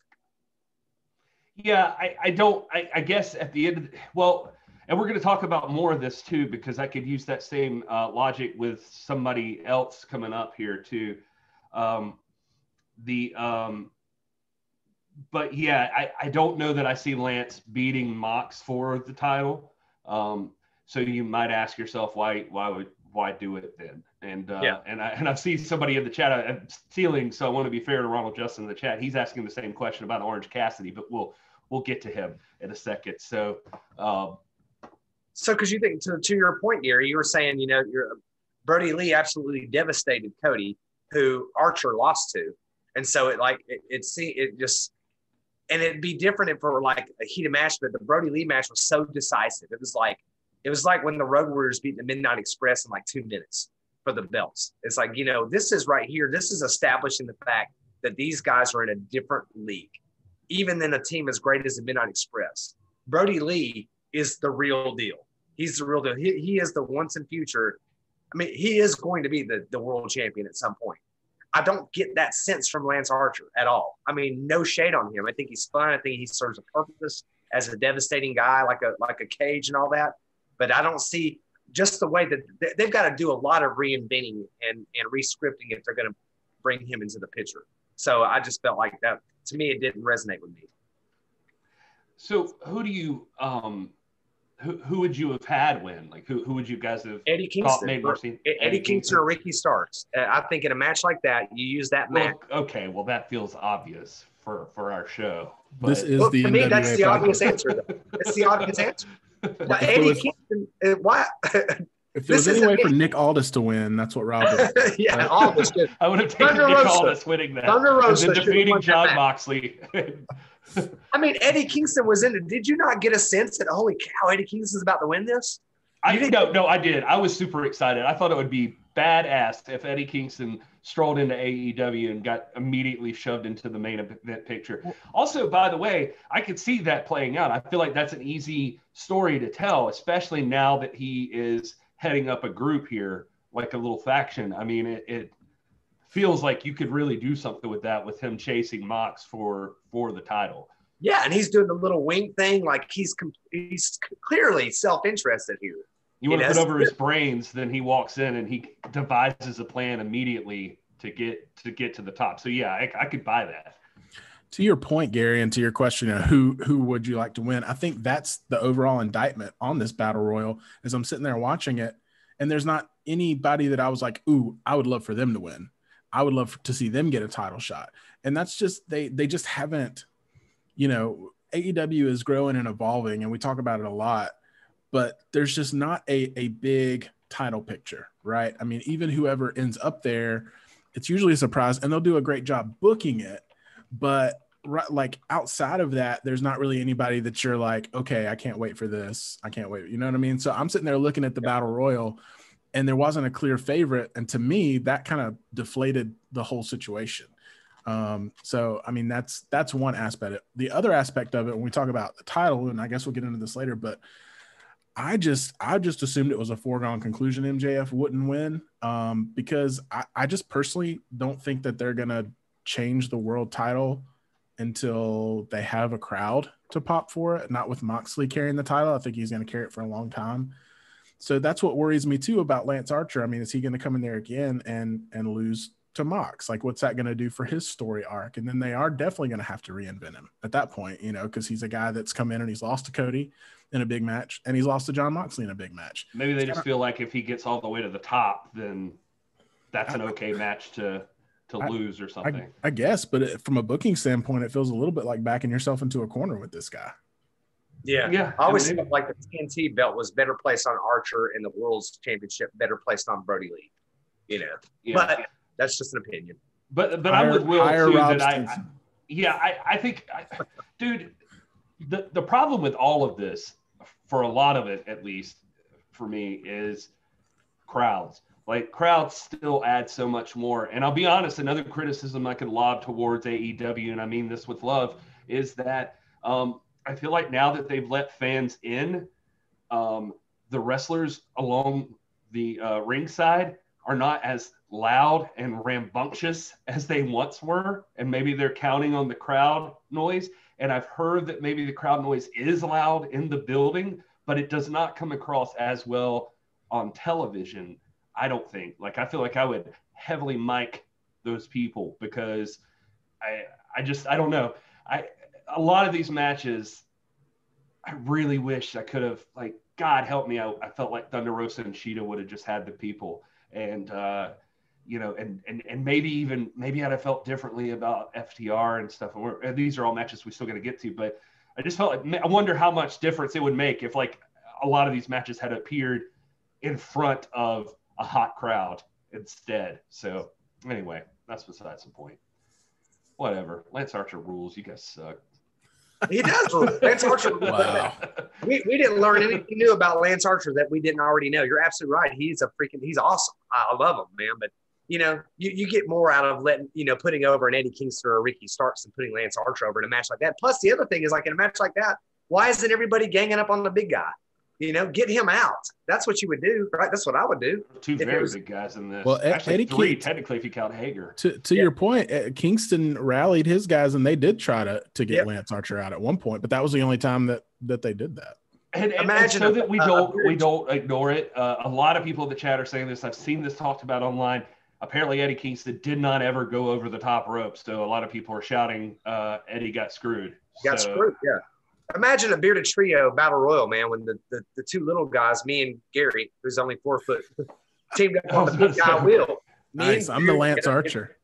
Yeah, I, I don't. I, I guess at the end, of the, well, and we're going to talk about more of this too because I could use that same uh, logic with somebody else coming up here too. Um, the um, but yeah, I, I don't know that I see Lance beating Mox for the title. Um, so you might ask yourself why why would why do it then? And uh, Yeah. and I and I've seen somebody in the chat I'm stealing, so I want to be fair to Ronald Justin in the chat. He's asking the same question about Orange Cassidy, but we'll we'll get to him in a second. So um, So, because you think to, to your point, Gary, you were saying, you know, your Brodie Lee absolutely devastated Cody, who Archer lost to, and so it like it it, see, it just and it'd be different if it were like a heated match, but the Brodie Lee match was so decisive. It was like it was like when the Road Warriors beat the Midnight Express in like two minutes for the belts. It's like you know, this is right here. This is establishing the fact that these guys are in a different league, even than a team as great as the Midnight Express. Brodie Lee is the real deal. He's the real deal. He, he is the once and future. I mean, he is going to be the, the world champion at some point. I don't get that sense from Lance Archer at all. I mean, no shade on him. I think he's fun. I think he serves a purpose as a devastating guy, like a like a cage and all that. But I don't see just the way that they- they've got to do a lot of reinventing and and rescripting if they're going to bring him into the picture. So I just felt like that to me it didn't resonate with me. so who do you um who, who would you have had when? Like who, who would you guys have Eddie thought Kingston, made more sense? Eddie, Kingston or Ricky Starks. Uh, I think in a match like that, you use that match. Well, okay, well that feels obvious for for our show. This is Well, the to me, that's the podcast. obvious answer. Though. It's the obvious answer. Now, Eddie Kingston, uh, why? If there was any isn't way for. Nick Aldis to win, that's what Rob would. yeah, all this good. I would have taken Thunder Nick Rosa. Aldis winning that. Thunder and then defeating Jon. Moxley. I mean, Eddie Kingston was in it. Did you not get a sense that holy cow, Eddie Kingston's about to win this? I You think- no, no, I did. I was super excited. I thought it would be badass if Eddie Kingston strolled into AEW and got immediately shoved into the main event picture. Also, by the way, I could see that playing out. I feel like that's an easy story to tell, especially now that he is heading up a group here, like a little faction. I mean, it, it feels like you could really do something with that with him chasing Mox for for the title. Yeah, and he's doing the little wink thing, like he's he's clearly self interested here. You want to put over his brains, then he walks in and he devises a plan immediately to get to get to the top. So yeah, I, I could buy that. To your point, Gary, and to your question, of who who would you like to win? I think that's the overall indictment on this battle royal. As I'm sitting there watching it, and there's not anybody that I was like, "Ooh, I would love for them to win. I would love to see them get a title shot." And that's just they they just haven't. You know, AEW is growing and evolving, and we talk about it a lot, but there's just not a a big title picture, right? I mean, even whoever ends up there, it's usually a surprise, and they'll do a great job booking it but right, like outside of that, there's not really anybody that you're like, okay, I can't wait for this. I can't wait. You know what I mean? So I'm sitting there looking at the battle royal, and there wasn't a clear favorite, and to me, that kind of deflated the whole situation. Um, so I mean, that's that's one aspect. The other aspect of it, when we talk about the title, and I guess we'll get into this later, but I just I just assumed it was a foregone conclusion MJF wouldn't win um, because I, I just personally don't think that they're gonna change the world title until they have a crowd to pop for it. Not with Moxley carrying the title. I think he's gonna carry it for a long time. So that's what worries me too about Lance Archer. I mean, is he going to come in there again and and lose to Mox? Like, what's that going to do for his story arc? And then they are definitely going to have to reinvent him at that point, you know, because he's a guy that's come in and he's lost to Cody in a big match and he's lost to Jon Moxley in a big match. Maybe they just feel like if he gets all the way to the top, then that's an okay match to to I- lose or something. I, I guess, but it, from a booking standpoint, it feels a little bit like backing yourself into a corner with this guy. Yeah. yeah, I always mean, felt like the TNT belt was better placed on Archer and the World's Championship better placed on Brodie Lee. You know, yeah. but that's just an opinion. But but I'm with Will too Rob that I, I yeah I, I think I, dude the the problem with all of this for a lot of it at least for me is crowds like crowds still add so much more and I'll be honest another criticism I could lob towards AEW and I mean this with love is that um, I feel like now that they've let fans in um, the wrestlers along the uh, ringside are not as loud and rambunctious as they once were. And maybe they're counting on the crowd noise. And I've heard that maybe the crowd noise is loud in the building, but it does not come across as well on television. I don't think. Like, I feel like I would heavily mic those people because I, I just, I don't know. I, a lot of these matches, I really wish I could have, like, God help me. I, I felt like Thunder Rosa and Shida would have just had the people. And, uh, you know, and, and, and maybe even, maybe I'd have felt differently about FTR and stuff. And, and these are all matches we still got to get to, but I just felt like, I wonder how much difference it would make if, like, a lot of these matches had appeared in front of a hot crowd instead. So, anyway, that's besides the point. Whatever. Lance Archer rules. You guys suck. He does. rule. Lance Archer. Wow. We, we didn't learn anything new about Lance Archer that we didn't already know. You're absolutely right. He's a freaking. He's awesome. I love him, man. But you know, you, you get more out of letting you know putting over an Eddie Kingston or Ricky Starks than putting Lance Archer over in a match like that. Plus, the other thing is like in a match like that, why isn't everybody ganging up on the big guy? You know, get him out. That's what you would do, right? That's what I would do. Two If it very was- big guys in this. Well, Actually, Eddie three King- technically if you count Hager. To to Yeah. your point, uh, Kingston rallied his guys, and they did try to to get Yep. Lance Archer out at one point, but that was the only time that that they did that. And, and- and Imagine so a- that we a- a don't we don't ignore it. Uh, a lot of people in the chat are saying this. I've seen this talked about online. Apparently, Eddie Kingston did not ever go over the top rope, so a lot of people are shouting uh, Eddie got screwed. Got So- screwed. Yeah. Imagine a bearded trio battle royal, man, when the, the, the two little guys, me and Gary, who's only four foot, teamed up on the big guy wheel. Nice. I'm the Gary- Lance Archer.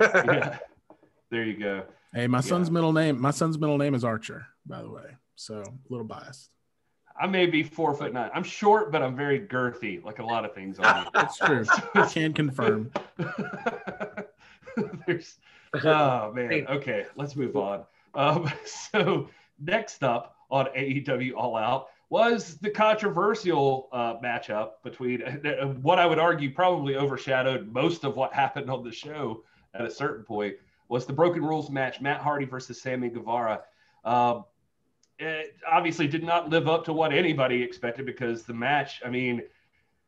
Yeah. there you go. Hey, my son's middle name. My son's middle name is Archer, by the way. So a little biased. I may be four foot nine. I'm short, but I'm very girthy, like a lot of things on It's true. I can confirm. There's, oh man. Okay, let's move on. Um, so next up on AEW All Out was the controversial uh, matchup between uh, what I would argue probably overshadowed most of what happened on the show at a certain point was the Broken Rules match: Matt Hardy versus Sammy Guevara. Um, it obviously did not live up to what anybody expected because the match, I mean,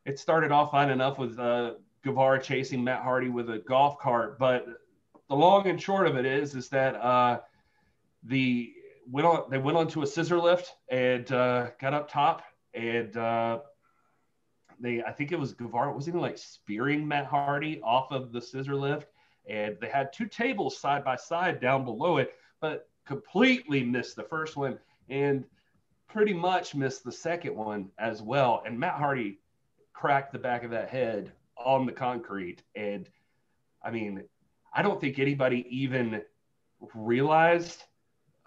it started off fine enough with uh, Guevara chasing Matt Hardy with a golf cart, but the long and short of it is, is that uh, the went on they went onto a scissor lift and uh, got up top and uh, they I think it was Guevara was even like spearing Matt Hardy off of the scissor lift and they had two tables side by side down below it, but completely missed the first one and pretty much missed the second one as well. And Matt Hardy cracked the back of that head on the concrete. And I mean, I don't think anybody even realized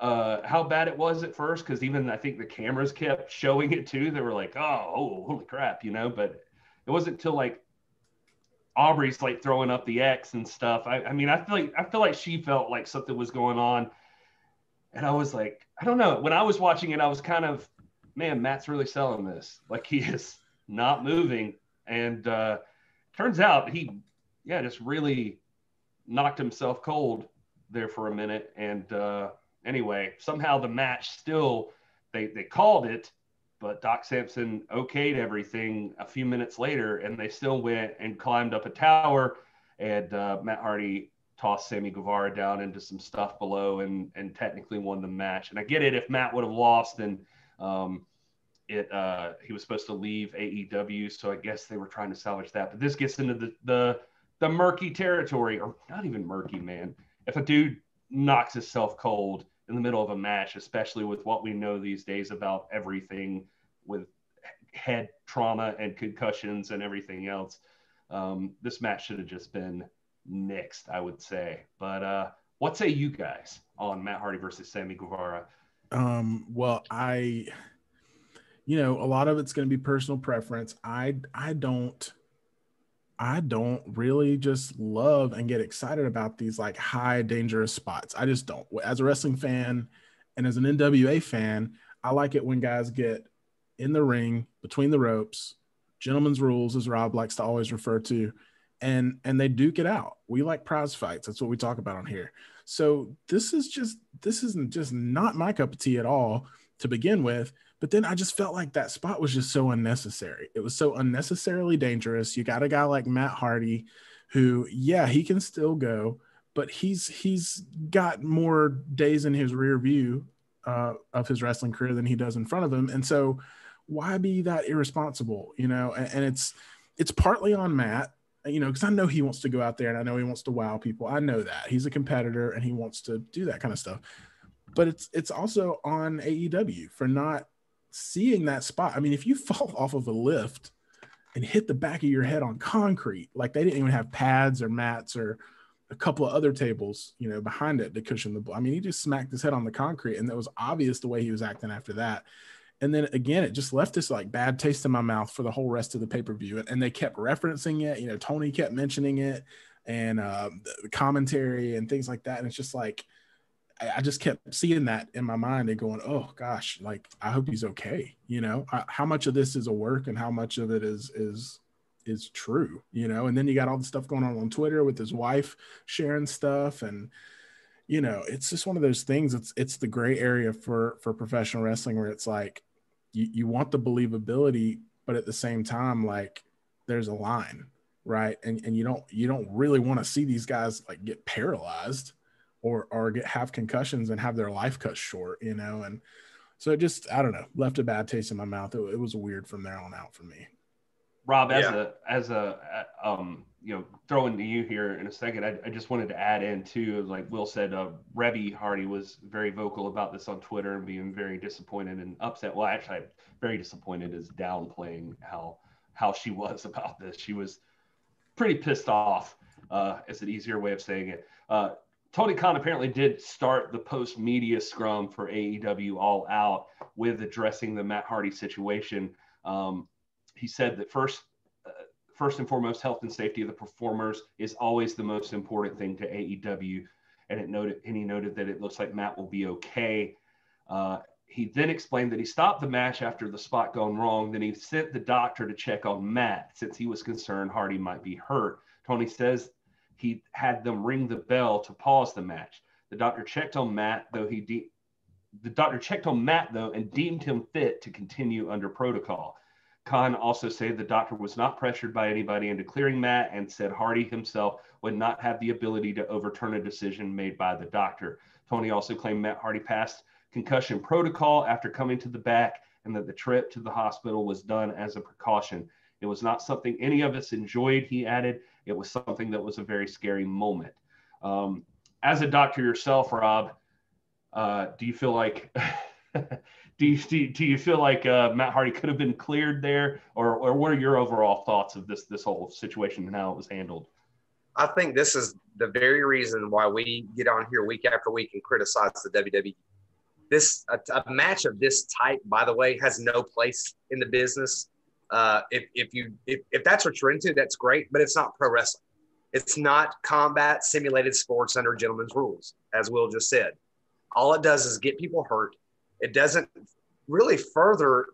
uh, how bad it was at first because even I think the cameras kept showing it too. They were like, oh, oh, holy crap, you know, but it wasn't until like Aubrey's like throwing up the X and stuff. I, I mean, I feel like I feel like she felt like something was going on, and I was like, I don't know. When I was watching it, I was kind of, man, Matt's really selling this. Like he is not moving, and uh, turns out he, yeah, just really knocked himself cold there for a minute. And uh, anyway, somehow the match still they they called it, but Doc Sampson okayed everything a few minutes later, and they still went and climbed up a tower, and uh, Matt Hardy tossed Sammy Guevara down into some stuff below and and technically won the match. And I get it if Matt would have lost, then um, it uh, he was supposed to leave AEW, so I guess they were trying to salvage that. But this gets into the the the murky territory, or not even murky, man. If a dude knocks himself cold in the middle of a match, especially with what we know these days about everything with head trauma and concussions and everything else. Um, this match should have just been next, I would say. But uh, what say you guys on Matt Hardy versus Sammy Guevara? Um, well, I, you know, a lot of it's going to be personal preference. I, I don't, I don't really just love and get excited about these like high dangerous spots. I just don't. As a wrestling fan and as an NWA fan, I like it when guys get in the ring between the ropes, gentlemen's rules, as Rob likes to always refer to, and and they duke it out. We like prize fights. That's what we talk about on here. So this is just this isn't just not my cup of tea at all to begin with. But then I just felt like that spot was just so unnecessary. It was so unnecessarily dangerous. You got a guy like Matt Hardy, who yeah he can still go, but he's he's got more days in his rear view uh, of his wrestling career than he does in front of him, and so why be that irresponsible? You know, and, and it's it's partly on Matt you know, because I know he wants to go out there and I know he wants to wow people. I know that he's a competitor and he wants to do that kind of stuff. But it's it's also on AEW for not seeing that spot. I mean, if you fall off of a lift and hit the back of your head on concrete, like they didn't even have pads or mats or a couple of other tables, you know, behind it to cushion the. I mean, he just smacked his head on the concrete, and it was obvious the way he was acting after that and then again it just left this like bad taste in my mouth for the whole rest of the pay-per-view and, and they kept referencing it you know tony kept mentioning it and uh, the commentary and things like that and it's just like I, just kept seeing that in my mind and going oh gosh like i hope he's okay you know? I, how much of this is a work and how much of it is is is true you know? And then you got all the stuff going on on twitter with his wife sharing stuff and you know it's just one of those things. It's it's the gray area for for professional wrestling where it's like you, you want the believability, but at the same time, like there's a line, right? And and you don't you don't really want to see these guys like get paralyzed or or get have concussions and have their life cut short, you know. And so it just I don't know, left a bad taste in my mouth. It, it was weird from there on out for me. Rob, as yeah. a as a um, you know, throwing to you here in a second, I, I just wanted to add in too, like Will said, uh, Reby Hardy was very vocal about this on Twitter and being very disappointed and upset. Well, actually, I'm very disappointed is downplaying how how she was about this. She was pretty pissed off. Uh, is an easier way of saying it. Uh, Tony Khan apparently did start the post media scrum for AEW All Out with addressing the Matt Hardy situation. Um, he said that first uh, first and foremost health and safety of the performers is always the most important thing to AEW and it noted and he noted that it looks like Matt will be okay. Uh, he then explained that he stopped the match after the spot gone wrong. Then he sent the doctor to check on Matt since he was concerned Hardy might be hurt. Tony says he had them ring the bell to pause the match the doctor checked on Matt though he de- the doctor checked on Matt though and deemed him fit to continue under protocol Khan also said the doctor was not pressured by anybody into clearing Matt and said Hardy himself would not have the ability to overturn a decision made by the doctor. Tony also claimed Matt Hardy passed concussion protocol after coming to the back and that the trip to the hospital was done as a precaution. It was not something any of us enjoyed, he added. It was something that was a very scary moment. Um, as a doctor yourself, Rob, uh, do you feel like do you do, you feel like uh, Matt Hardy could have been cleared there, or or what are your overall thoughts of this this whole situation and how it was handled? I think this is the very reason why we get on here week after week and criticize the WWE. This a, a match of this type, by the way, has no place in the business. Uh, if if you if, if that's what you're into, that's great, but it's not pro wrestling. It's not combat simulated sports under gentlemen's rules, as Will just said. All it does is get people hurt. It doesn't really further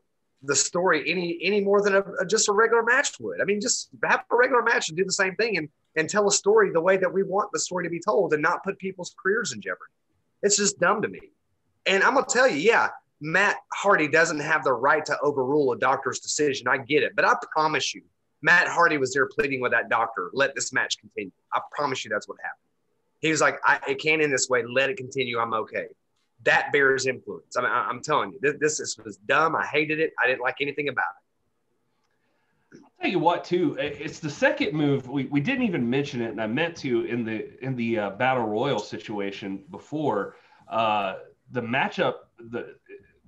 the story any any more than a, a, just a regular match would. I mean, just have a regular match and do the same thing and and tell a story the way that we want the story to be told and not put people's careers in jeopardy. It's just dumb to me. And I'm gonna tell you, yeah, Matt Hardy doesn't have the right to overrule a doctor's decision. I get it, but I promise you, Matt Hardy was there pleading with that doctor, let this match continue. I promise you, that's what happened. He was like, I, it can't end this way. Let it continue. I'm okay that bears influence. I mean, I, am telling you, this, this was dumb. I hated it. I didn't like anything about it. I'll tell you what, too. It's the second move. We, we didn't even mention it, and I meant to in the in the uh, battle royal situation before. Uh, the matchup, the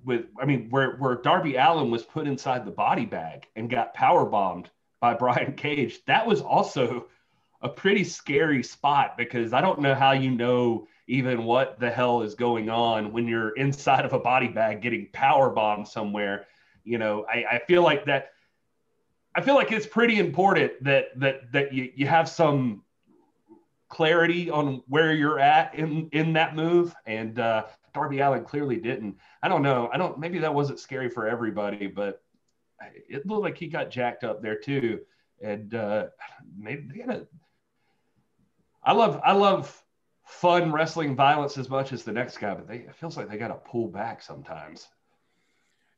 with I mean, where where Darby Allin was put inside the body bag and got power bombed by Brian Cage. That was also a pretty scary spot because I don't know how you know even what the hell is going on when you're inside of a body bag getting power bombed somewhere. You know, I, I feel like that. I feel like it's pretty important that that that you, you have some clarity on where you're at in in that move. And uh, Darby Allin clearly didn't. I don't know. I don't. Maybe that wasn't scary for everybody, but it looked like he got jacked up there too. And uh, maybe they gotta. I love I love fun wrestling violence as much as the next guy, but they it feels like they got to pull back sometimes.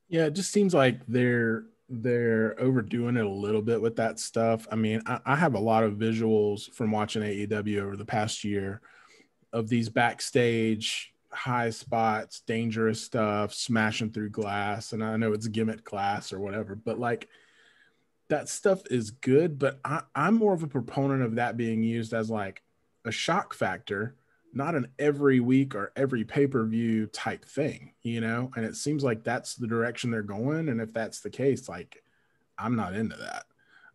Yeah, it just seems like they're they're overdoing it a little bit with that stuff. I mean, I, I have a lot of visuals from watching AEW over the past year of these backstage high spots, dangerous stuff, smashing through glass. And I know it's gimmick glass or whatever, but like that stuff is good. But I, I'm more of a proponent of that being used as like a shock factor not an every week or every pay-per-view type thing, you know? And it seems like that's the direction they're going. And if that's the case, like I'm not into that.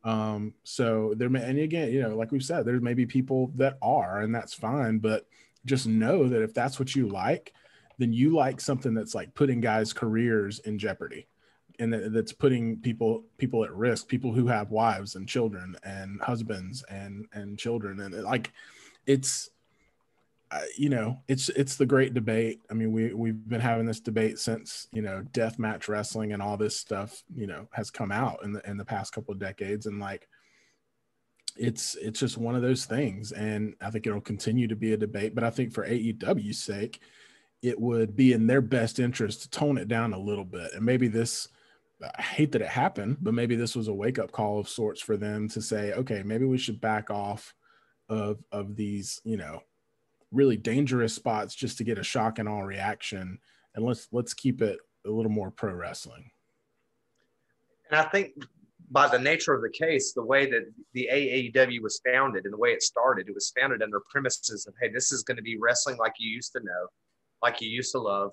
Um, so there may, and again, you know, like we've said, there may be people that are, and that's fine, but just know that if that's what you like, then you like something that's like putting guys' careers in jeopardy and that's putting people people at risk people who have wives and children and husbands and and children and like it's you know, it's it's the great debate. I mean, we we've been having this debate since you know death match wrestling and all this stuff you know has come out in the in the past couple of decades, and like it's it's just one of those things, and I think it'll continue to be a debate. But I think for AEW's sake, it would be in their best interest to tone it down a little bit, and maybe this. I hate that it happened, but maybe this was a wake up call of sorts for them to say, okay, maybe we should back off of of these, you know, really dangerous spots just to get a shock and all reaction. And let's let's keep it a little more pro wrestling. And I think by the nature of the case, the way that the AEW was founded and the way it started, it was founded under premises of, hey, this is going to be wrestling like you used to know, like you used to love.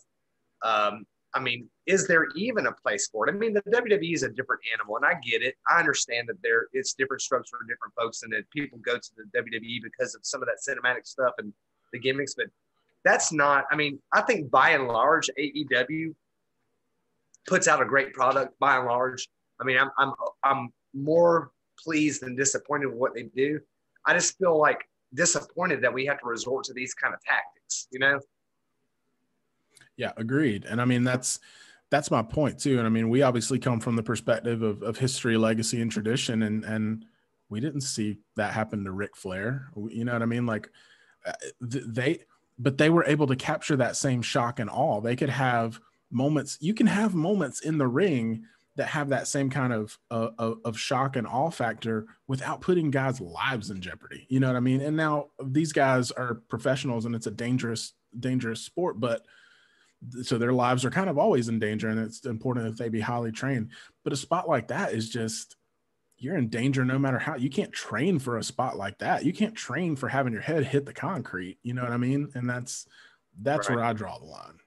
Um, I mean, is there even a place for it? I mean, the WWE is a different animal, and I get it. I understand that there it's different strokes for different folks, and that people go to the WWE because of some of that cinematic stuff and the gimmicks, but that's not. I mean, I think by and large, AEW puts out a great product. By and large, I mean, I'm I'm I'm more pleased than disappointed with what they do. I just feel like disappointed that we have to resort to these kind of tactics. You know. Yeah, agreed. And I mean, that's that's my point too. And I mean, we obviously come from the perspective of, of history, legacy, and tradition, and and we didn't see that happen to Ric Flair. You know what I mean? Like uh, they but they were able to capture that same shock and awe they could have moments you can have moments in the ring that have that same kind of, uh, of shock and awe factor without putting guys lives in jeopardy you know what i mean? And now these guys are professionals and it's a dangerous dangerous sport but so their lives are kind of always in danger and it's important that they be highly trained. But a spot like that is just you're in danger no matter how you can't train for a spot like that. You can't train for having your head hit the concrete you know what i mean? And that's that's right. where i draw the line.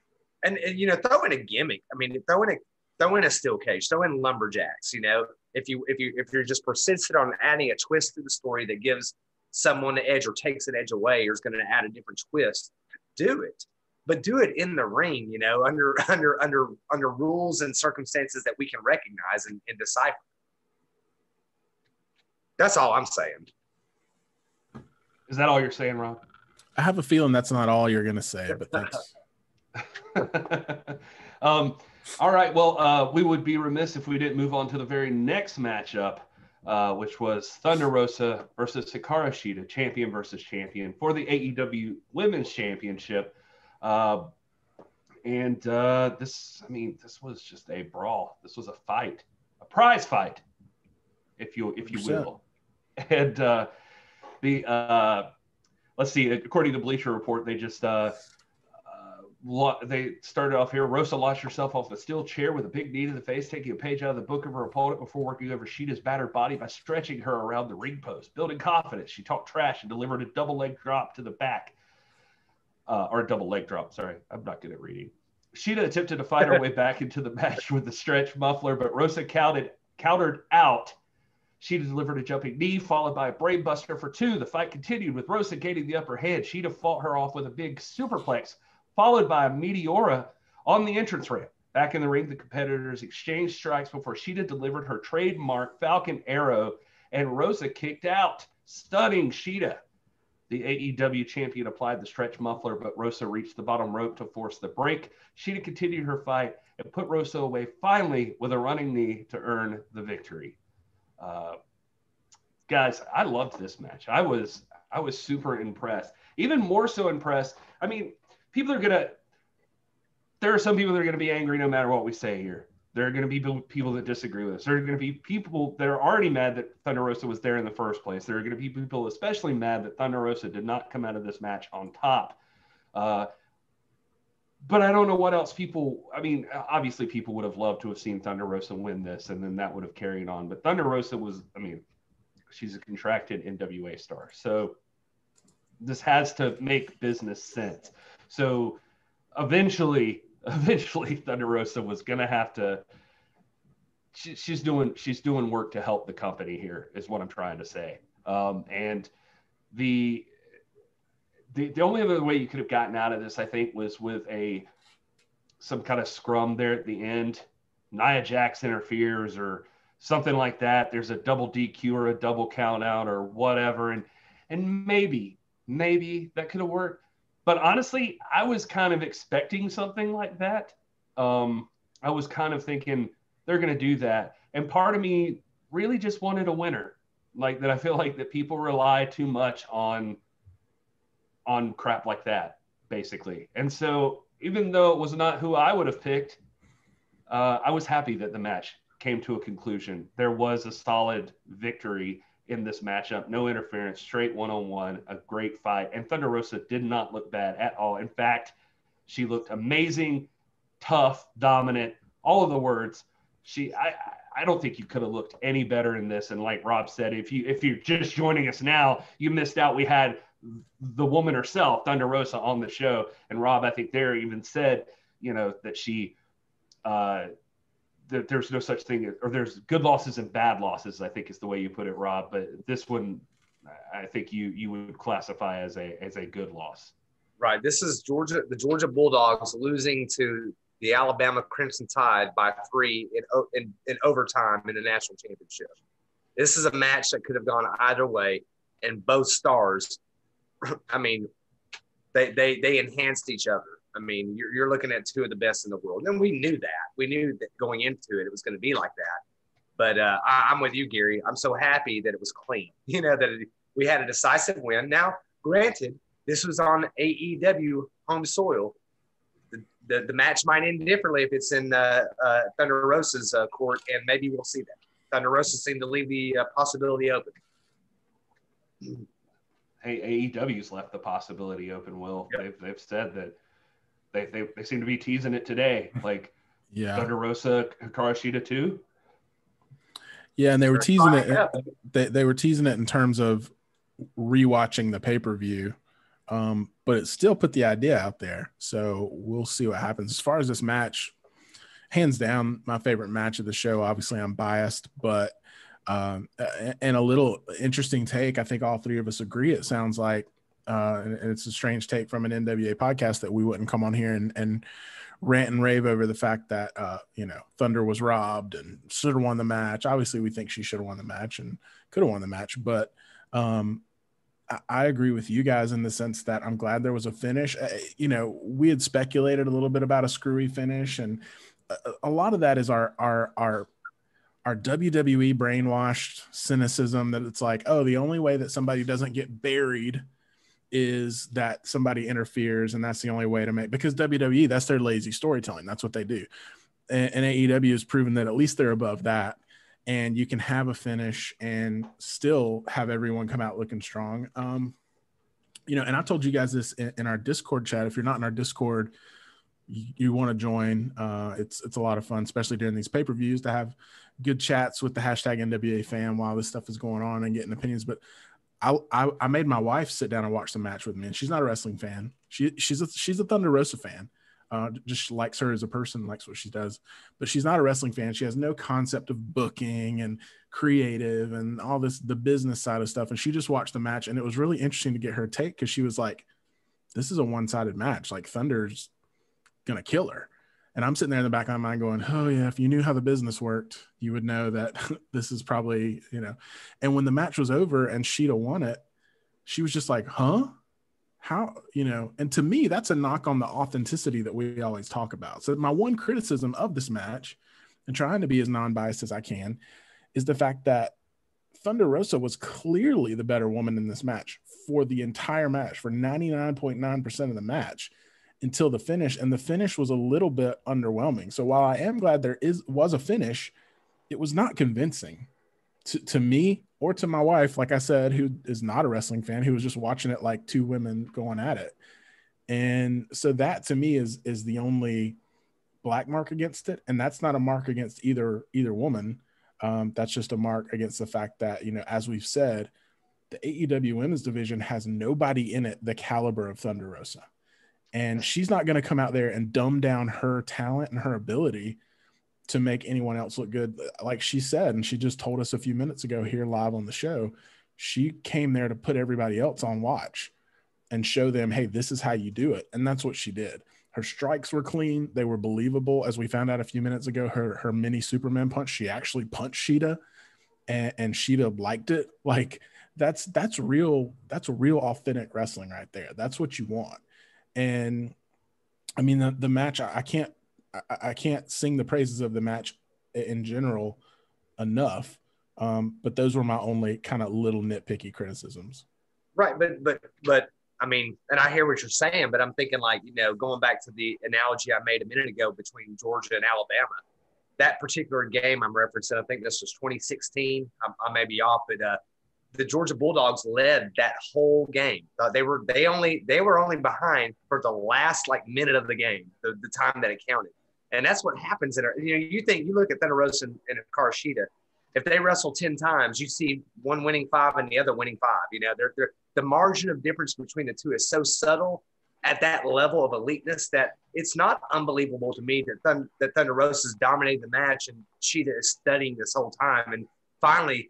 And, and, you know throw in a gimmick i mean throw in a throw in a steel cage throw in lumberjacks you know if you if you if you're just persistent on adding a twist to the story that gives someone the edge or takes an edge away or is going to add a different twist do it but do it in the ring you know under under under under rules and circumstances that we can recognize and, and decipher that's all I'm saying. Is that all you're saying, Ron? I have a feeling that's not all you're going to say, but that's. um, all right. Well, uh, we would be remiss if we didn't move on to the very next matchup, uh, which was Thunder Rosa versus Hikaru Shida, champion versus champion for the AEW Women's Championship. Uh, and uh, this, I mean, this was just a brawl. This was a fight, a prize fight, if you if you 100%. will. And uh, the uh, let's see, according to Bleacher Report, they just they started off here. Rosa launched herself off a steel chair with a big knee to the face, taking a page out of the book of her opponent before working over Shida's battered body by stretching her around the ring post. Building confidence, she talked trash and delivered a double leg drop to the back. Uh, or a double leg drop. Sorry, I'm not good at reading. Shida attempted to fight her way back into the match with the stretch muffler, but Rosa counted, countered out. Shida delivered a jumping knee, followed by a brainbuster for two. The fight continued with Rosa gaining the upper hand. Shida fought her off with a big superplex, followed by a meteora on the entrance ramp. Back in the ring, the competitors exchanged strikes before Shida delivered her trademark Falcon Arrow, and Rosa kicked out, stunning Shida. The AEW champion applied the stretch muffler, but Rosa reached the bottom rope to force the break. Sheeta continued her fight and put Rosa away finally with a running knee to earn the victory. Uh, guys, I loved this match. I was I was super impressed. Even more so impressed. I mean, people are gonna. There are some people that are gonna be angry no matter what we say here. There are to be people that disagree with us. There are to be people that are already mad that Thunder Rosa was there in the first place. There are to be people especially mad that Thunder Rosa did not come out of this match on top. Uh, but I don't know what else people. I mean, obviously, people would have loved to have seen Thunder Rosa win this, and then that would have carried on. But Thunder Rosa was, I mean, she's a contracted NWA star, so this has to make business sense. So eventually, eventually Thunder Rosa was gonna have to. She, she's doing she's doing work to help the company here, is what I'm trying to say. Um, and the, the the only other way you could have gotten out of this, I think, was with a some kind of scrum there at the end. Nia Jax interferes or something like that. There's a double DQ or a double count out or whatever, and and maybe maybe that could have worked but honestly, I was kind of expecting something like that. Um, I was kind of thinking they're going to do that, and part of me really just wanted a winner, like that. I feel like that people rely too much on on crap like that, basically. And so, even though it was not who I would have picked, uh, I was happy that the match came to a conclusion. There was a solid victory in this matchup. No interference, straight one on one, a great fight. And Thunder Rosa did not look bad at all. In fact, she looked amazing, tough, dominant, all of the words. She, I, I don't think you could have looked any better in this. And like Rob said, if you if you're just joining us now, you missed out. We had the woman herself, Thunder Rosa, on the show. And Rob, I think there even said, you know, that she uh, that there's no such thing, or there's good losses and bad losses. I think is the way you put it, Rob. But this one, I think you you would classify as a as a good loss. Right. This is Georgia, the Georgia Bulldogs losing to the Alabama Crimson Tide by three in, in, in overtime in the national championship. This is a match that could have gone either way, and both stars, I mean, they they they enhanced each other. I mean, you're, you're looking at two of the best in the world, and we knew that. We knew that going into it, it was going to be like that. But uh, I, I'm with you, Gary. I'm so happy that it was clean. You know that it, we had a decisive win. Now, granted, this was on AEW home soil. The, the, the match might end differently if it's in uh, uh, Thunder Rosa's uh, court, and maybe we'll see that. Thunder Rosa seemed to leave the uh, possibility open. Hey, AEW's left the possibility open. Will Yep. they've they've said that they, they they seem to be teasing it today, like Yeah. Thunder Rosa, Hikaru Shida too. Yeah, and they were teasing it. They they were teasing it in terms of rewatching the pay per view, um, but it still put the idea out there. So we'll see what happens. As far as this match, hands down, my favorite match of the show. Obviously, I'm biased, but um, and a little interesting take. I think all three of us agree. It sounds like, uh, and it's a strange take from an NWA podcast that we wouldn't come on here and and rant and rave over the fact that uh, you know Thunder was robbed and should have won the match. Obviously, we think she should have won the match and could have won the match, but um, I- I agree with you guys in the sense that I'm glad there was a finish. Uh, You know, we had speculated a little bit about a screwy finish, and a, a lot of that is our our our our WWE brainwashed cynicism that it's like, oh, the only way that somebody doesn't get buried is that somebody interferes, and that's the only way to make because WWE that's their lazy storytelling. That's what they do, and, and AEW has proven that at least they're above that and you can have a finish and still have everyone come out looking strong. Um, you know, and I told you guys this in, in our Discord chat. If you're not in our Discord, you, you want to join. Uh, it's it's a lot of fun, especially during these pay per views, to have good chats with the hashtag NWA fan while this stuff is going on and getting opinions. But I, I I made my wife sit down and watch the match with me, and she's not a wrestling fan. She she's a she's a Thunder Rosa fan uh, just likes her as a person, likes what she does. But she's not a wrestling fan. She has no concept of booking and creative and all this, the business side of stuff. And she just watched the match. And it was really interesting to get her take because she was like, this is a one sided match. Like Thunder's to kill her. And I'm sitting there in the back of my mind going, oh, yeah, if you knew how the business worked, you would know that this is probably, you know. And when the match was over and Shida won it, she was just like, huh? how you know and to me that's a knock on the authenticity that we always talk about so my one criticism of this match and trying to be as non-biased as i can is the fact that thunder rosa was clearly the better woman in this match for the entire match for 99.9% of the match until the finish and the finish was a little bit underwhelming so while i am glad there is was a finish it was not convincing to, to me or to my wife, like I said, who is not a wrestling fan, who was just watching it like two women going at it. And so that to me is is the only black mark against it. And that's not a mark against either either woman. Um, that's just a mark against the fact that, you know, as we've said, the AEW women's division has nobody in it the caliber of Thunder Rosa. And she's not going to come out there and dumb down her talent and her ability to make anyone else look good. Like she said, and she just told us a few minutes ago here live on the show, she came there to put everybody else on watch and show them, hey, this is how you do it. And that's what she did. Her strikes were clean, they were believable. As we found out a few minutes ago, her her mini Superman punch, she actually punched Shida and, and Shida liked it. Like that's that's real, that's real authentic wrestling right there. That's what you want. And I mean the, the match, I, can't I, I can't sing the praises of the match in general enough. Um, but those were my only kind of little nitpicky criticisms. Right, but but but I mean, and I hear what you're saying, but I'm thinking like you know, going back to the analogy I made a minute ago between Georgia and Alabama, that particular game I'm referencing, I think this was 2016. I, I may be off, but uh, the Georgia Bulldogs led that whole game. Uh, they were they only they were only behind for the last like minute of the game, the, the time that it counted. And that's what happens in a, you know, you think you look at Thunder Rosa and, and Hikaru if they wrestle 10 times, you see one winning five and the other winning five. You know, they're, they're, the margin of difference between the two is so subtle at that level of eliteness that it's not unbelievable to me that, Thund- that Thunder Rosa is dominating the match and Shida is studying this whole time and finally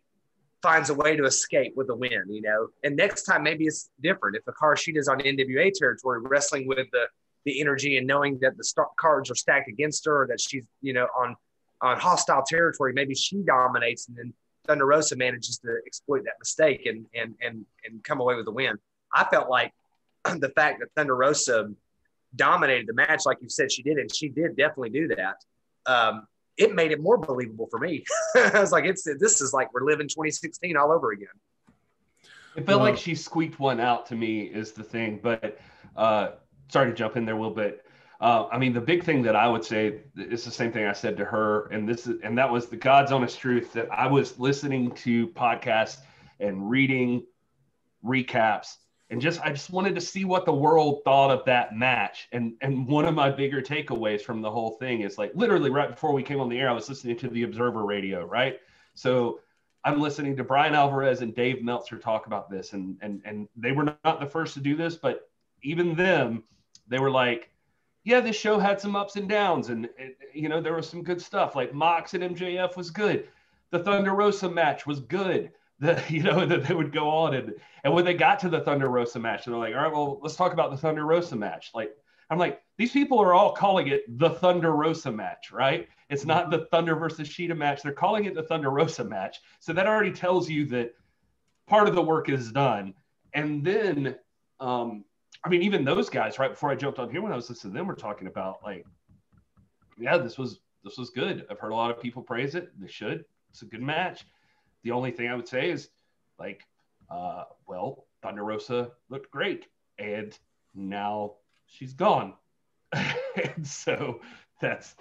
finds a way to escape with a win, you know. And next time maybe it's different. If Hikaru Shida is on NWA territory wrestling with the the energy and knowing that the st- cards are stacked against her, or that she's you know on on hostile territory, maybe she dominates, and then Thunder Rosa manages to exploit that mistake and and and and come away with the win. I felt like the fact that Thunder Rosa dominated the match, like you said, she did, and she did definitely do that. Um, it made it more believable for me. I was like, it's this is like we're living 2016 all over again. It felt Well- like she squeaked one out to me is the thing, but uh, sorry to jump in there, Will, but uh, I mean the big thing that I would say is the same thing I said to her, and this is and that was the God's honest truth that I was listening to podcasts and reading recaps and just I just wanted to see what the world thought of that match. And and one of my bigger takeaways from the whole thing is like literally right before we came on the air, I was listening to the Observer Radio, right? So I'm listening to Bryan Alvarez and Dave Meltzer talk about this, and and and they were not the first to do this, but even them, they were like, yeah, this show had some ups and downs, and, and you know there was some good stuff. Like Mox and MJF was good. The Thunder Rosa match was good. The you know that they would go on and and when they got to the Thunder Rosa match, they're like, all right, well, let's talk about the Thunder Rosa match. Like I'm like, these people are all calling it the Thunder Rosa match, right? It's not the Thunder versus Shida match. They're calling it the Thunder Rosa match. So that already tells you that part of the work is done. and then, um, I mean, even those guys, right before I jumped on here, when I was listening to them, were talking about like, yeah, this was this was good. I've heard a lot of people praise it. They should. It's a good match. The only thing I would say is, like, uh, well, Thunder Rosa looked great, and now she's gone, and so that's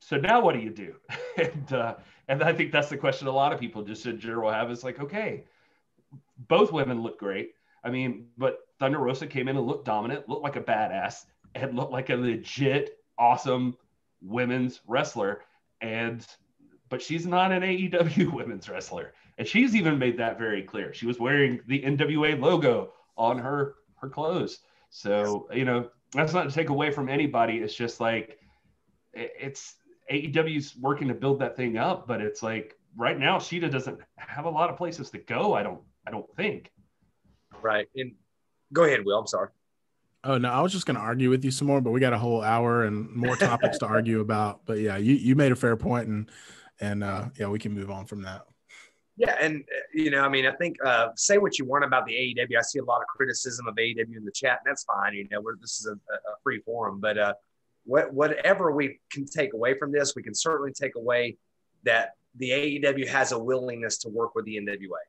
so now what do you do? and uh, and I think that's the question a lot of people just in general have is like, okay, both women look great. I mean, but Thunder Rosa came in and looked dominant, looked like a badass, and looked like a legit awesome women's wrestler. And but she's not an AEW women's wrestler. And she's even made that very clear. She was wearing the NWA logo on her her clothes. So, you know, that's not to take away from anybody. It's just like it's AEW's working to build that thing up, but it's like right now Shida doesn't have a lot of places to go. I don't I don't think. Right. And go ahead, Will. I'm sorry. Oh no, I was just going to argue with you some more, but we got a whole hour and more topics to argue about. But yeah, you you made a fair point, and and uh, yeah, we can move on from that. Yeah, and uh, you know, I mean, I think uh, say what you want about the AEW. I see a lot of criticism of AEW in the chat, and that's fine. You know, this is a, a free forum, but uh, what, whatever we can take away from this, we can certainly take away that the AEW has a willingness to work with the NWA.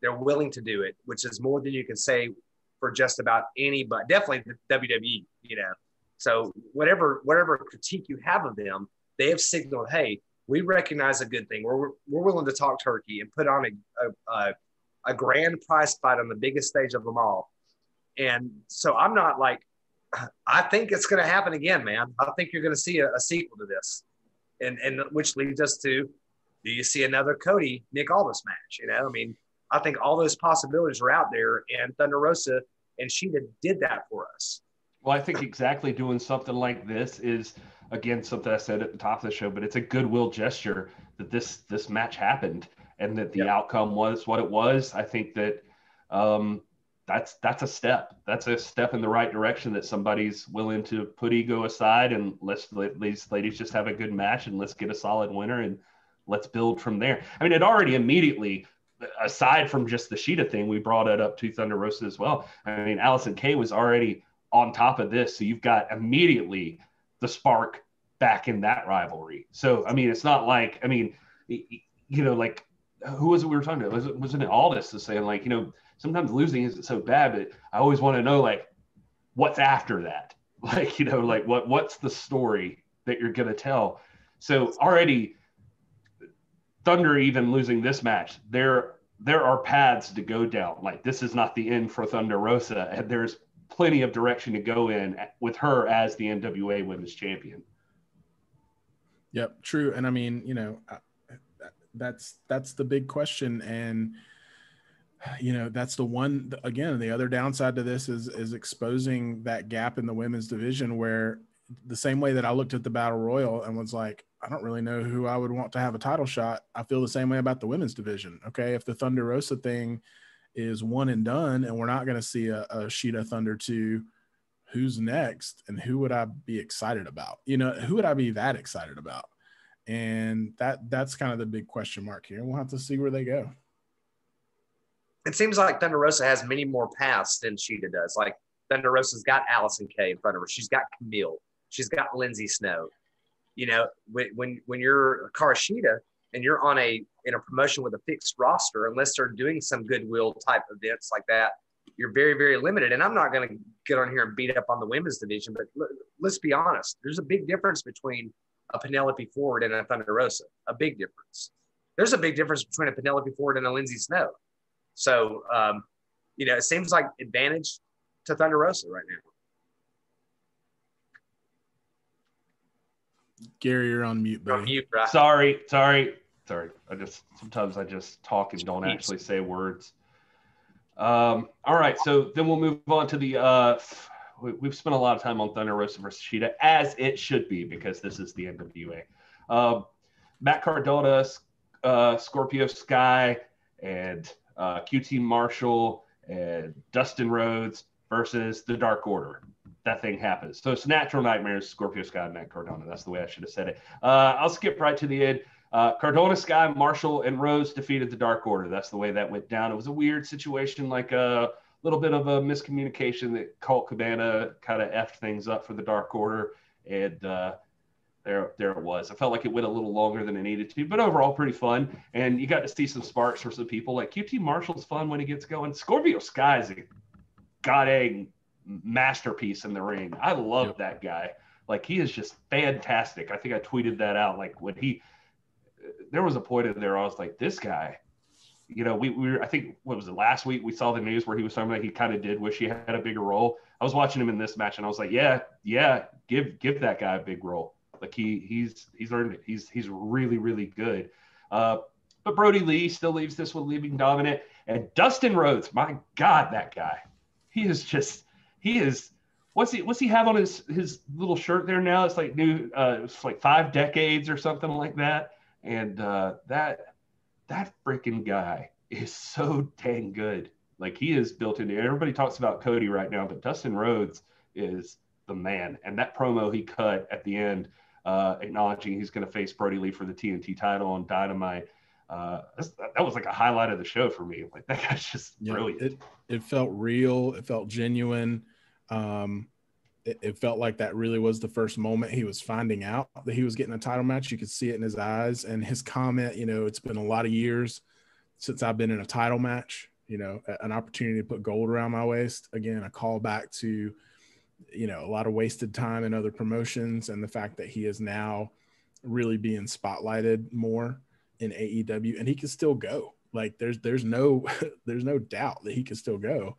They're willing to do it, which is more than you can say for just about any, but definitely the WWE, you know. So whatever whatever critique you have of them, they have signaled, hey, we recognize a good thing. We're, we're willing to talk turkey and put on a, a, a, grand prize fight on the biggest stage of them all. And so I'm not like, I think it's going to happen again, man. I think you're going to see a, a, sequel to this, and and which leads us to, do you see another Cody Nick Aldis match? You know, I mean, I think all those possibilities are out there, and Thunder Rosa and Shida did that for us. Well, I think exactly doing something like this is again something I said at the top of the show, but it's a goodwill gesture that this this match happened and that the yep. outcome was what it was. I think that um, that's that's a step. That's a step in the right direction that somebody's willing to put ego aside and let's let these ladies just have a good match and let's get a solid winner and let's build from there. I mean, it already immediately, aside from just the Shida thing, we brought it up to Thunder Rosa as well. I mean, Allysin Kay was already on top of this, so you've got immediately the spark back in that rivalry. So I mean, it's not like I mean, you know, like who was it we were talking about? Was it wasn't it Aldis to saying like you know sometimes losing isn't so bad, but I always want to know like what's after that. Like, you know, like what what's the story that you're gonna tell? So already Thunder even losing this match, there there are paths to go down. Like this is not the end for Thunder Rosa, and there's plenty of direction to go in with her as the NWA Women's Champion. Yep, true. And I mean, you know, that's that's the big question, and you know that's the one again the other downside to this is is exposing that gap in the women's division where the same way that I looked at the battle royal and was like I don't really know who I would want to have a title shot I feel the same way about the women's division okay if the Thunder Rosa thing is one and done and we're not going to see a, a Shida Thunder 2 who's next and who would I be excited about you know who would I be that excited about and that that's kind of the big question mark here we'll have to see where they go it seems like Thunder Rosa has many more paths than Shida does. Like Thunder Rosa's got Allysin Kay in front of her. She's got Kamille. She's got Lindsay Snow. You know, when when when you're Hikaru Shida and you're on a in a promotion with a fixed roster, unless they're doing some goodwill type events like that, you're very very limited. And I'm not going to get on here and beat up on the women's division, but l- let's be honest. There's a big difference between a Penelope Ford and a Thunder Rosa. A big difference. There's a big difference between a Penelope Ford and a Lindsay Snow. So, um, you know, it seems like advantage to Thunder Rosa right now. Gary, you're on mute, buddy. On mute. Sorry, sorry, sorry. I just sometimes I just talk and don't actually say words. Um, all right, so then we'll move on to the. Uh, we, have spent a lot of time on Thunder Rosa versus Shida, as it should be, because this is the NWA. Uh, Matt Cardona, uh, Scorpio Sky, and uh, QT Marshall and Dustin Rhodes versus the Dark Order. That thing happens. So it's Natural Nightmares, Scorpio Sky, Matt Cardona. That's the way I should have said it. Uh, I'll skip right to the end. Uh, Cardona, Sky, Marshall, and Rhodes defeated the Dark Order. That's the way that went down. It was a weird situation, like a little bit of a miscommunication that Colt Cabana kind of effed things up for the Dark Order, and uh, there there it was. I felt like it went a little longer than it needed to, but overall pretty fun. And you got to see some sparks for some people. Like QT Marshall's fun when he gets going. Scorpio Sky's a god egg masterpiece in the ring. I love Yep. that guy. Like he is just fantastic. I think I tweeted that out. Like when he, there was a point in there I was like, this guy, you know, we, we were, I think what was it last week we saw the news where he was talking about he kind of did wish he had a bigger role. I was watching him in this match and I was like, yeah, yeah, give give that guy a big role. Like he he's he's earned it. He's he's really really good. Uh, but Brodie Lee still leaves this one leaving dominant. And Dustin Rhodes, my God, that guy, he is just he is. What's he what's he have on his his little shirt there now? It's like new uh it's like five decades or something like that. And uh that that freaking guy is so dang good. Like he is built into everybody talks about Cody right now, but Dustin Rhodes is the man. And that promo he cut at the end, uh, acknowledging he's going to face Brodie Lee for the TNT title on Dynamite. Uh, that was like a highlight of the show for me. Like that guy's just Yeah, brilliant. It it felt real. It felt genuine. Um, it, it felt like that really was the first moment he was finding out that he was getting a title match. You could see it in his eyes and his comment. You know, it's been a lot of years since I've been in a title match. You know, an opportunity to put gold around my waist. Again, a call back to, you know, a lot of wasted time in other promotions and the fact that he is now really being spotlighted more in AEW and he can still go. Like there's there's no there's no doubt that he can still go.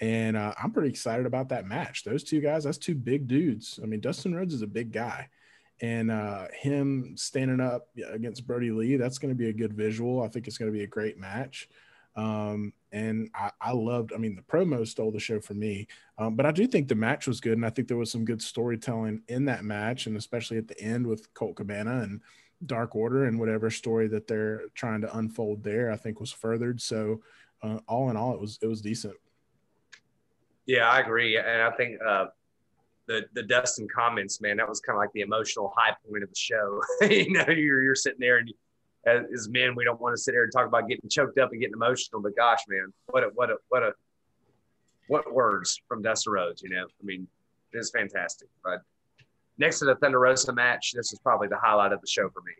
And uh, I'm pretty excited about that match. Those two guys, that's two big dudes. I mean, Dustin Rhodes is a big guy. And uh, him standing up against Brodie Lee, that's going to be a good visual. I think it's going to be a great match. Um, and I, I loved, I mean, the promo stole the show for me. Um, but I do think the match was good. And I think there was some good storytelling in that match. And especially at the end with Colt Cabana and Dark Order and whatever story that they're trying to unfold there, I think was furthered. So uh, all in all, it was it was decent. Yeah, I agree, and I think uh, the the Dustin comments, man, that was kind of like the emotional high point of the show. you know, you're you're sitting there, and as, as men, we don't want to sit there and talk about getting choked up and getting emotional, but gosh, man, what a what a what a what words from Dustin Rhodes. You know, I mean, it is fantastic. But next to the Thunder Rosa match, this is probably the highlight of the show for me.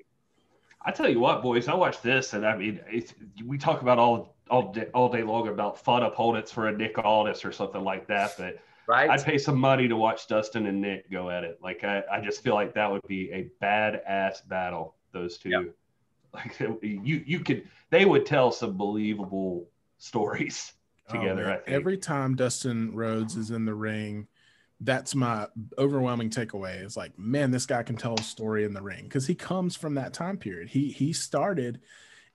I tell you what, boys, I watched this, and I mean, it's, we talk about all all day, all day long about fun opponents for a Nick Aldis or something like that, but Right? I'd pay some money to watch Dustin and Nick go at it. Like I, I just feel like that would be a badass battle. Those two, Yep. like you, you could, they would tell some believable stories oh, together. Oh. I think. Every time Dustin Rhodes is in the ring, that's my overwhelming takeaway. Is like, man, this guy can tell a story in the ring because he comes from that time period. He he started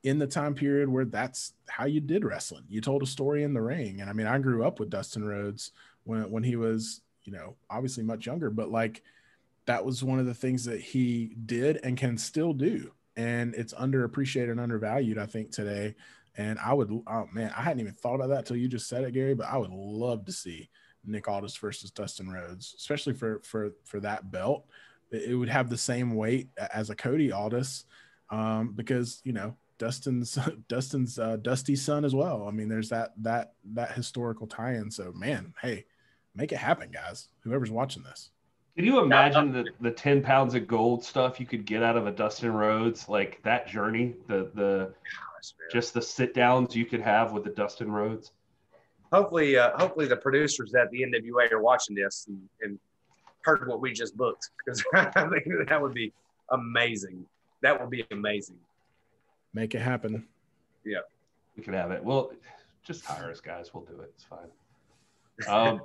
in the time period where that's how you did wrestling. You told a story in the ring, and I mean, I grew up with Dustin Rhodes when when he was, you know, obviously much younger, but like that was one of the things that he did and can still do, and it's underappreciated and undervalued, I think, today. And I would, oh man, I hadn't even thought of that till you just said it, Gary. But I would love to see Nick Aldis versus Dustin Rhodes, especially for for for that belt. It it would have the same weight as a Cody Aldis, um, because you know Dustin's Dustin's uh, Dusty son as well. I mean, there's that that that historical tie-in. So man, hey, make it happen, guys. Whoever's watching this. Can you imagine the, the 10 pounds of gold stuff you could get out of a Dustin Rhodes, like that journey, the, the, just the sit downs you could have with the Dustin Rhodes? Hopefully, uh, hopefully the producers at the NWA are watching this and, and heard what we just booked because I think that would be amazing. That would be amazing. Make it happen. Yeah, we could have it. Well, just hire us, guys. We'll do it. It's fine. Um,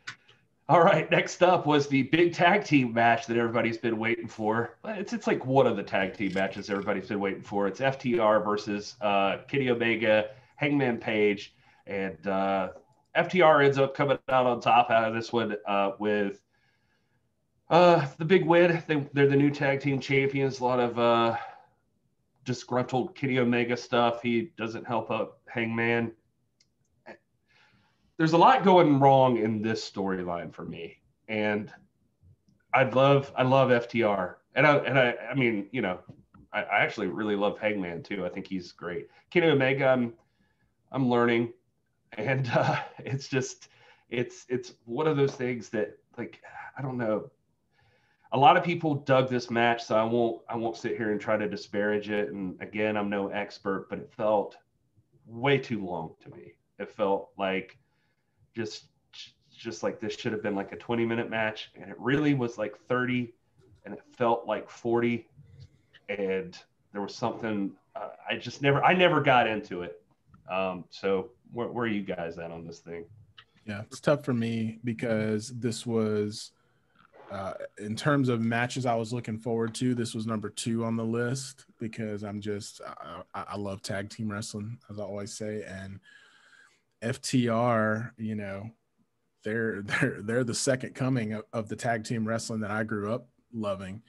all right. Next up was the big tag team match that everybody's been waiting for. It's it's like one of the tag team matches everybody's been waiting for. It's FTR versus uh, Kenny Omega, Hangman Page, and uh, FTR ends up coming out on top out of this one uh, with uh, the big win. They, they're the new tag team champions. A lot of uh, disgruntled Kenny Omega stuff. He doesn't help up Hangman. There's a lot going wrong in this storyline for me, and I'd love I love FTR, and I and I I mean you know I, I actually really love Hangman too. I think he's great. Kenny Omega, I'm I'm learning. And uh, it's just it's it's one of those things that like I don't know. A lot of people dug this match, so I won't I won't sit here and try to disparage it. And again, I'm no expert, but it felt way too long to me. It felt like just just like this should have been like a 20 minute match, and it really was like 30, and it felt like 40, and there was something uh, I just never I never got into it. Um, so where, where are you guys at on this thing? Yeah, it's tough for me because this was, uh, in terms of matches I was looking forward to, this was number two on the list because I'm just, I, I love tag team wrestling, as I always say. And FTR, you know, they're, they're, they're the second coming of, of the tag team wrestling that I grew up loving.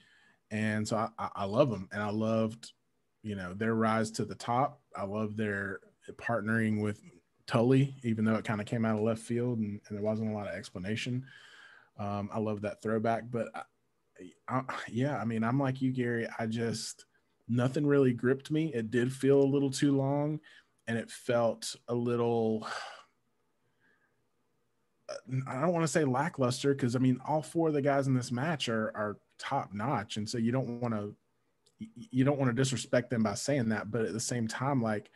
And so I, I love them. And I loved, you know, their rise to the top. I love their partnering with Tully, even though it kind of came out of left field and, and, there wasn't a lot of explanation. Um, I love that throwback, but I, I, yeah, I mean, I'm like you, Gary. I just nothing really gripped me. It did feel a little too long, and it felt a little. I don't want to say lackluster because I mean, all four of the guys in this match are are top notch, and so you don't want to you don't want to disrespect them by saying that, but at the same time, like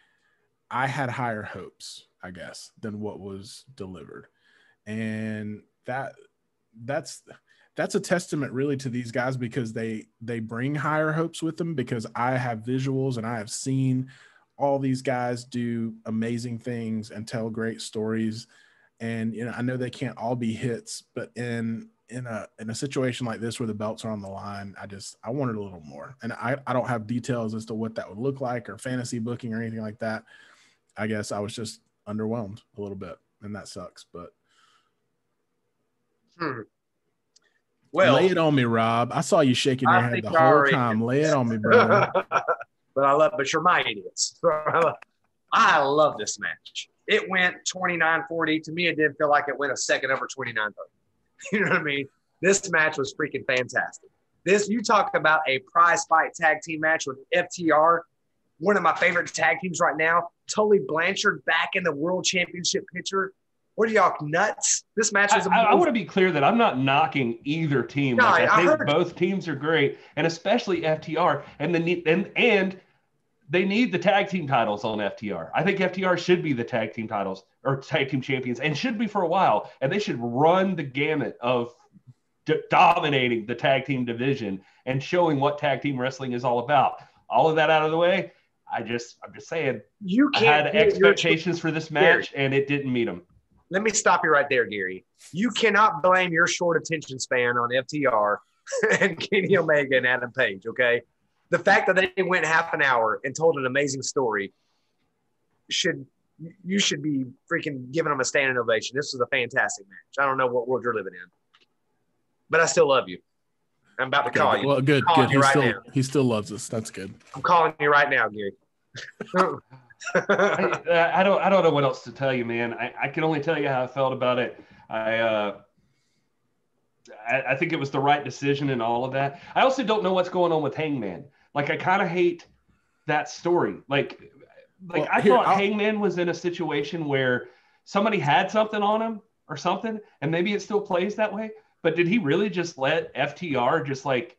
I had higher hopes, I guess, than what was delivered. And that that's that's a testament really to these guys because they they bring higher hopes with them because I have visuals and I have seen all these guys do amazing things and tell great stories. And you know I know they can't all be hits but in in a in a situation like this where the belts are on the line I just I wanted a little more. And I I don't have details as to what that would look like or fantasy booking or anything like that. I guess I was just underwhelmed a little bit, and that sucks. But hmm. well, lay it on me, Rob. I saw you shaking your I head the whole time. Lay it on me, bro. but I love, but you're my idiots. I love this match. It went 29 40. To me, it didn't feel like it went a second over 29 30. You know what I mean? This match was freaking fantastic. This, you talk about a prize fight tag team match with FTR, one of my favorite tag teams right now. Tully Blanchard back in the world championship picture. What are y'all nuts? This match was. I, I, want to be clear that I'm not knocking either team. No, like, I, I, think heard... both teams are great, and especially FTR. And the and and they need the tag team titles on FTR. I think FTR should be the tag team titles or tag team champions, and should be for a while. And they should run the gamut of d- dominating the tag team division and showing what tag team wrestling is all about. All of that out of the way I just, I'm just saying, you can't had expectations for this match Gary, and it didn't meet them. Let me stop you right there, Gary. You cannot blame your short attention span on FTR and Kenny Omega and Adam Page. Okay, the fact that they went half an hour and told an amazing story should you should be freaking giving them a standing ovation. This was a fantastic match. I don't know what world you're living in, but I still love you. I'm about to call you. Well, good, good. He right still now. he still loves us. That's good. I'm calling you right now, Gary. I, I, don't I don't know what else to tell you, man. I, I can only tell you how I felt about it. I uh I, I think it was the right decision and all of that. I also don't know what's going on with Hangman. Like I kind of hate that story. Like like well, I here, thought I'll... Hangman was in a situation where somebody had something on him or something, and maybe it still plays that way. But did he really just let FTR just like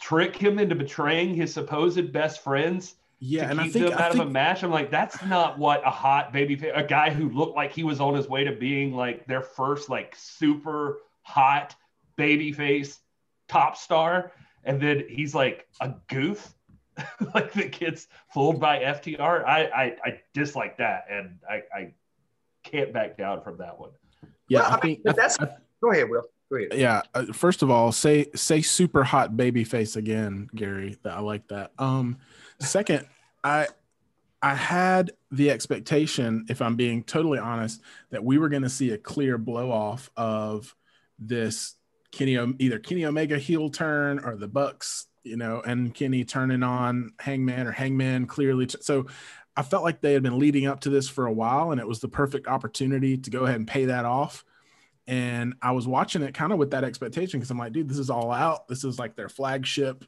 trick him into betraying his supposed best friends? Yeah, and I think out think, of a match. I'm like, that's not what a hot baby, a guy who looked like he was on his way to being like their first like super hot baby face top star, and then he's like a goof, like that gets fooled by FTR. I I, I dislike that, and I, I can't back down from that one. Yeah, well, I think that's. I, Go ahead, Will. Go ahead. Yeah. Uh, first of all, say say super hot baby face again, Gary. That I like that. Um, second, I I had the expectation, if I'm being totally honest, that we were going to see a clear blow off of this Kenny, either Kenny Omega heel turn or the Bucks, you know, and Kenny turning on Hangman or Hangman clearly. T- so I felt like they had been leading up to this for a while, and it was the perfect opportunity to go ahead and pay that off and I was watching it kind of with that expectation because I'm like, dude, this is all out. This is like their flagship,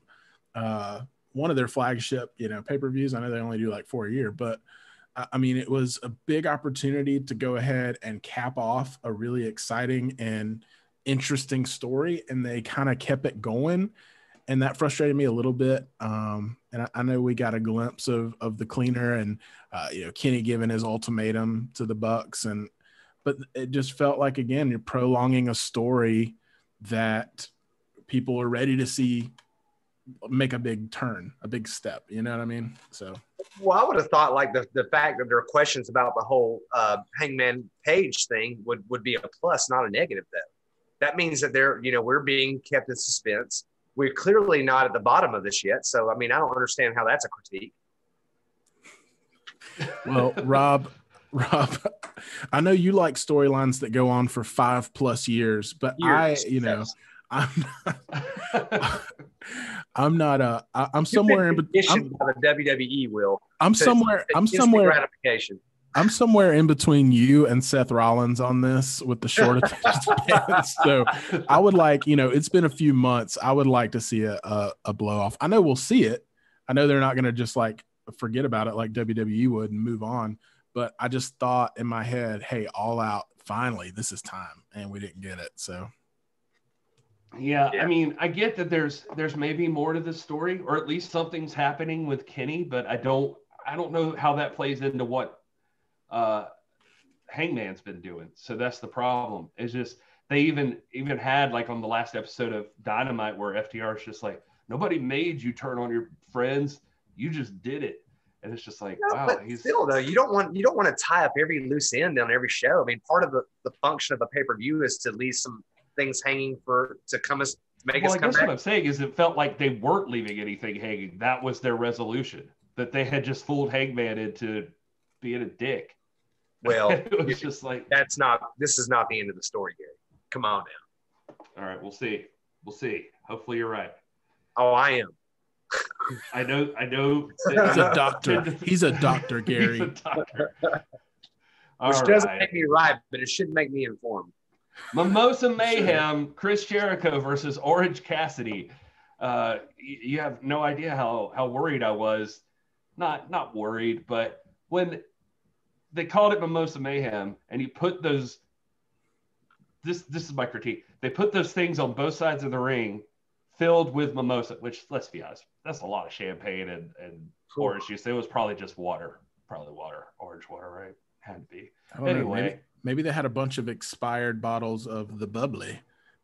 uh, one of their flagship, you know, pay per views. I know they only do like four a year, but I mean, it was a big opportunity to go ahead and cap off a really exciting and interesting story, and they kind of kept it going, and that frustrated me a little bit. Um, and I, I know we got a glimpse of of the cleaner and uh, you know Kenny giving his ultimatum to the Bucks, and but it just felt like again you're prolonging a story that people are ready to see make a big turn, a big step. You know what I mean? So Well, I would have thought like the, the fact that there are questions about the whole uh, Hangman Page thing would would be a plus, not a negative though. That means that they're you know we're being kept in suspense. We're clearly not at the bottom of this yet. So I mean, I don't understand how that's a critique. well, Rob, Rob, I know you like storylines that go on for five plus years, but Years, I, you know, yes. I'm not, I'm not a, I- I'm somewhere in between. the WWE will. I'm somewhere, I'm somewhere, gratification. I'm somewhere in between you and Seth Rollins on this with the short attention. So I would like, you know, it's been a few months. I would like to see a, a, a blow off. I know we'll see it. I know they're not going to just like forget about it like WWE would and move on. But I just thought in my head, hey, all out, finally, this is time. And we didn't get it. So Yeah, Yeah. I mean, I get that there's there's maybe more to this story, or at least something's happening with Kenny, but I don't I don't know how that plays into what uh Hangman's been doing. So that's the problem. It's just they even even had like on the last episode of Dynamite where FTR is just like nobody made you turn on your friends, you just did it, and it's just like No, wow, but he's still though, you don't want you don't want to tie up every loose end on every show. I mean, part of the, the function of a pay per view is to leave some things hanging for to come as to make well, us I come guess back. what I'm saying is it felt like they weren't leaving anything hanging. That was their resolution. That they had just fooled Hangman into being a dick. Well, it was just like, That's not. This is not the end of the story, Gary. Come on now. all right, we'll see. We'll see. Hopefully you're right. Oh, I am. I know. I know. he's a doctor. He's a doctor, He's Gary. a doctor. Which All doesn't right. make me right, but it should make me informed. Mimosa Mayhem, Chris Jericho versus Orange Cassidy. Uh, you have no idea how how worried I was. Not not worried, but when they called it Mimosa Mayhem, and you put those. This this is my critique. They put those things on both sides of the ring, filled with mimosa. Which let's be honest, that's a lot of champagne and and orange juice. It was probably just water, probably water, orange water, right? Had to be. Don't know, Anyway. maybe, maybe they had a bunch of expired bottles of the bubbly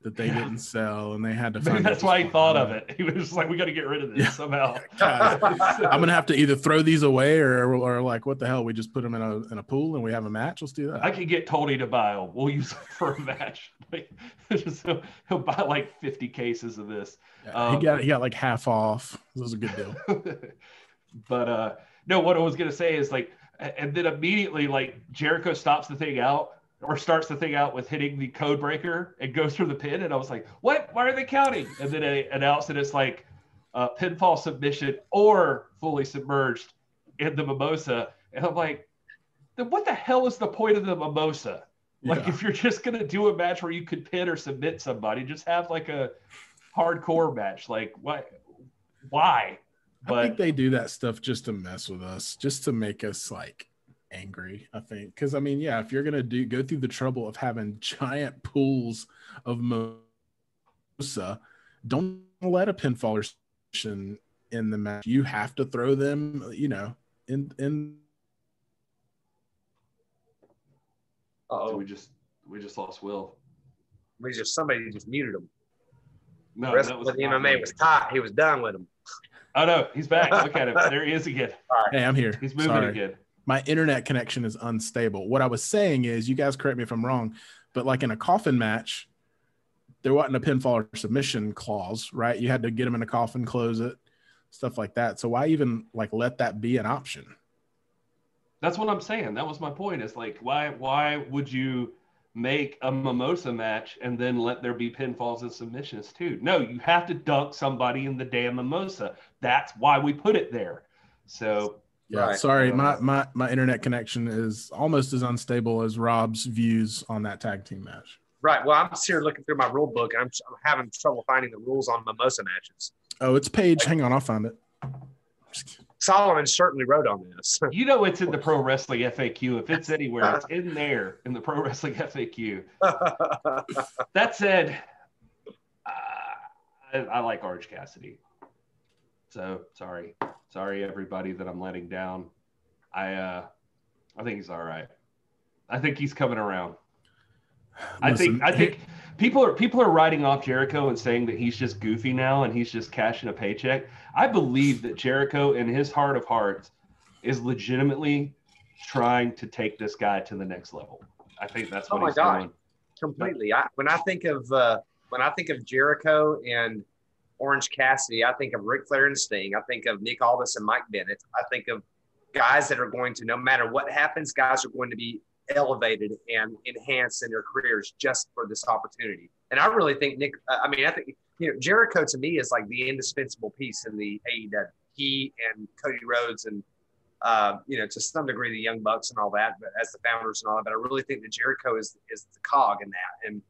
that they Yeah. didn't sell, and they had to find. that's why he thought of it. He was just like, we got to get rid of this Yeah. somehow. God, I'm gonna have to either throw these away or, or like, what the hell? We just put them in a in a pool and we have a match. Let's do that. I could get Tony to buy them. We'll use them for a match. Like, just, he'll, buy like 50 cases of this. Yeah, um, he got he got like half off. This was a good deal. but uh no, what I was gonna say is like, and then immediately like Jericho stops the thing out or starts the thing out with hitting the code breaker and goes through the pin, and I was like, what? Why are they counting? And then they announced that it's like uh, pinfall submission or fully submerged in the mimosa, and I'm like, then what the hell is the point of the mimosa? Like Yeah. if you're just gonna do a match where you could pin or submit somebody, just have like a hardcore match. Like what? Why? But, I think they do that stuff just to mess with us, just to make us like angry. I think because I mean, yeah, if you're gonna do go through the trouble of having giant pools of mimosa, don't let a pinfall or in the match. You have to throw them, you know, in in. So Oh, we just we just lost Will. we just somebody just muted him. No, the rest that of was the MMA me. was tight. He was done with him. Oh no, he's back. Look at him. There he is again. Hey, I'm here. He's moving Sorry. again. My internet connection is unstable. What I was saying is, you guys correct me if I'm wrong, but like in a coffin match, there wasn't a pinfall or submission clause, right? You had to get them in a coffin, close it, stuff like that. So why even like let that be an option? That's what I'm saying. That was my point. Is like why why would you make a mimosa match and then let there be pinfalls and submissions too? No, you have to dunk somebody in the damn mimosa. That's why we put it there. So Yeah, Right. sorry, my, my my internet connection is almost as unstable as Rob's views on that tag team match. Right. Well, I'm just here looking through my rule book, I'm, I'm having trouble finding the rules on mimosa matches. Oh, it's Paige. Hang on, I'll find it. Solomon certainly wrote on this. You know it's in the Pro Wrestling FAQ. If it's anywhere, it's in there in the Pro Wrestling FAQ. That said, uh, I, I like Orange Cassidy. So sorry, sorry everybody that I'm letting down. I uh, I think he's all right. I think he's coming around. I think I think people are people are writing off Jericho and saying that he's just goofy now and he's just cashing a paycheck. I believe that Jericho, in his heart of hearts, is legitimately trying to take this guy to the next level. I think that's what Oh my he's God. doing. completely. I, when I think of uh, when I think of Jericho and Orange Cassidy, I think of Ric Flair and Sting. I think of Nick Aldis and Mike Bennett. I think of guys that are going to, no matter what happens, guys are going to be elevated and enhanced in their careers just for this opportunity. And I really think Nick. uh, I mean, I think you know Jericho to me is like the indispensable piece in the AEW. He and Cody Rhodes and uh, you know, to some degree, the Young Bucks and all that, but as the founders and all that. But I really think that Jericho is is the cog in that, and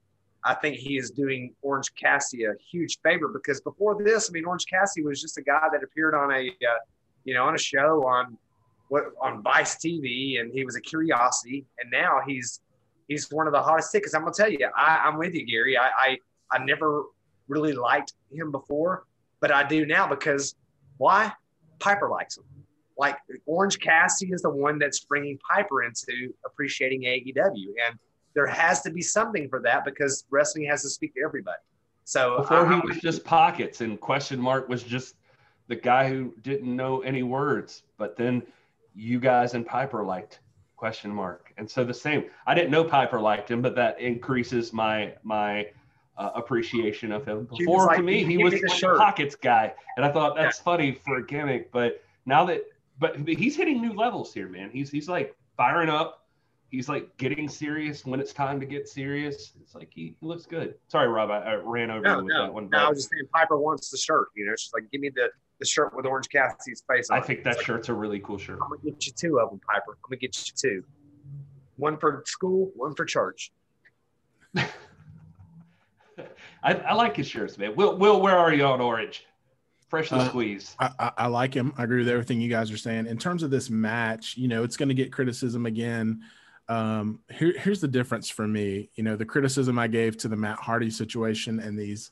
I think he is doing Orange Cassidy a huge favor because before this, I mean, Orange Cassidy was just a guy that appeared on a, uh, you know, on a show on what on Vice TV, and he was a curiosity, and now he's he's one of the hottest tickets. I'm gonna tell you, I, I'm with you, Gary. I, I I never really liked him before, but I do now because why? Piper likes him like Orange Cassidy is the one that's bringing Piper into appreciating AEW, and there has to be something for that because wrestling has to speak to everybody. So Before I'm- he was just pockets and question mark was just the guy who didn't know any words. But then you guys and Piper liked question mark. And so the same. I didn't know Piper liked him, but that increases my my uh, appreciation of him. Before like, to me, "Give he was the like shirt." pockets guy, and I thought that's funny for a gimmick. But now that but he's hitting new levels here, man. He's he's like firing up. He's like getting serious when it's time to get serious. It's like he, he looks good. Sorry, Rob, I, I ran over no, with no, that one. no. I was just saying Piper wants the shirt. You know, she's like, give me the the shirt with Orange Cassidy's face on. I it." think It's that like, shirt's a really cool shirt. I'm gonna get you two of them, Piper. I'm gonna get you two. One for school, one for church. I, I like his shirts, man. Will, Will, where are you on orange? freshly and Uh, squeeze. I, I, I like him. I agree with everything you guys are saying. In terms of this match, you know, it's going to get criticism again. Um, here, here's the difference for me. You know, the criticism I gave to the Matt Hardy situation and these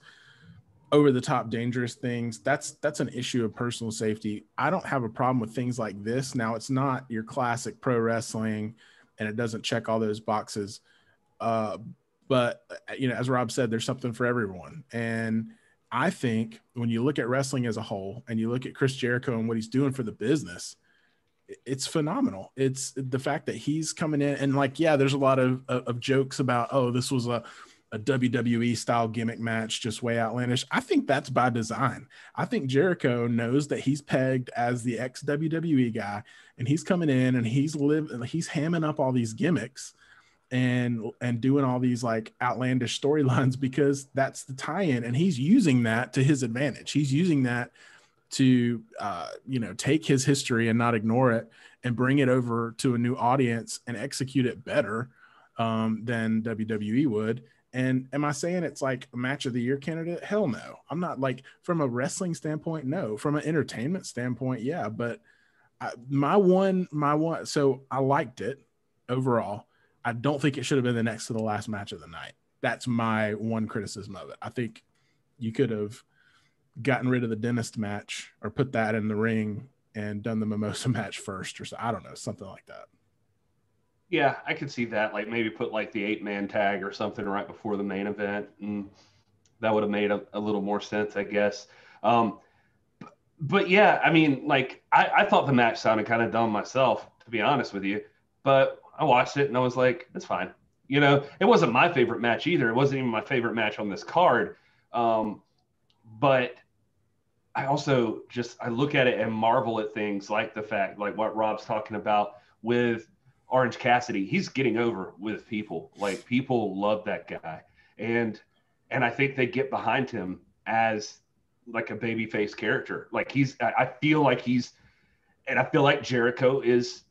over the top dangerous things that's that's an issue of personal safety. I don't have a problem with things like this. Now it's not your classic pro wrestling and it doesn't check all those boxes uh, but uh, you know as rob said there's something for everyone. And I think when you look at wrestling as a whole and you look at Chris Jericho and what he's doing for the business, it's phenomenal. It's the fact that he's coming in and like, yeah, there's a lot of, of, jokes about, oh, this was a, a WWE style gimmick match, just way outlandish. I think that's by design. I think Jericho knows that he's pegged as the ex WWE guy and he's coming in and he's live, he's hamming up all these gimmicks and and doing all these like outlandish storylines because that's the tie-in and he's using that to his advantage he's using that to uh, you know take his history and not ignore it and bring it over to a new audience and execute it better um, than WWE would. And am I saying it's like a match of the year candidate? Hell no. I'm not like from a wrestling standpoint, no. From an entertainment standpoint, yeah. But I, my one, my one, so I liked it overall. I don't think it should have been the next to the last match of the night. That's my one criticism of it. I think you could have gotten rid of the dentist match or put that in the ring and done the mimosa match first or so I don't know, something like that. Yeah, I could see that. Like maybe put like the eight man tag or something right before the main event, and that would have made a, a little more sense, I guess. Um, b- but yeah, I mean, like I, I thought the match sounded kind of dumb myself, to be honest with you. But I watched it and I was like, it's fine. You know, it wasn't my favorite match either. It wasn't even my favorite match on this card. Um, but I also just I look at it and marvel at things like the fact, like what Rob's talking about with Orange Cassidy. He's getting over with people. Like people love that guy, and and I think they get behind him as like a babyface character. Like he's, I I feel like he's, and I feel like Jericho is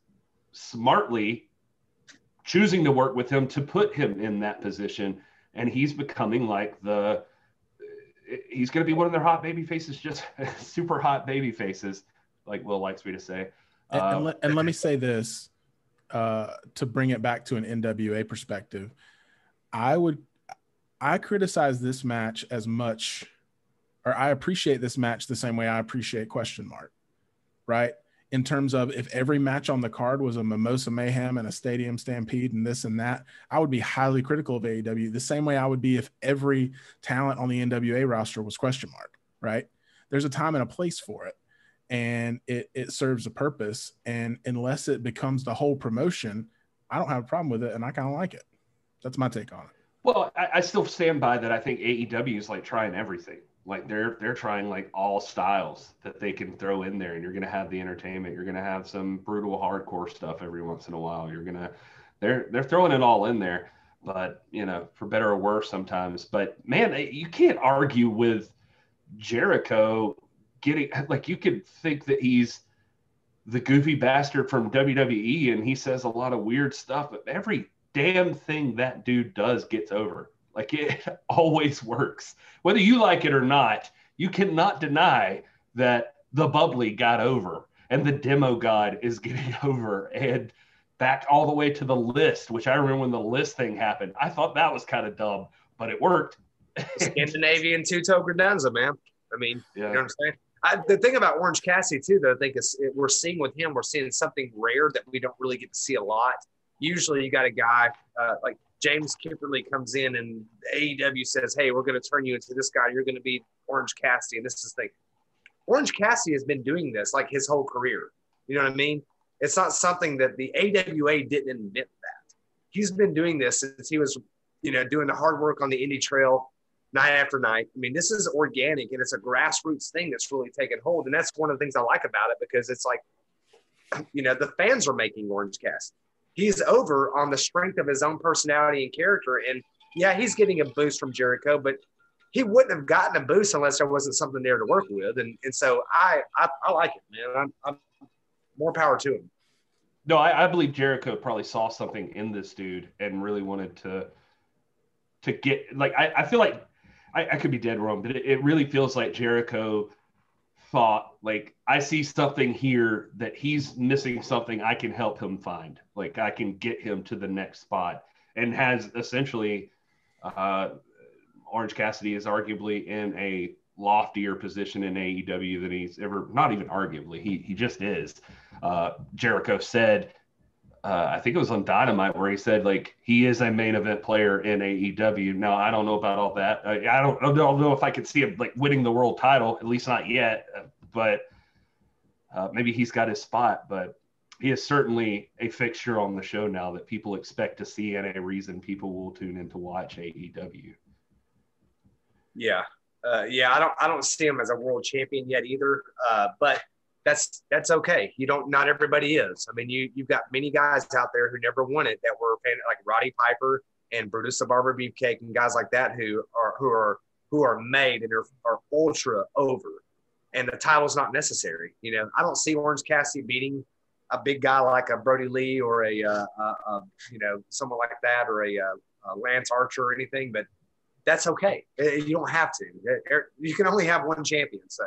smartly choosing to work with him to put him in that position, and he's becoming like the he's going to be one of their hot baby faces, just super hot baby faces like Will likes me to say. And, Uh, and, let, and let me say this uh, to bring it back to an NWA perspective. I would, I criticize this match as much, or I appreciate this match the same way I appreciate question mark, right? In terms of if every match on the card was a Mimosa Mayhem and a Stadium Stampede and this and that, I would be highly critical of AEW the same way I would be if every talent on the NWA roster was question mark, right? There's a time and a place for it and it, it serves a purpose. And unless it becomes the whole promotion, I don't have a problem with it, and I kind of like it. That's my take on it. Well, I, I still stand by that. I think AEW is like trying everything. Like they're they're trying like all styles that they can throw in there, and you're gonna have the entertainment. You're gonna have some brutal hardcore stuff every once in a while. You're gonna they're they're throwing it all in there, but you know for better or worse sometimes. But man, eh, you can't argue with Jericho getting like you could think that he's the goofy bastard from WWE and he says a lot of weird stuff, but every damn thing that dude does gets over. Like it always works. Whether you like it or not, you cannot deny that the bubbly got over and the demo god is getting over and back all the way to the list, which I remember when the list thing happened. I thought that was kind of dumb, but it worked. Scandinavian two-toe credenza, man. I mean, Yeah. you know what I'm saying? I, the thing about Orange Cassidy too, though, I think is it, we're seeing with him, we're seeing something rare that we don't really get to see a lot. Usually, you got a guy uh, like James Cipperly comes in and AEW says, "Hey, we're going to turn you into this guy. You're going to be Orange Cassidy." And this is the thing. Orange Cassidy has been doing this like his whole career. You know what I mean? It's not something that the AWA didn't invent that. He's been doing this since he was, you know, doing the hard work on the indie trail night after night. I mean, this is organic and it's a grassroots thing that's really taken hold. And that's one of the things I like about it because it's like, you know, the fans are making Orange Cast. He's over on the strength of his own personality and character. And yeah, he's getting a boost from Jericho, but he wouldn't have gotten a boost unless there wasn't something there to work with. And and so I I, I like it, man. I'm, I'm more power to him. No, I, I believe Jericho probably saw something in this dude and really wanted to to get like I, I feel like I, I could be dead wrong, but it, it really feels like Jericho thought like I see something here that he's missing something I can help him find. Like I can get him to the next spot and has essentially uh Orange Cassidy is arguably in a loftier position in AEW than he's ever not even arguably he he just is uh, Jericho said, uh, I think it was on Dynamite where he said like he is a main event player in AEW. Now I don't know about all that. I, I don't I don't know if I could see him like winning the world title, at least not yet. uh, But uh, maybe he's got his spot. But he is certainly a fixture on the show now that people expect to see and a reason people will tune in to watch AEW. Yeah, uh, yeah. I don't I don't see him as a world champion yet either. Uh, but that's that's okay. You don't. Not everybody is. I mean, you you've got many guys out there who never won it that were like Roddy Piper and Brutus the Barber Beefcake and guys like that who are who are who are made and are, are ultra over, and the title's not necessary. You know, I don't see Orange Cassidy beating a big guy like a Brodie Lee or a, uh, uh, uh, you know someone like that or a, uh, a Lance Archer or anything, but that's okay. Uh, You don't have to. Uh, You can only have one champion. So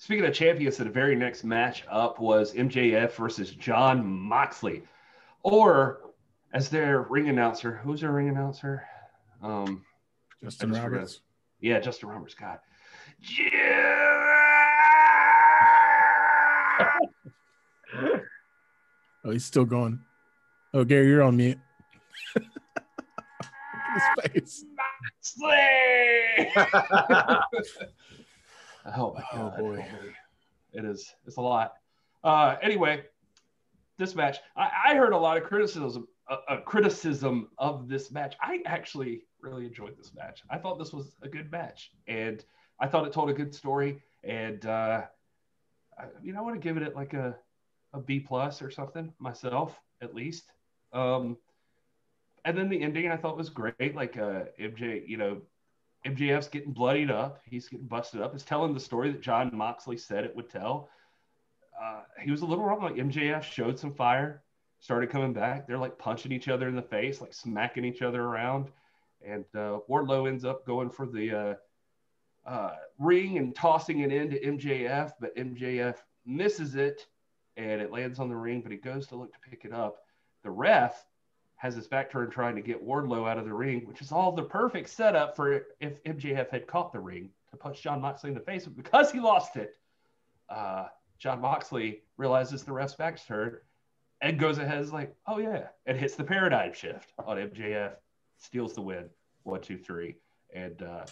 Speaking of champions, the very next match up was MJF versus Jon Moxley, or as their ring announcer, who's their ring announcer? Um, Justin I just forgot. Roberts. yeah, Justin Roberts. God, Oh, he's still going. Oh, Gary, you're on mute. Look at his face. Moxley. oh my Oh, boy. it is. It's a lot. Uh, anyway, this match, I, I heard a lot of criticism, uh, uh, criticism of this match. I actually really enjoyed this match. I thought this was a good match, and I thought it told a good story. And uh, I, you know, I want to give it like a a B plus or something myself, at least. Um, and then the ending I thought was great. Like uh, MJ, you know, MJF's getting bloodied up. He's getting busted up. It's telling the story that Jon Moxley said it would tell. Uh, he was a little wrong. Like MJF showed some fire, started coming back. They're like punching each other in the face, like smacking each other around. And uh, Wardlow ends up going for the uh, uh, ring and tossing it into MJF, but MJF misses it and it lands on the ring, but he goes to look to pick it up. The ref has his back turned trying to get Wardlow out of the ring, which is all the perfect setup for if MJF had caught the ring to punch Jon Moxley in the face. But because he lost it, uh, Jon Moxley realizes the ref's back's turned and goes ahead is like, oh yeah, and hits the paradigm shift on MJF, steals the win, one, two, three, and uh,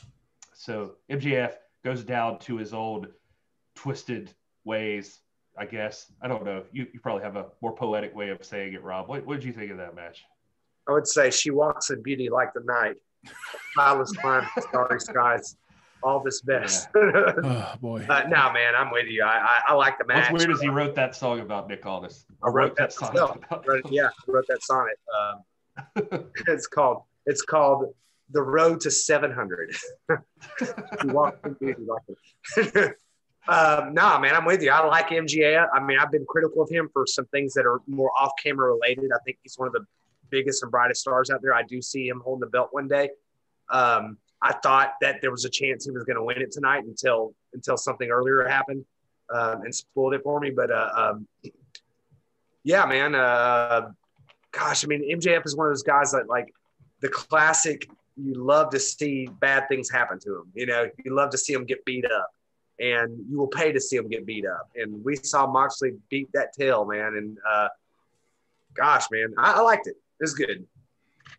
so MJF goes down to his old twisted ways. I guess I don't know. You, you probably have a more poetic way of saying it, Rob. What what did you think of that match? I would say she walks in beauty like the night. Cloudless climb, starry skies, all this best. Oh boy. uh, no, man, I'm with you. I I, I like the match. What's weird is he wrote that song about Nick Aldis. I wrote that song. myself. about- Wrote- yeah, I wrote that sonnet. Um, it's called it's called the road to 700. you walk in beauty like it. um, nah, man, I'm with you. I like MGA. I mean, I've been critical of him for some things that are more off camera related. I think he's one of the biggest and brightest stars out there. I do see him holding the belt one day. Um, I thought that there was a chance he was going to win it tonight until until something earlier happened um, and spoiled it for me. But uh, um, yeah, man. Uh, gosh, I mean, MJF is one of those guys that like the classic. You love to see bad things happen to him. You know, you love to see him get beat up, and you will pay to see him get beat up. And we saw Moxley beat that tail, man. And uh, gosh, man, I, I liked it. It was good.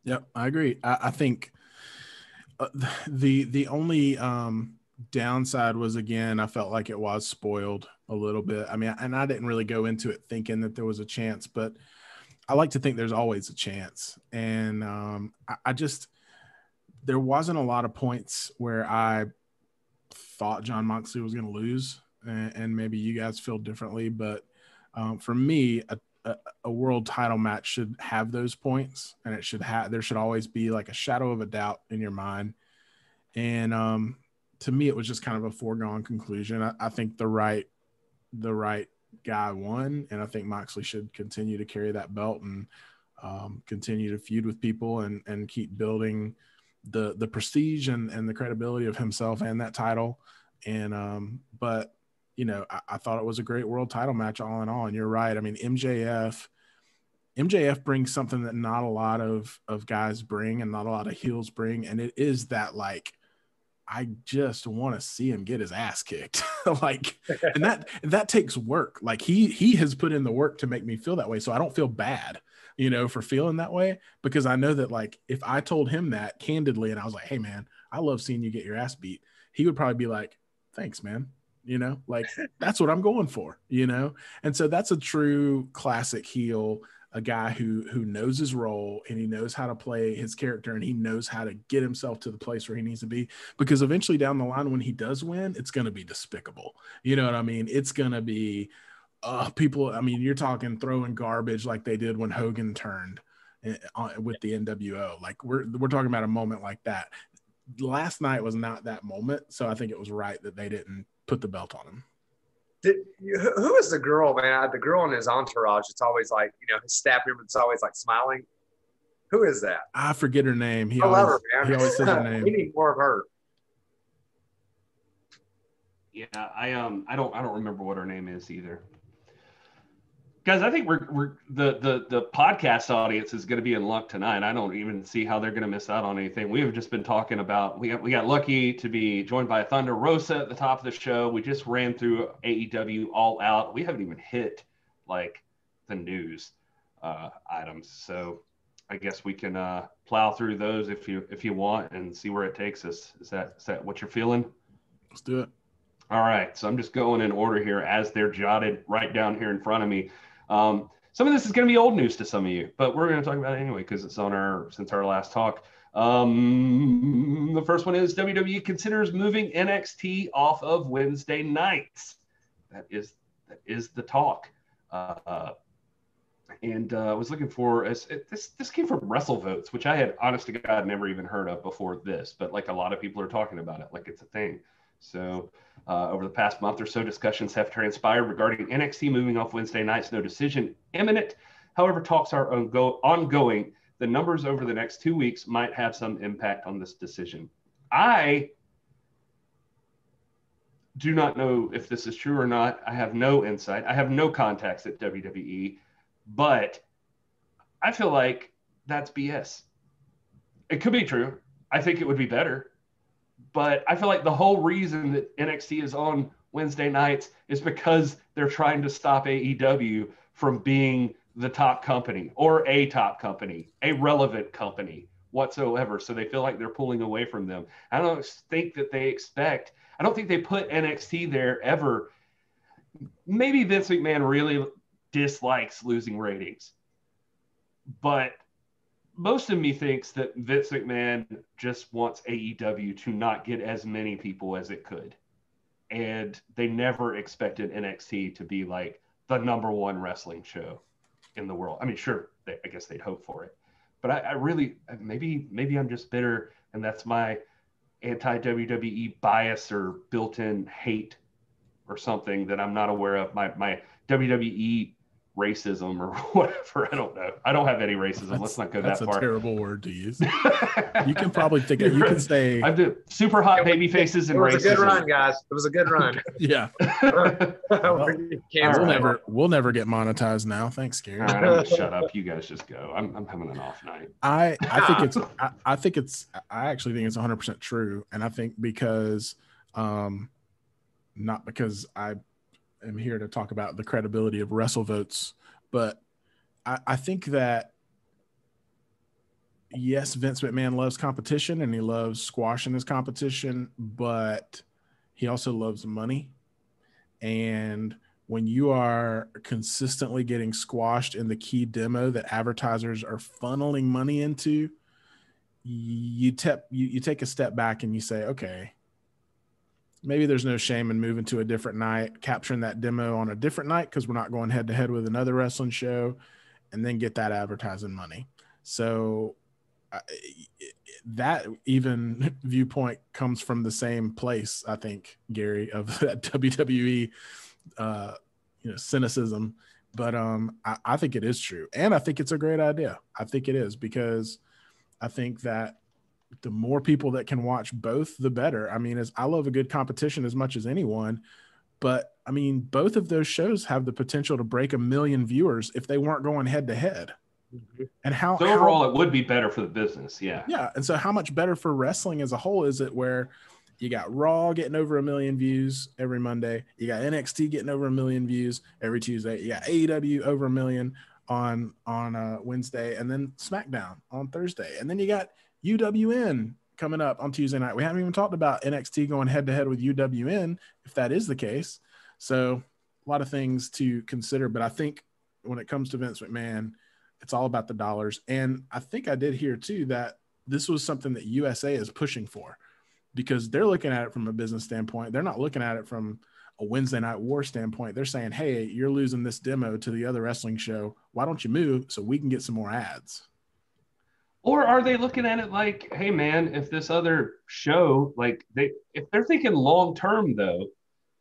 Yep, I agree. I, I think uh, the the only um, downside was again, I felt like it was spoiled a little bit. I mean, and I didn't really go into it thinking that there was a chance, but I like to think there's always a chance. And um, I, I just there wasn't a lot of points where I thought Jon Moxley was going to lose, and, and maybe you guys feel differently, but um, for me, a, a world title match should have those points, and it should have there should always be like a shadow of a doubt in your mind. And um, to me, it was just kind of a foregone conclusion. I, I think the right the right guy won, and I think Moxley should continue to carry that belt and um, continue to feud with people and and keep building the the prestige and, and the credibility of himself and that title. And um, but you know, I, I thought it was a great world title match all in all. And you're right. I mean, MJF MJF brings something that not a lot of of guys bring and not a lot of heels bring, and it is that like I just want to see him get his ass kicked. like and that that takes work. Like he he has put in the work to make me feel that way. So I don't feel bad, you know, for feeling that way because I know that like if I told him that candidly and I was like, "Hey man, I love seeing you get your ass beat." He would probably be like, "Thanks, man." You know, like that's what I'm going for, you know? And so that's a true classic heel a guy who who knows his role and he knows how to play his character and he knows how to get himself to the place where he needs to be because eventually down the line when he does win it's going to be despicable. You know what i mean? It's going to be uh people i mean you're talking throwing garbage like they did when hogan turned eh, with the nwo like we're we're talking about a moment like that. Last night was not that moment so i think it was right that they didn't put the belt on him Did, who who is the girl, man? The girl in his entourage. It's always like you know his staff member. It's always like smiling. Who is that? i forget her name he I love her, man. he always says her name we need more of her. Yeah, I um I don't I don't remember what her name is either. Guys, I think we're we're the the the podcast audience is going to be in luck tonight. I don't even see how they're going to miss out on anything. We have just been talking about we got we got lucky to be joined by Thunder Rosa at the top of the show. We just ran through AEW All Out. We haven't even hit like the news uh, items. So I guess we can uh, plow through those if you if you want and see where it takes us. Is that is that what you're feeling? let's do it All right, so I'm just going in order here as they're jotted right down here in front of me. Um, some of this is going to be old news to some of you, but we're going to talk about it anyway because it's on our since our last talk. Um, the first one is WWE considers moving NXT off of Wednesday nights. That is that is the talk. Uh, and uh, I was looking for as this this came from WrestleVotes, which I had honest to God never even heard of before this, but like a lot of people are talking about it, like it's a thing. So uh, over the past month or so, discussions have transpired regarding NXT moving off Wednesday nights. No decision imminent. However, talks are ongo- ongoing. The numbers over the next two weeks might have some impact on this decision. I do not know if this is true or not. I have no insight. I have no contacts at WWE, but I feel like that's BS. It could be true. I think it would be better. But I feel like the whole reason that NXT is on Wednesday nights is because they're trying to stop AEW from being the top company or a top company, a relevant company whatsoever. So they feel like they're pulling away from them. I don't think that they expect, I don't think they put NXT there ever. Maybe Vince McMahon really dislikes losing ratings, but most of me thinks that Vince McMahon just wants AEW to not get as many people as it could. And they never expected NXT to be like the number one wrestling show in the world. I mean, sure, they, I guess they'd hope for it, but I, I really maybe maybe I'm just bitter, and that's my anti WWE bias or built-in hate or something that I'm not aware of. My my WWE racism or whatever. I don't know. I don't have any racism. That's, Let's not go that far. that's a terrible word to use. You can probably think of, you can say, I do super hot baby faces It and was a good run, guys. It was a good run. yeah, Cancel. we'll never, we'll never get monetized now. Thanks, Gary. All right, I'm gonna shut up. You guys just go. I'm, I'm having an off night. I I think it's I, I think it's I actually think it's 100 percent true, and I think because um, not because I am here to talk about the credibility of wrestle votes, but I, I think that yes, Vince McMahon loves competition and he loves squashing his competition, but he also loves money, and when you are consistently getting squashed in the key demo that advertisers are funneling money into, you tep you, you take a step back and you say, okay, maybe there's no shame in moving to a different night, capturing that demo on a different night because we're not going head to head with another wrestling show, and then get that advertising money. So that even viewpoint comes from the same place, I think, Gary, of that WWE uh, you know, cynicism. But um, I, I think it is true, and I think it's a great idea. I think it is because I think that the more people that can watch both, the better. I mean, as I love a good competition as much as anyone, but I mean, both of those shows have the potential to break a million viewers if they weren't going head to head. And how, So how- overall, it would be better for the business. Yeah. yeah. And so, how much better for wrestling as a whole is it where you got Raw getting over a million views every Monday, you got NXT getting over a million views every Tuesday, you got AEW over a million on on uh, Wednesday, and then SmackDown on Thursday, and then you got UWN coming up on Tuesday night. We haven't even talked about NXT going head to head with UWN if that is the case. So a lot of things to consider, but I think when it comes to Vince McMahon, it's all about the dollars. And I think I did hear too that this was something that USA is pushing for because they're looking at it from a business standpoint. They're not looking at it from a Wednesday night war standpoint. They're saying, hey, you're losing this demo to the other wrestling show. Why don't you move so we can get some more ads? Or are they looking at it like, hey man, if this other show, like they if they're thinking long term though,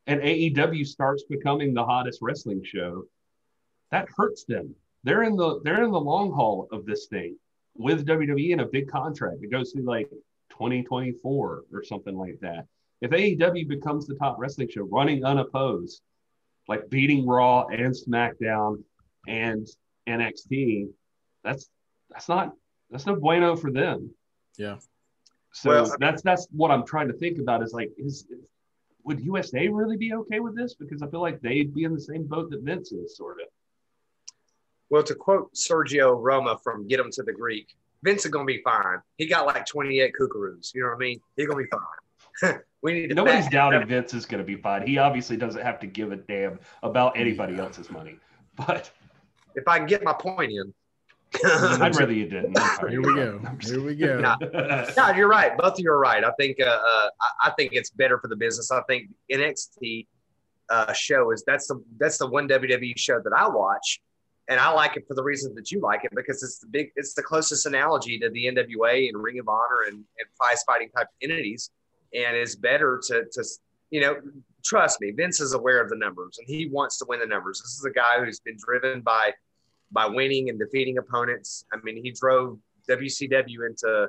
and AEW starts becoming the hottest wrestling show, that hurts them. They're in the they're in the long haul of this thing with WWE in a big contract. It goes through like 2024 or something like that. If AEW becomes the top wrestling show, running unopposed, like beating Raw and SmackDown and NXT, that's that's not that's no bueno for them. Yeah. So Well, that's that's what I'm trying to think about is like is would USA really be okay with this? Because I feel like they'd be in the same boat that Vince is, sort of. Well, to quote Sergio Roma from Get Him to the Greek, Vince is gonna be fine. He got like 28 kookaroos. You know what I mean? He's gonna be fine. we need to Nobody's back- doubting Vince is going to be fine. He obviously doesn't have to give a damn about anybody else's money. But If I can get my point in. I'd rather you didn't. Sorry. Here we go. Here we go. Nah. No, you're right. Both of you are right. I think uh, uh, I, I think it's better for the business. I think NXT uh, show is that's the that's the one WWE show that I watch, and I like it for the reason that you like it because it's the big it's the closest analogy to the NWA and Ring of Honor and, and prize fighting type entities, and it's better to to you know trust me. Vince is aware of the numbers and he wants to win the numbers. This is a guy who's been driven by by winning and defeating opponents. I mean, he drove WCW into,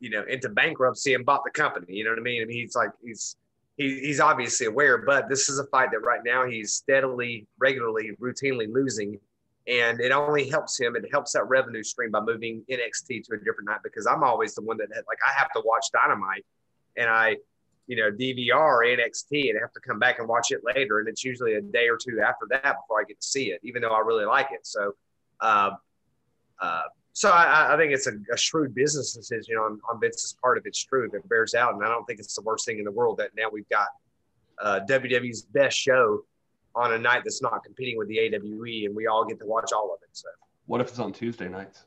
you know, into bankruptcy and bought the company. You know what I mean? I mean, he's like, he's he, he's obviously aware, but this is a fight that right now he's steadily, regularly, routinely losing. And it only helps him. It helps that revenue stream by moving NXT to a different night because I'm always the one that like I have to watch Dynamite and I, you know, DVR NXT and have to come back and watch it later. And it's usually a day or two after that before I get to see it, even though I really like it. So, uh, uh, so I, I think it's a, a, shrewd business decision on, on Vince's part if it's true, if it bears out. And I don't think it's the worst thing in the world that now we've got uh, WWE's best show on a night that's not competing with the AWE, and we all get to watch all of it. So, what if it's on Tuesday nights?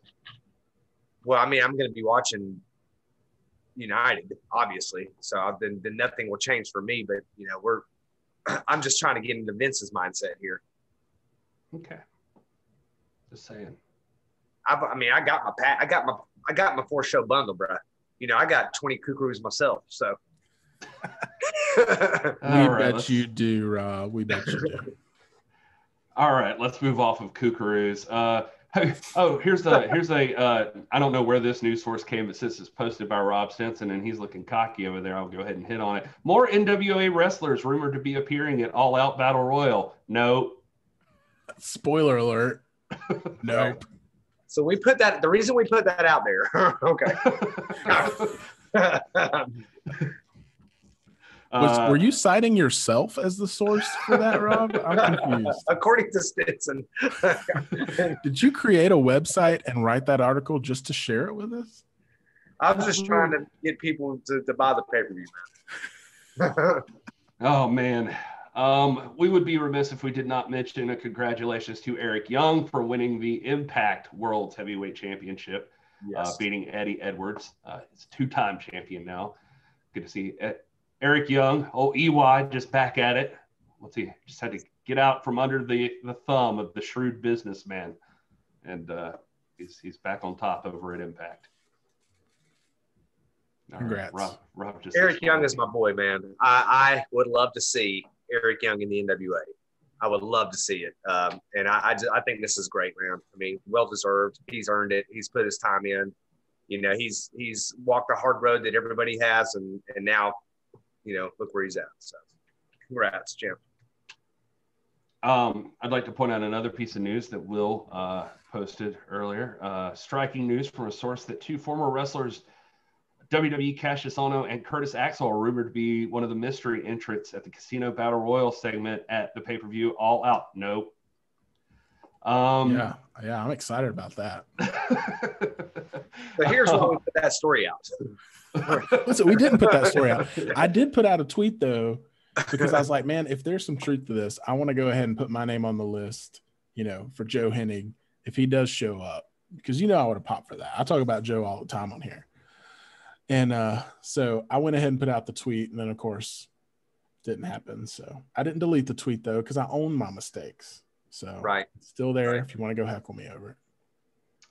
Well, I mean, I'm going to be watching United, obviously. So I've been, then nothing will change for me. But you know, we're I'm just trying to get into Vince's mindset here. Okay. Just saying. I've, I mean, I got my pat, I got my, I got my four show bundle, bro. You know, I got 20 kookaroos myself. So we right, bet let's... you do, Rob. We bet you do. All right, let's move off of kookaroos. Uh, oh, here's the here's a uh, I don't know where this news source came, but since it's posted by Rob Stinson and he's looking cocky over there, I'll go ahead and hit on it. More NWA wrestlers rumored to be appearing at All Out Battle Royal. No. Spoiler alert. nope. So we put that. The reason we put that out there. okay. Was, uh, were you citing yourself as the source for that, Rob? I'm confused. According to Stinson. Did you create a website and write that article just to share it with us? I'm just trying to get people to, to buy the pay per view, oh man, um, we would be remiss if we did not mention a congratulations to Eric Young for winning the Impact World Heavyweight Championship, uh, yes. uh, beating Eddie Edwards. Uh, he's two-time champion now. Good to see Eric Young. Oh, EY just back at it. Let's see, just had to get out from under the, the thumb of the shrewd businessman, and uh, he's he's back on top over at Impact. Congrats, right, Rob, Rob just Eric Young is my boy, man. I, I would love to see Eric Young in the NWA. I would love to see it. Um, and I, I, just, I, think this is great, man. I mean, well deserved. He's earned it. He's put his time in. You know, he's he's walked a hard road that everybody has, and and now, you know, look where he's at. So, congrats, Jim. Um, I'd like to point out another piece of news that Will uh, posted earlier. Uh, striking news from a source that two former wrestlers WWE Kassius Ohno and Curtis Axel are rumored to be one of the mystery entrants at the Casino Battle Royal segment at the pay per view All Out. Nope. Um, yeah, yeah, I'm excited about that. but here's why we put that story out. Listen, we didn't put that story out. I did put out a tweet though, because I was like, man, if there's some truth to this, I want to go ahead and put my name on the list, you know, for Joe Hennig if he does show up. Because you know I would have popped for that. I talk about Joe all the time on here. And uh, so I went ahead and put out the tweet, and then of course, didn't happen. So I didn't delete the tweet though because I own my mistakes. So right, still there. Right. If you want to go heckle me over.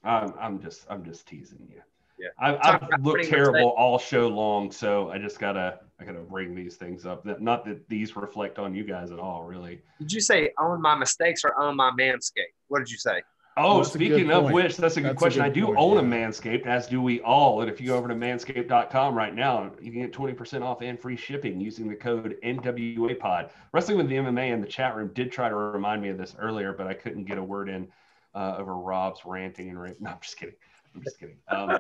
I'm, I'm just I'm just teasing you. Yeah, I, I've looked terrible all show long, so I just gotta I gotta bring these things up. Not that these reflect on you guys at all, really. Did you say own my mistakes or own my manscape? What did you say? Oh, well, speaking of which, that's a good that's question. A good I do point, own yeah. a Manscaped, as do we all. And if you go over to manscaped.com right now, you can get 20% off and free shipping using the code NWAPOD. Wrestling with the MMA in the chat room did try to remind me of this earlier, but I couldn't get a word in uh, over Rob's ranting and ranting. No, I'm just kidding. I'm just kidding. Um,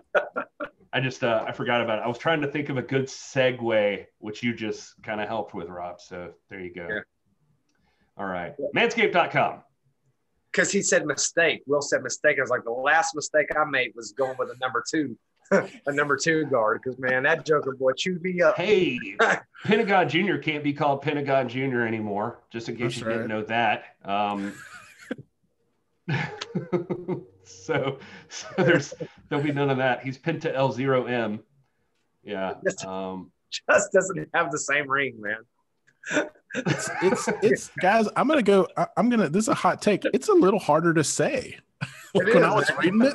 I just uh, I forgot about it. I was trying to think of a good segue, which you just kind of helped with, Rob. So there you go. Yeah. All right, manscaped.com because he said mistake. Will said mistake. I was like, the last mistake I made was going with a number two, a number two guard. Because man, that Joker boy chewed me up. Hey, Pentagon Junior can't be called Pentagon Junior anymore. Just in case That's you right. didn't know that. Um, so, so there's there'll be none of that. He's Penta El Zero M. Yeah. Um, just doesn't have the same ring, man it's it's it's guys. I'm gonna go. I, am gonna. This is a hot take. It's a little harder to say. like when I was reading it,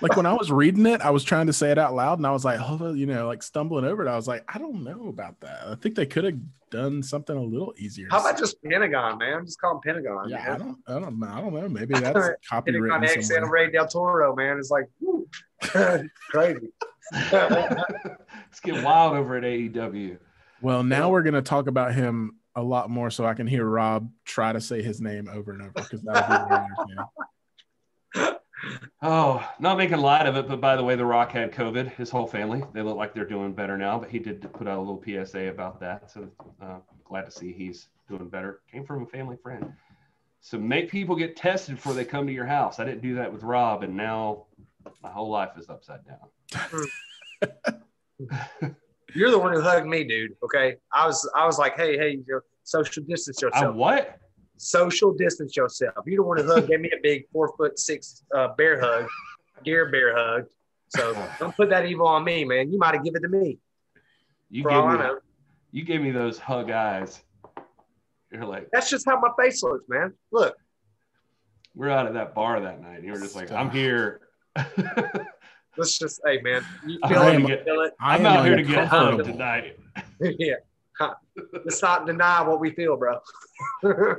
like when I was reading it, I was trying to say it out loud, and I was like, oh, you know, like stumbling over it. I was like, I don't know about that. I think they could have done something a little easier. How about just Pentagon, man? Just call him Pentagon. Yeah, man. I don't, I don't, I don't know. Maybe that's copyrighted. Pentagon X and Ray Del Toro, man. It's like crazy. Let's get wild over at AEW. Well, now we're gonna talk about him a lot more, so I can hear Rob try to say his name over and over because that'll be very entertaining. Oh, not making light of it, but by the way, The Rock had COVID. His whole family. They look like they're doing better now, but he did put out a little PSA about that. So uh, glad to see he's doing better. Came from a family friend. So make people get tested before they come to your house. I didn't do that with Rob, and now my whole life is upside down. You're the one who hugged me, dude. Okay, I was I was like, hey, hey, you know, social distance I yourself. what? social distance yourself. You're the one who hugged, gave me a big four foot six uh, bear hug, gear bear hug. So don't put that evil on me, man. You might have given it to me. You For gave me you gave me those hug eyes. You're like, That's just how my face looks, man. Look, we're out of that bar that night. You were just like, I'm here. let's just, hey, man. You I feel am- it, you feel it. I I'm out here to get hugged tonight. yeah. Huh. Let's not deny what we feel, bro.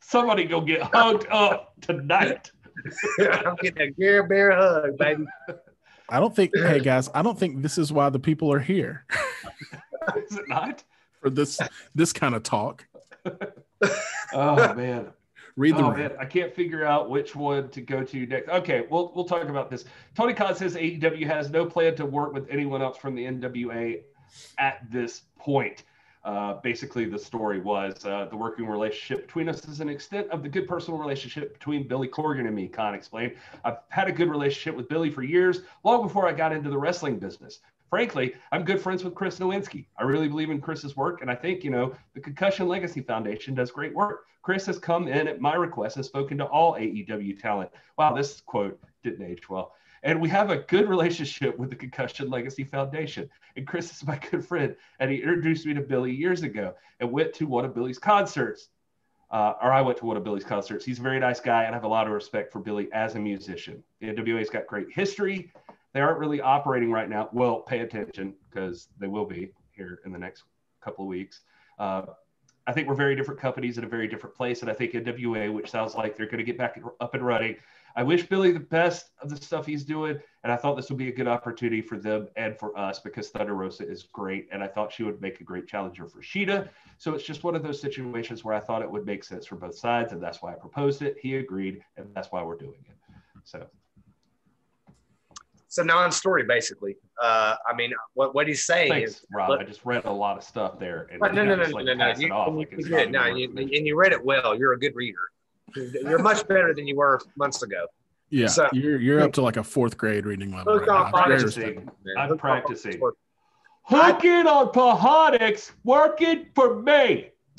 Somebody go get hugged up tonight. I'm getting a gear bear hug, baby. I don't think. Hey guys, I don't think this is why the people are here Is it not? for this this kind of talk. Oh man. Read the oh room. man, I can't figure out which one to go to next. Okay, we'll we'll talk about this. Tony Khan says AEW has no plan to work with anyone else from the NWA at this point. Uh, basically, the story was uh, the working relationship between us is an extent of the good personal relationship between Billy Corgan and me. Khan explained. I've had a good relationship with Billy for years, long before I got into the wrestling business. Frankly, I'm good friends with Chris Nowinski. I really believe in Chris's work, and I think you know the Concussion Legacy Foundation does great work. Chris has come in at my request and spoken to all AEW talent. Wow, this quote didn't age well. And we have a good relationship with the Concussion Legacy Foundation. And Chris is my good friend. And he introduced me to Billy years ago and went to one of Billy's concerts. Uh, or I went to one of Billy's concerts. He's a very nice guy, and I have a lot of respect for Billy as a musician. The NWA's got great history. They aren't really operating right now. Well, pay attention because they will be here in the next couple of weeks. Uh, I think we're very different companies at a very different place. And I think NWA, which sounds like they're going to get back up and running. I wish Billy the best of the stuff he's doing. And I thought this would be a good opportunity for them and for us because Thunder Rosa is great. And I thought she would make a great challenger for Shida. So it's just one of those situations where I thought it would make sense for both sides. And that's why I proposed it. He agreed. And that's why we're doing it. So It's a non-story, basically. Uh, I mean, what what he's saying thanks, is, Rob. look- I just read a lot of stuff there. And But no, you no, no, like no, no. You, off you, like you did. No, you, and you read it well. You're a good reader. You're much better than you were months ago. Yeah, So- you're you're up to like a fourth grade reading level. Right on now. Very phonics. respectable. Man, I'm practicing. phonics. Hooking on Pahonics, working for me.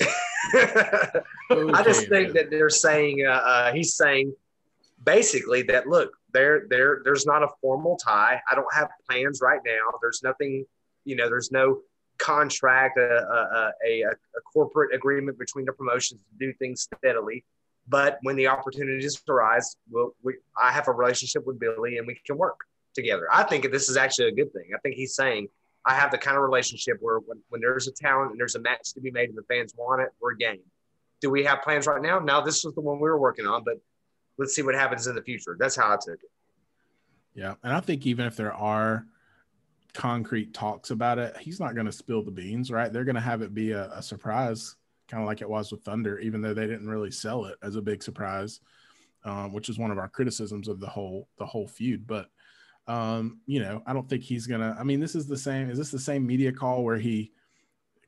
I just think man. that they're saying uh, uh, he's saying basically that look there there there's not a formal tie. I don't have plans right now. There's nothing, you know. There's no contract, a a, a, a a corporate agreement between the promotions to do things steadily. But when the opportunities arise, we'll, we, I have a relationship with Billy and we can work together. I think this is actually a good thing. I think he's saying I have the kind of relationship where when, when there's a talent and there's a match to be made and the fans want it, we're game. Do we have plans right now? No, this was the one we were working on, but let's see what happens in the future. That's how I took it. Yeah, and I think even if there are concrete talks about it, he's not going to spill the beans, right? They're going to have it be a, a surprise, kind of like it was with Thunder, even though they didn't really sell it as a big surprise, um, which is one of our criticisms of the whole the whole feud. But um, you know, I don't think he's gonna. I mean, this is the same. Is this the same media call where he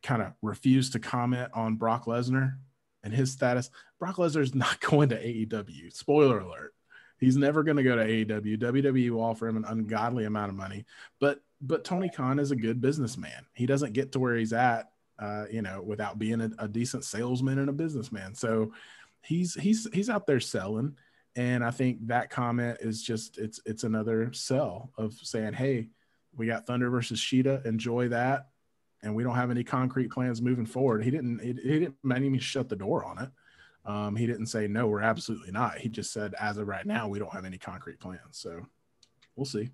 kind of refused to comment on Brock Lesnar and his status? Brock Lesnar's not going to AEW. Spoiler alert. He's never going to go to AEW. WWE will offer him an ungodly amount of money, but but Tony Khan is a good businessman. He doesn't get to where he's at, uh, you know, without being a, a decent salesman and a businessman. So he's he's he's out there selling, and I think that comment is just it's it's another sell of saying, hey, we got Thunder versus Shida, enjoy that, and we don't have any concrete plans moving forward. He didn't he, he didn't even shut the door on it. Um, he didn't say no, we're absolutely not. He just said, as of right now, we don't have any concrete plans. So we'll see.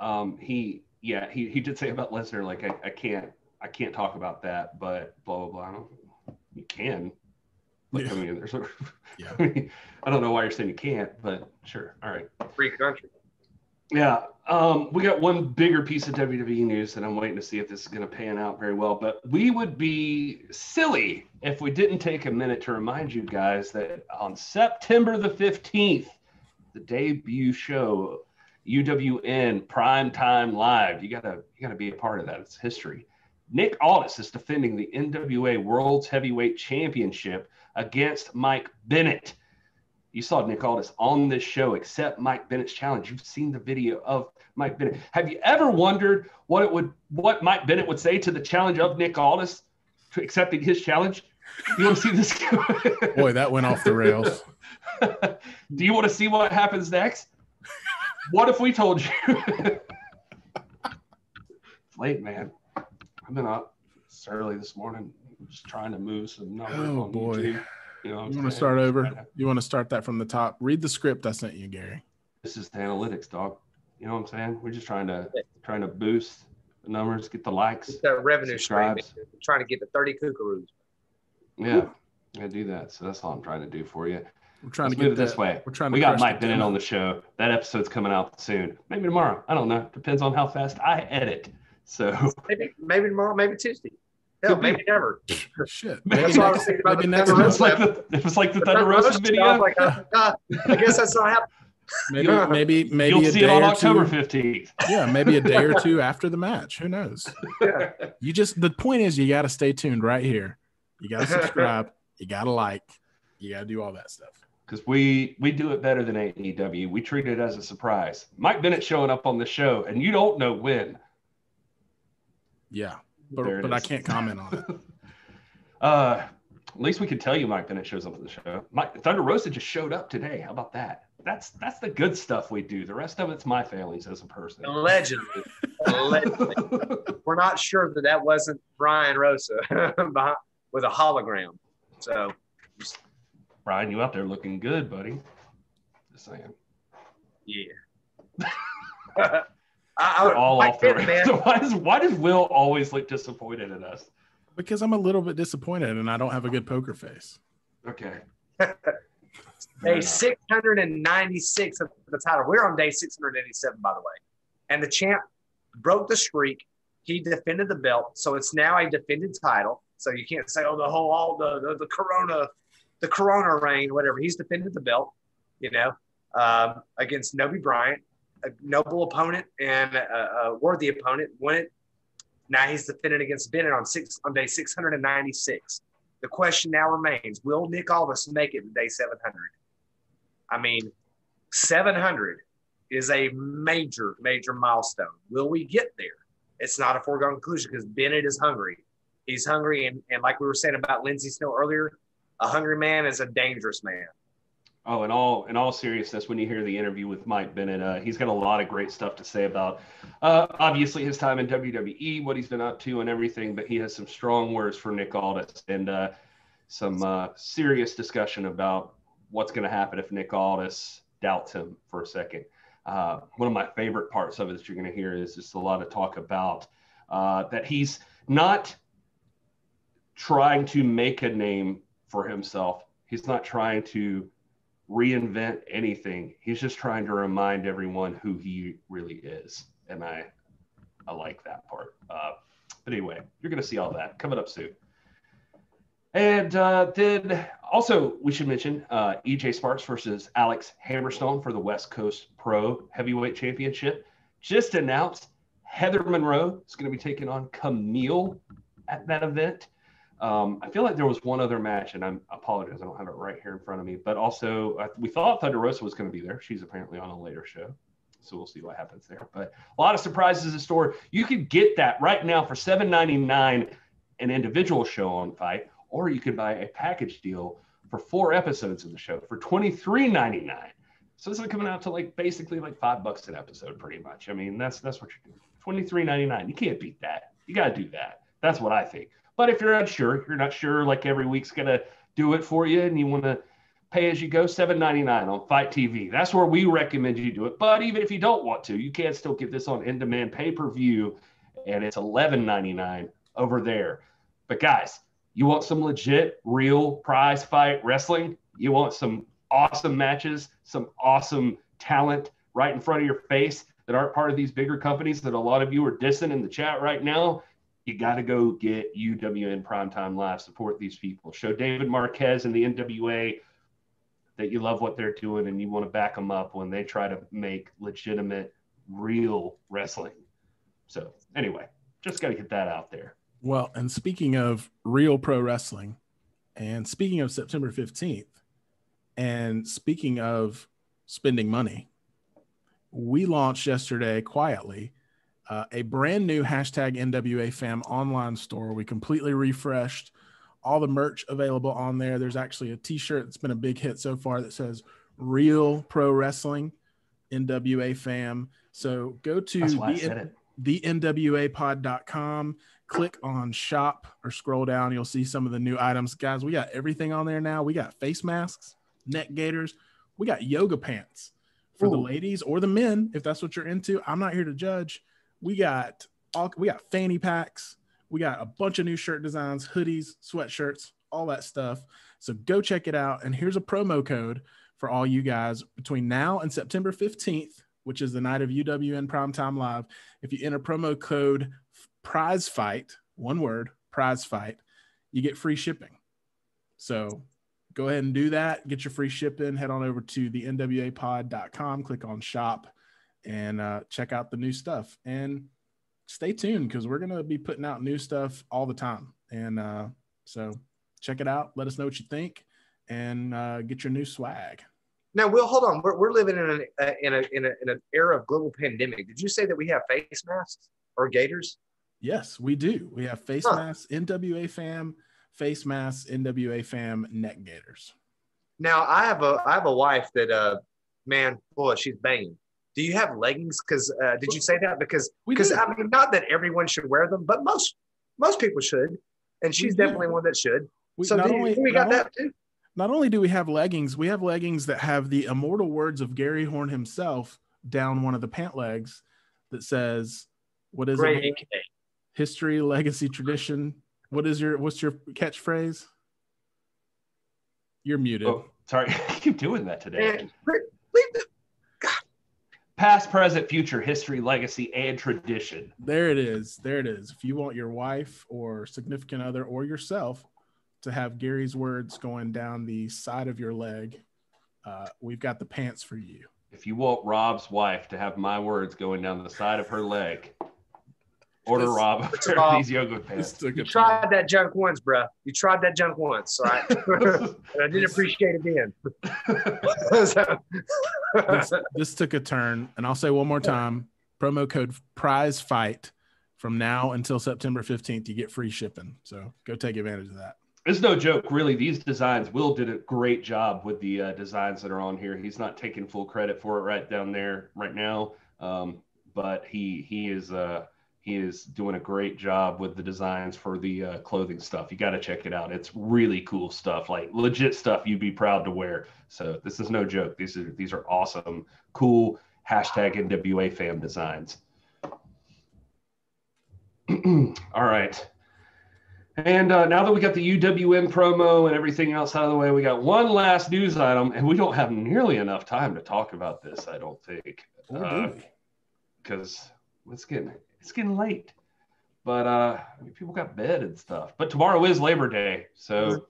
Um, he, yeah, he, he did say about Lesnar, like, I, I can't, I can't talk about that, but blah, blah, blah. I don't, you can. Like, Yeah. I mean, there's a, Yeah. I mean, I don't know why you're saying you can't, but sure. All right. Free country. Yeah. Um, we got one bigger piece of WWE news that I'm waiting to see if this is going to pan out very well. But we would be silly if we didn't take a minute to remind you guys that on September the 15th, the debut show, UWN Prime Time Live, you gotta you gotta be a part of that. It's history. Nick Aldis is defending the NWA World's Heavyweight Championship against Mike Bennett. You saw Nick Aldis on this show accept Mike Bennett's challenge. You've seen the video of Mike Bennett. Have you ever wondered what it would what Mike Bennett would say to the challenge of Nick Aldis to accepting his challenge? You want to see this? Boy, that went off the rails. Do you want to see what happens next? What if we told you? it's late, man. I've been up it's early this morning, just trying to move some numbers Oh, on boy. YouTube. You know, You want to start over? You want to start that from the top? Read the script I sent you, Gary. This is the analytics, dog. You know what I'm saying? We're just trying to trying to boost the numbers, get the likes. It's that revenue stream. Subscribes. man. Trying to get the 30 kookaroos. Yeah, I do that. So that's all I'm trying to do for you. We're trying Let's to get move it this way. We're trying to We got Mike Bennett on the show. That episode's coming out soon. Maybe tomorrow. I don't know. Depends on how fast I edit. So Maybe maybe tomorrow, maybe Tuesday. Hell, Could be. maybe never. Shit. Maybe That's what I was thinking about maybe the next Thunder it month. like the it was like the Thunder Roast, Roast I was video. like, uh, uh, I guess that's not happening. Maybe, maybe, maybe You'll a see day it on or October two. 15th. Yeah, maybe a day or two after the match. Who knows? Yeah. You just the point is you got to stay tuned right here. You got to subscribe. you got to like. You got to do all that stuff. because we we do it better than AEW. We treat it as a surprise. Mike Bennett showing up on the show, and you don't know when. Yeah, There but but I can't comment on it. Uh, at least we can tell you Mike Bennett shows up on the show. Mike Thunder Rosa just showed up today. How about that? That's that's the good stuff we do. The rest of it's my family's as a person. Allegedly. Allegedly. We're not sure that that wasn't Brian Rosa with a hologram. So, Brian, you out there looking good, buddy. Just saying. yeah. I, I, All Mike off the Bennett, man, rails. Why does why does Will always look disappointed in us? Because I'm a little bit disappointed and I don't have a good poker face. Okay. Day 696 of the title. We're on day 687, by the way. And the champ broke the streak. He defended the belt. So it's now a defended title. So you can't say, oh, the whole, all the, the, the Corona, the Corona reign, whatever. He's defended the belt, you know, um, against Noby Bryant, a noble opponent and a, a worthy opponent. Won it. Now he's defending against Bennett on six on day 696. The question now remains: Will Nick Aldis make it to day 700? I mean, 700 is a major, major milestone. Will we get there? It's not a foregone conclusion because Bennett is hungry. He's hungry, and, and like we were saying about Lindsay Snow earlier, a hungry man is a dangerous man. Oh, in all in all seriousness, when you hear the interview with Mike Bennett, uh, he's got a lot of great stuff to say about uh, obviously his time in WWE, what he's been up to, and everything. But he has some strong words for Nick Aldis and uh, some uh, serious discussion about what's going to happen if Nick Aldis doubts him for a second. Uh, one of my favorite parts of it that you're going to hear is just a lot of talk about uh, that he's not trying to make a name for himself. He's not trying to reinvent anything. He's just trying to remind everyone who he really is, and I, I like that part. Uh, but anyway, you're going to see all that coming up soon. And uh, then also we should mention uh, EJ Sparks versus Alex Hammerstone for the West Coast Pro Heavyweight Championship. Just announced Heather Monroe is going to be taking on Kamille at that event. Um, I feel like there was one other match, and I'm, I apologize, I don't have it right here in front of me. But also, we thought Thunder Rosa was going to be there. She's apparently on a later show, so we'll see what happens there. But a lot of surprises in store. You could get that right now for $7.99 an individual show on FITE, or you could buy a package deal for four episodes of the show for $23.99. So this is coming out to like basically like five bucks an episode, pretty much. I mean, that's that's what you're doing. $23.99. You can't beat that. You got to do that. That's what I think. But if you're unsure, you're not sure like every week's gonna do it for you, and you want to pay as you go, $7.99 on FITE TV. That's where we recommend you do it. But even if you don't want to, you can still get this on in-demand pay-per-view, and it's $11.99 over there. But guys, you want some legit, real prize fight wrestling? You want some awesome matches, some awesome talent right in front of your face? that aren't part of these bigger companies that a lot of you are dissing in the chat right now, you got to go get UWN Primetime Live. Support these people. Show David Marquez and the NWA that you love what they're doing and you want to back them up when they try to make legitimate, real wrestling. So, anyway, just got to get that out there. Well, and speaking of real pro wrestling, and speaking of September 15th, and speaking of spending money, we launched yesterday quietly uh, a brand new hashtag NWA fam online store. We completely refreshed all the merch available on there. There's actually a t shirt that's been a big hit so far that says Real Pro Wrestling NWA fam. So go to the, the nwapod.com click on shop or scroll down. You'll see some of the new items. Guys we got everything on there now. We got face masks neck gaiters. We got yoga pants for the ladies or the men if that's what you're into. I'm not here to judge we got all we got fanny packs we got a bunch of new shirt designs hoodies sweatshirts all that stuff so go check it out and here's a promo code for all you guys between now and september 15th which is the night of uwn primetime live if you enter promo code prize fight, one word, prize fight, you get free shipping. So go ahead and do that. Get your free shipping. Head on over to the nwapod.com, click on shop, and uh, check out the new stuff. And stay tuned because we're going to be putting out new stuff all the time. And uh, so check it out. Let us know what you think and uh, get your new swag. Now, we'll hold on. We're, we're living in an uh, in a in a in an era of global pandemic. Did you say that we have face masks or gaiters? Yes, we do. We have face Huh. masks, NWA fam, face masks, NWA fam, neck gaiters. Now, I have a I have a wife that uh man, boy, she's banging. Do you have leggings? Because uh, did you say that? Because because. I mean, not that everyone should wear them, but most most people should, and she's definitely one that should. We, so not do, only, do we not got only- that too. not only do we have leggings, we have leggings that have the immortal words of Gary Horn himself down one of the pant legs that says, "What is Great it? History, legacy, tradition. What is your what's your catchphrase? You're muted. Oh, sorry. I keep doing that today. And leave the, Past, present, future, history, legacy, and tradition. There it is. There it is. If you want your wife or significant other or yourself to have Gary's words going down the side of your leg, uh, we've got the pants for you. If you want Rob's wife to have my words going down the side of her leg, order This- Rob a pair Rob, these yoga pants. you a turn. tried that junk once, bruh. You tried that junk once, all right? and I didn't appreciate it then. So- this, this took a turn, and I'll say one more time: promo code Prize Fight from now until September fifteenth. You get free shipping. So go take advantage of that. It's no joke, really. These designs, Will did a great job with the uh, designs that are on here. He's not taking full credit for it right down there right now, um, but he he is uh, he is doing a great job with the designs for the uh, clothing stuff. You got to check it out. It's really cool stuff, like legit stuff you'd be proud to wear. So this is no joke. These are these are awesome, cool hashtag NWA fam designs. All right. And uh, now that we got the UWN promo and everything else out of the way, we got one last news item, and we don't have nearly enough time to talk about this. I don't think, Or Uh, do we? It's getting late. But uh, I mean, people got bed and stuff. But tomorrow is Labor Day, so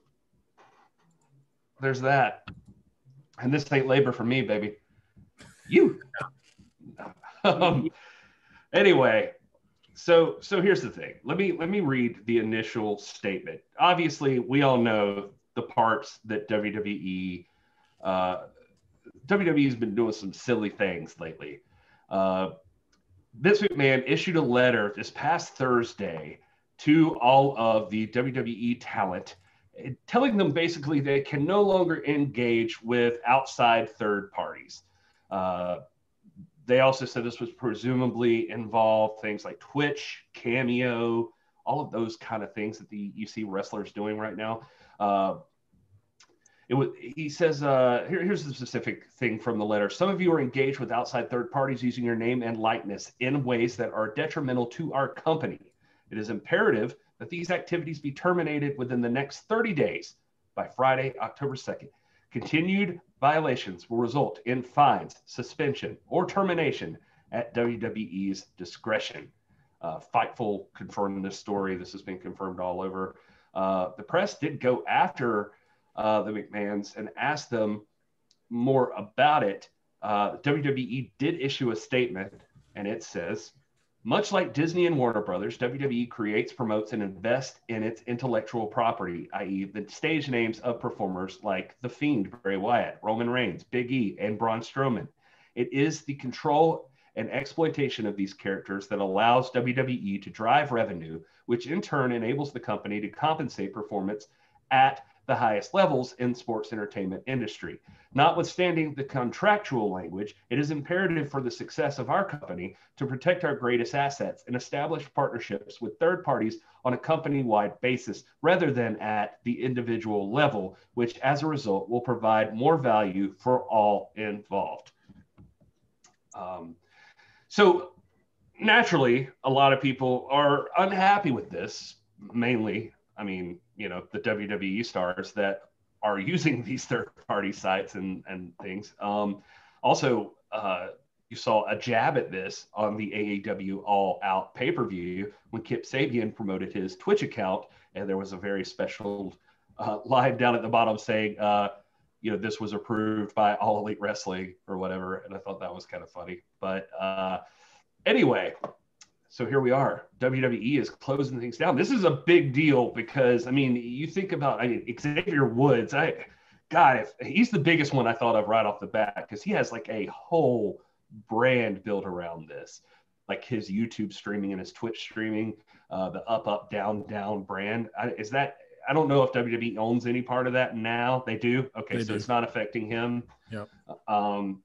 there's that. And this ain't labor for me, baby. You. um, anyway, so so here's the thing. Let me let me read the initial statement. Obviously, we all know the parts that WWE uh, WWE has been doing some silly things lately. Uh, Vince McMahon issued a letter this past Thursday to all of the WWE talent, telling them basically they can no longer engage with outside third parties. Uh, they also said this was presumably involved things like Twitch, Cameo, all of those kind of things that the you see wrestlers doing right now. Uh, it was, he says, uh, here, here's the specific thing from the letter. Some of you are engaged with outside third parties using your name and likeness in ways that are detrimental to our company. It is imperative that these activities be terminated within the next 30 days by Friday, October 2nd. Continued violations will result in fines, suspension, or termination at WWE's discretion. Uh, Fightful confirmed this story. This has been confirmed all over. Uh, the press did go after uh, the McMahons and asked them more about it. Uh, WWE did issue a statement, and it says, much like Disney and Warner Brothers, WWE creates, promotes, and invests in its intellectual property, i.e., the stage names of performers like The Fiend, Bray Wyatt, Roman Reigns, Big E, and Braun Strowman. It is the control and exploitation of these characters that allows WWE to drive revenue, which in turn enables the company to compensate performance at the highest levels in sports entertainment industry. Notwithstanding the contractual language, it is imperative for the success of our company to protect our greatest assets and establish partnerships with third parties on a company wide basis rather than at the individual level, which as a result will provide more value for all involved. Um, so, naturally, a lot of people are unhappy with this, mainly. I mean, you know, the WWE stars that are using these third party sites and, and things. Um, also, uh, you saw a jab at this on the AEW All Out pay per view when Kip Sabian promoted his Twitch account, and there was a very special uh, line down at the bottom saying, uh, you know, this was approved by All Elite Wrestling or whatever, and I thought that was kind of funny. But uh, anyway, so here we are. WWE is closing things down. This is a big deal because I mean, you think about I mean Xavier Woods. I God, if he's the biggest one I thought of right off the bat because he has like a whole brand built around this, like his YouTube streaming and his Twitch streaming, uh, the up up down down brand. I, is that I don't know if WWE owns any part of that now. They do. Okay, They so do. it's not affecting him. Yeah. Um,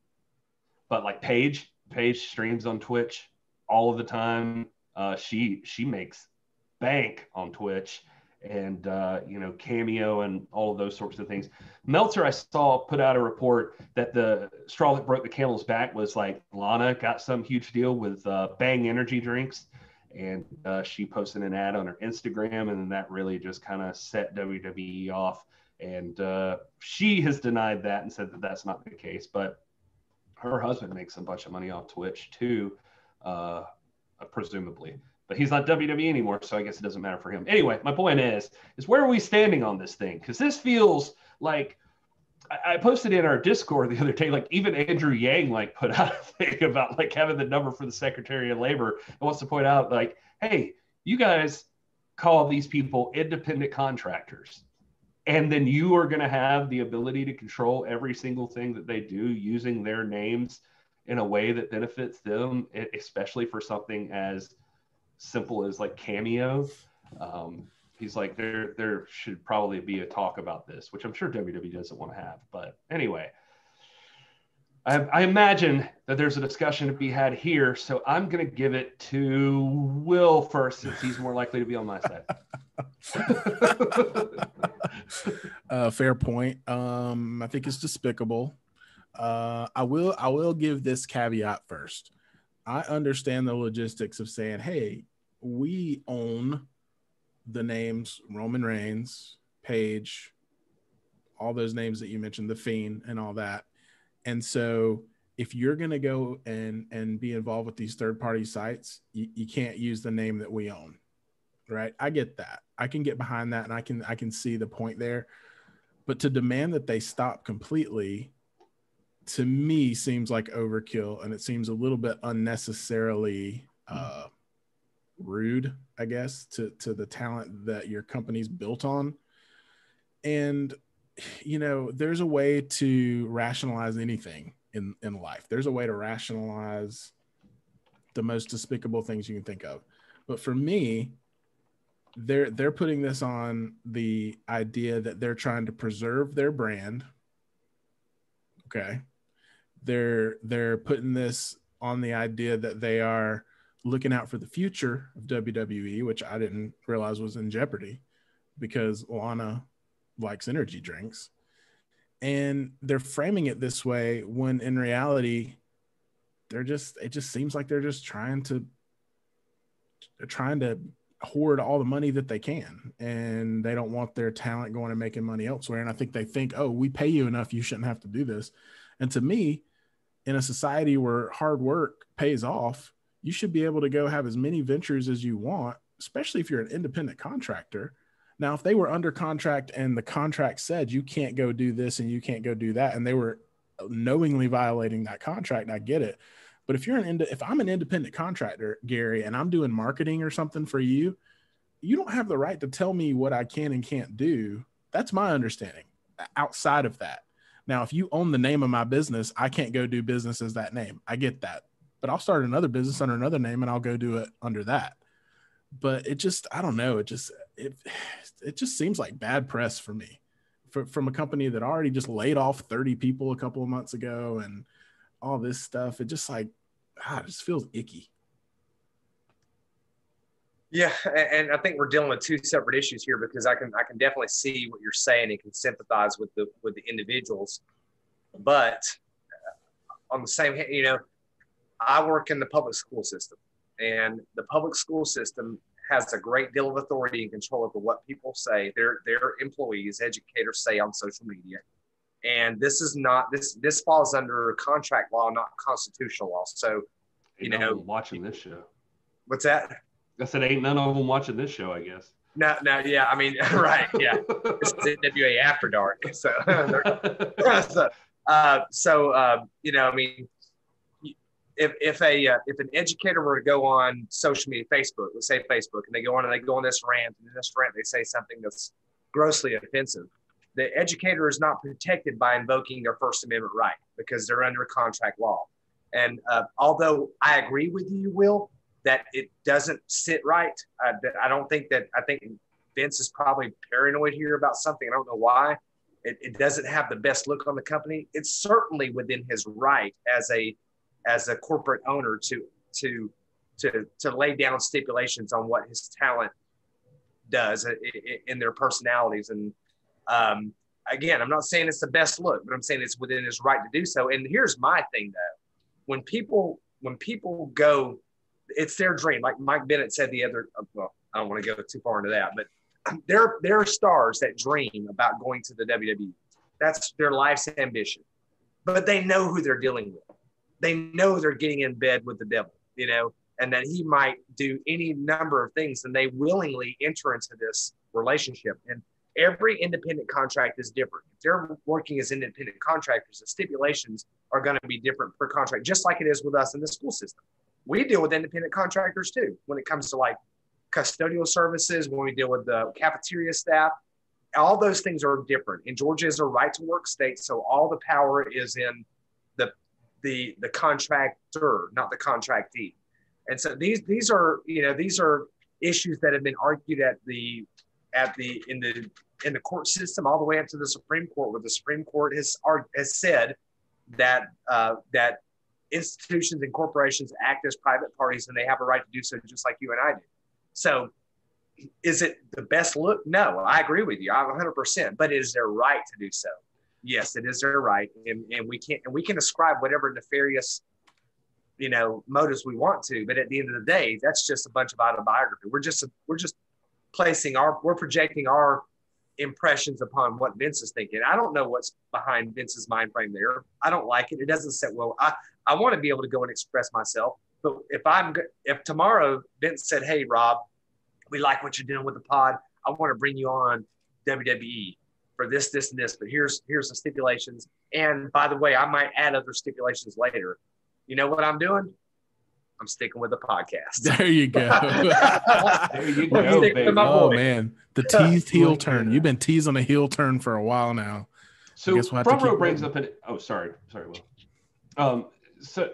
but like Paige, Paige streams on Twitch all of the time. Uh, she she makes bank on Twitch, and uh, you know Cameo and all of those sorts of things. Meltzer, I saw put out a report that the straw that broke the camel's back was like Lana got some huge deal with uh, Bang energy drinks, and uh, she posted an ad on her Instagram, and that really just kind of set WWE off. And uh, she has denied that and said that that's not the case, but her husband makes a bunch of money off Twitch too, uh, presumably. But he's not WWE anymore, so I guess it doesn't matter for him. Anyway, my point is, is where are we standing on this thing? Because this feels like I, posted in our Discord the other day, like even Andrew Yang like put out a thing about like having the number for the Secretary of Labor and wants to point out like, hey, you guys call these people independent contractors and then you are going to have the ability to control every single thing that they do using their names in a way that benefits them especially for something as simple as like cameo um, he's like there there should probably be a talk about this which i'm sure wwe doesn't want to have but anyway I, I imagine that there's a discussion to be had here so i'm going to give it to will first since he's more likely to be on my side uh, fair point. Um, I think it's despicable. Uh, I will I will give this caveat first. I understand the logistics of saying, hey, we own the names Roman Reigns, Paige, all those names that you mentioned, the Fiend, and all that. And so if you're gonna go and and be involved with these third party sites, you, you can't use the name that we own. Right. I get that. I can get behind that and I can I can see the point there. But to demand that they stop completely to me seems like overkill and it seems a little bit unnecessarily uh, rude, I guess, to to the talent that your company's built on. And you know, there's a way to rationalize anything in in life. There's a way to rationalize the most despicable things you can think of. But for me, they're they're putting this on the idea that they're trying to preserve their brand. Okay. They're they're putting this on the idea that they are looking out for the future of WWE, which I didn't realize was in jeopardy because Lana likes energy drinks. And they're framing it this way when in reality, they're just it just seems like they're just trying to they're trying to hoard all the money that they can. And they don't want their talent going and making money elsewhere. And i think they think oh we pay you enough. You shouldn't have to do this. And to me in a society where hard work pays off, you should be able to go have as many ventures as you want, especially if you're an independent contractor. Now, if they were under contract and the contract said you can't go do this and you can't go do that, and they were knowingly violating that contract, I get it. But if you're an if I'm an independent contractor, Gary, and I'm doing marketing or something for you, you don't have the right to tell me what I can and can't do. That's my understanding. Outside of that, now if you own the name of my business, I can't go do business as that name. I get that, but I'll start another business under another name and I'll go do it under that. But it just, I don't know. It just, it, it just seems like bad press for me, for, from a company that already just laid off 30 people a couple of months ago and all this stuff. It just like, ah, it just feels icky. Yeah, and I think we're dealing with two separate issues here because I can I can definitely see what you're saying and can sympathize with the with the individuals, but uh, on the same hand, you know, I work in the public school system, and the public school system has a great deal of authority and control over what people say their their employees, educators say on social media, and this is not this this falls under contract law, not constitutional law. So, you Ain't know- watching this show. what's that? I said, ain't none of them watching this show. I guess. No, no, yeah, I mean, right, yeah. It's NWA After Dark. So, so, uh, so uh, you know, I mean, if if a uh, if an educator were to go on social media, Facebook, let's say Facebook, and they go on and they go on this rant, and this rant they say something that's grossly offensive, the educator is not protected by invoking their First Amendment right because they're under contract law. And uh, although I agree with you, Will, that it doesn't sit right, that I don't think that I think Vince is probably paranoid here about something. I don't know why. It, it doesn't have the best look on the company. It's certainly within his right as a as a corporate owner to to to to lay down stipulations on what his talent does i- i- in their personalities. And um, again, I'm not saying it's the best look, but I'm saying it's within his right to do so. And here's my thing though: when people when people go, it's their dream. Like Mike Bennett said the other. uh, Well, I don't want to go too far into that, but there there are stars that dream about going to the WWE. That's their life's ambition, but they know who they're dealing with. They know they're getting in bed with the devil, you know, and that he might do any number of things, and they willingly enter into this relationship. And every independent contract is different. If they're working as independent contractors, the stipulations are going to be different per contract, just like it is with us in the school system. We deal with independent contractors too when it comes to like custodial services, when we deal with the cafeteria staff. All those things are different. And Georgia is a right to work state, so all the power is in the the the contractor, not the contractee. And so these these are you know these are issues that have been argued at the at the in the in the court system all the way up to the Supreme Court, where the Supreme Court has has said that uh, that institutions and corporations act as private parties and they have a right to do so, just like you and I do. So, is it the best look? No, I agree with you. I'm 100. percent But is their right to do so? Yes, it is their right, and, and we can't and we can ascribe whatever nefarious you know motives we want to but at the end of the day that's just a bunch of autobiography we're just we're just placing our we're projecting our impressions upon what vince is thinking. I don't know what's behind vince's mind frame there. I don't like it. It doesn't sit well. I i want to be able to go and express myself but if i'm if tomorrow vince said hey rob we like what you're doing with the pod. I want to bring you on wwe for this this and this but here's here's the stipulations. And by the way i might add other stipulations later. You know what I'm doing? I'm sticking with the podcast. There you go. There you Well, go, stick with my oh boy. man, the teased heel turn. You've been teasing a heel turn for a while now. So we'll front row brings moving. up an oh sorry sorry Will. Um, so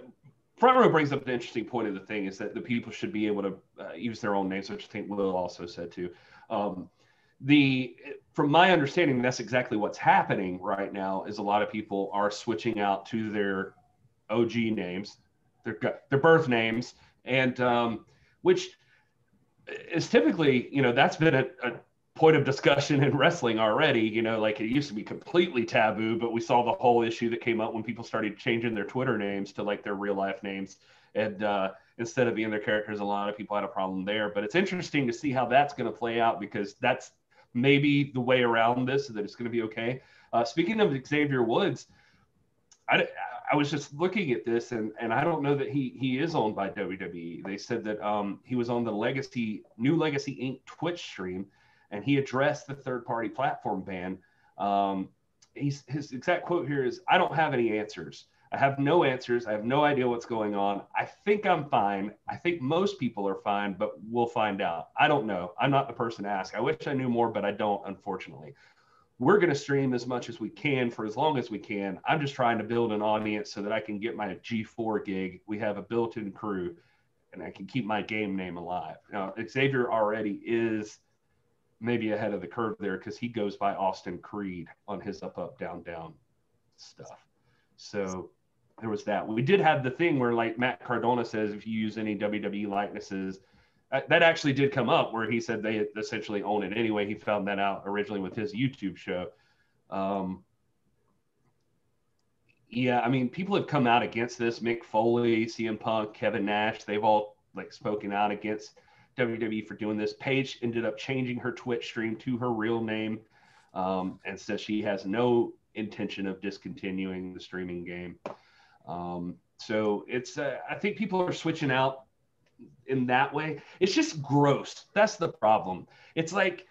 front row brings up an interesting point of the thing is that the people should be able to uh, use their own names, which I think Will also said too. Um, the from my understanding, that's exactly what's happening right now. Is a lot of people are switching out to their OG names, their their birth names, and um, which is typically you know that's been a, a point of discussion in wrestling already. You know, like it used to be completely taboo, but we saw the whole issue that came up when people started changing their Twitter names to like their real life names, and uh, instead of being their characters, a lot of people had a problem there. But it's interesting to see how that's going to play out because that's maybe the way around this, so that it's going to be okay. Uh, speaking of Xavier Woods, I, I was just looking at this, and and I don't know that he he is owned by WWE. They said that um, he was on the Legacy New Legacy Inc. Twitch stream, and he addressed the third party platform ban. Um, he's his exact quote here is, "I don't have any answers. I have no answers. I have no idea what's going on. I think I'm fine. I think most people are fine, but we'll find out. I don't know. I'm not the person to ask. I wish I knew more, but I don't, unfortunately." We're going to stream as much as we can for as long as we can. I'm just trying to build an audience so that I can get my G4 gig. We have a built in crew and I can keep my game name alive. Now, Xavier already is maybe ahead of the curve there because he goes by Austin Creed on his up, up, down, down stuff. So there was that. We did have the thing where, like Matt Cardona says, if you use any WWE likenesses, that actually did come up where he said they essentially own it anyway. He found that out originally with his YouTube show. Um, yeah, I mean, people have come out against this. Mick Foley, CM Punk, Kevin Nash, they've all like spoken out against WWE for doing this. Paige ended up changing her Twitch stream to her real name um, and says she has no intention of discontinuing the streaming game. Um, so it's, uh, I think people are switching out in that way. It's just gross. That's the problem. It's like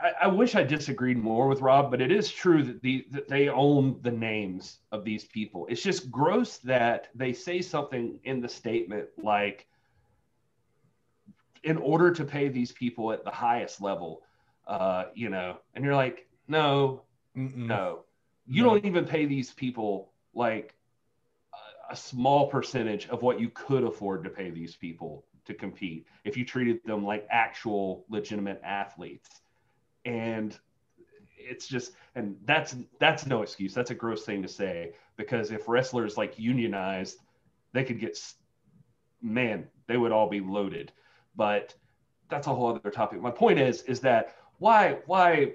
I, I, wish I disagreed more with Rob, but it is true that the that they own the names of these people. It's just gross that they say something in the statement like, in order to pay these people at the highest level, uh, you know, and you're like, no, Mm-mm. no, you no. don't even pay these people like a small percentage of what you could afford to pay these people to compete if you treated them like actual legitimate athletes. And it's just and that's that's no excuse. That's a gross thing to say because if wrestlers like unionized they could get man they would all be loaded. But that's a whole other topic. My point is is that why why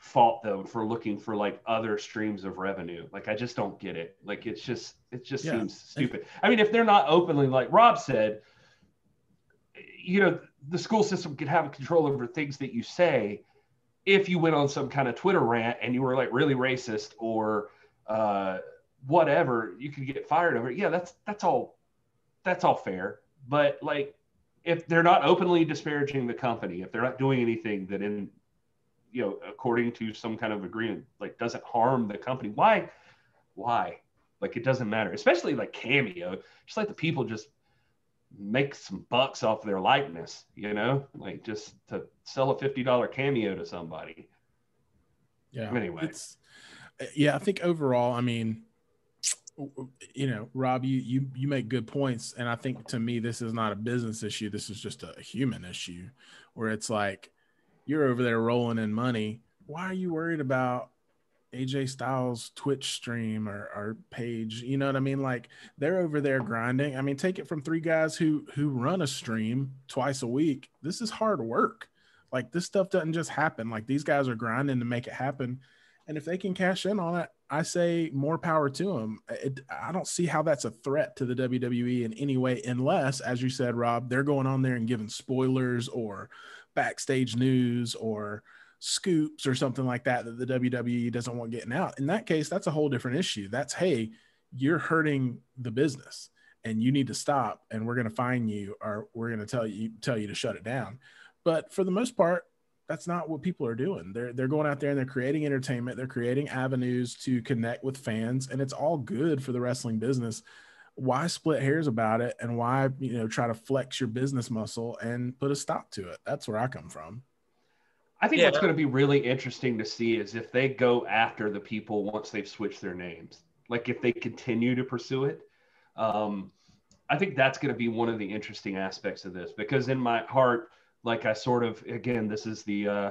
fault them for looking for like other streams of revenue. Like I just don't get it. Like it's just it just yeah. seems stupid. I mean, if they're not openly like Rob said, you know, the school system could have control over things that you say if you went on some kind of Twitter rant and you were like really racist or uh, whatever, you could get fired over. It. Yeah, that's that's all that's all fair. But like if they're not openly disparaging the company, if they're not doing anything that in you know, according to some kind of agreement, like doesn't harm the company. Why? Why? Like it doesn't matter, especially like cameo. Just like the people just make some bucks off their likeness, you know, like just to sell a fifty dollar cameo to somebody. Yeah. Anyway, it's yeah. I think overall, I mean, you know, Rob, you you you make good points, and I think to me, this is not a business issue. This is just a human issue, where it's like you're over there rolling in money. Why are you worried about AJ Styles Twitch stream or, or Paige? You know what I mean? Like they're over there grinding. I mean, take it from three guys who who run a stream twice a week. This is hard work. Like this stuff doesn't just happen. Like these guys are grinding to make it happen. And if they can cash in on it, I say more power to them. It, I don't see how that's a threat to the WWE in any way, unless, as you said, Rob, they're going on there and giving spoilers or backstage news or scoops or something like that that the WWE doesn't want getting out. In that case, that's a whole different issue. That's hey, you're hurting the business and you need to stop and we're going to fine you or we're going to tell you tell you to shut it down. But for the most part, that's not what people are doing. They're they're going out there and they're creating entertainment, they're creating avenues to connect with fans and it's all good for the wrestling business why split hairs about it and why you know try to flex your business muscle and put a stop to it. That's where i come from. I think yeah. what's going to be really interesting to see is if they go after the people once they've switched their names like if they continue to pursue it. Um, i think that's going to be one of the interesting aspects of this because in my heart like i sort of again this is the uh,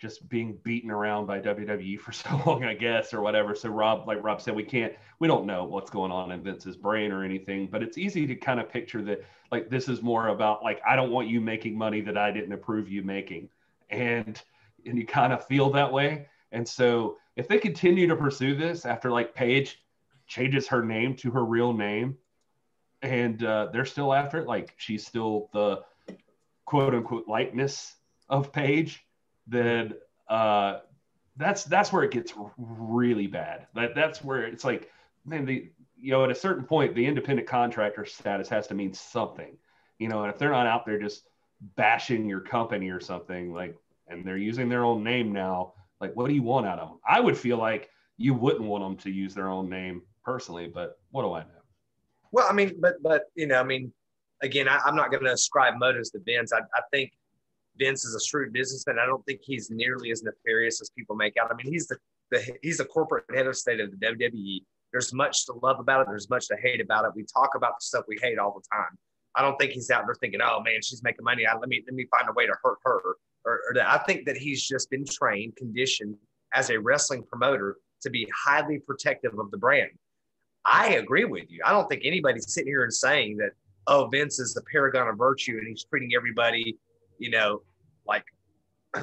just being beaten around by WWE for so long, I guess, or whatever. So Rob, like Rob said, we can't, we don't know what's going on in Vince's brain or anything, but it's easy to kind of picture that like this is more about like I don't want you making money that I didn't approve you making, and and you kind of feel that way. And so if they continue to pursue this after like Paige changes her name to her real name, and uh, they're still after it, like she's still the quote unquote likeness of Paige then uh, that's that's where it gets really bad. That that's where it's like, man, the you know, at a certain point, the independent contractor status has to mean something, you know, and if they're not out there just bashing your company or something like, and they're using their own name now, like, what do you want out of them? I would feel like you wouldn't want them to use their own name personally, but what do I know? Well, I mean, but but you know, I mean, again, I, am not going to ascribe motives to Vince. I, I think Vince is a shrewd businessman. I don't think he's nearly as nefarious as people make out. I mean, he's the, the he's the corporate head of state of the WWE. There's much to love about it. There's much to hate about it. We talk about the stuff we hate all the time. I don't think he's out there thinking, "Oh man, she's making money. I, let me let me find a way to hurt her." Or, or. I think that he's just been trained, conditioned as a wrestling promoter to be highly protective of the brand. I agree with you. I don't think anybody's sitting here and saying that, "Oh, Vince is the paragon of virtue and he's treating everybody, you know, like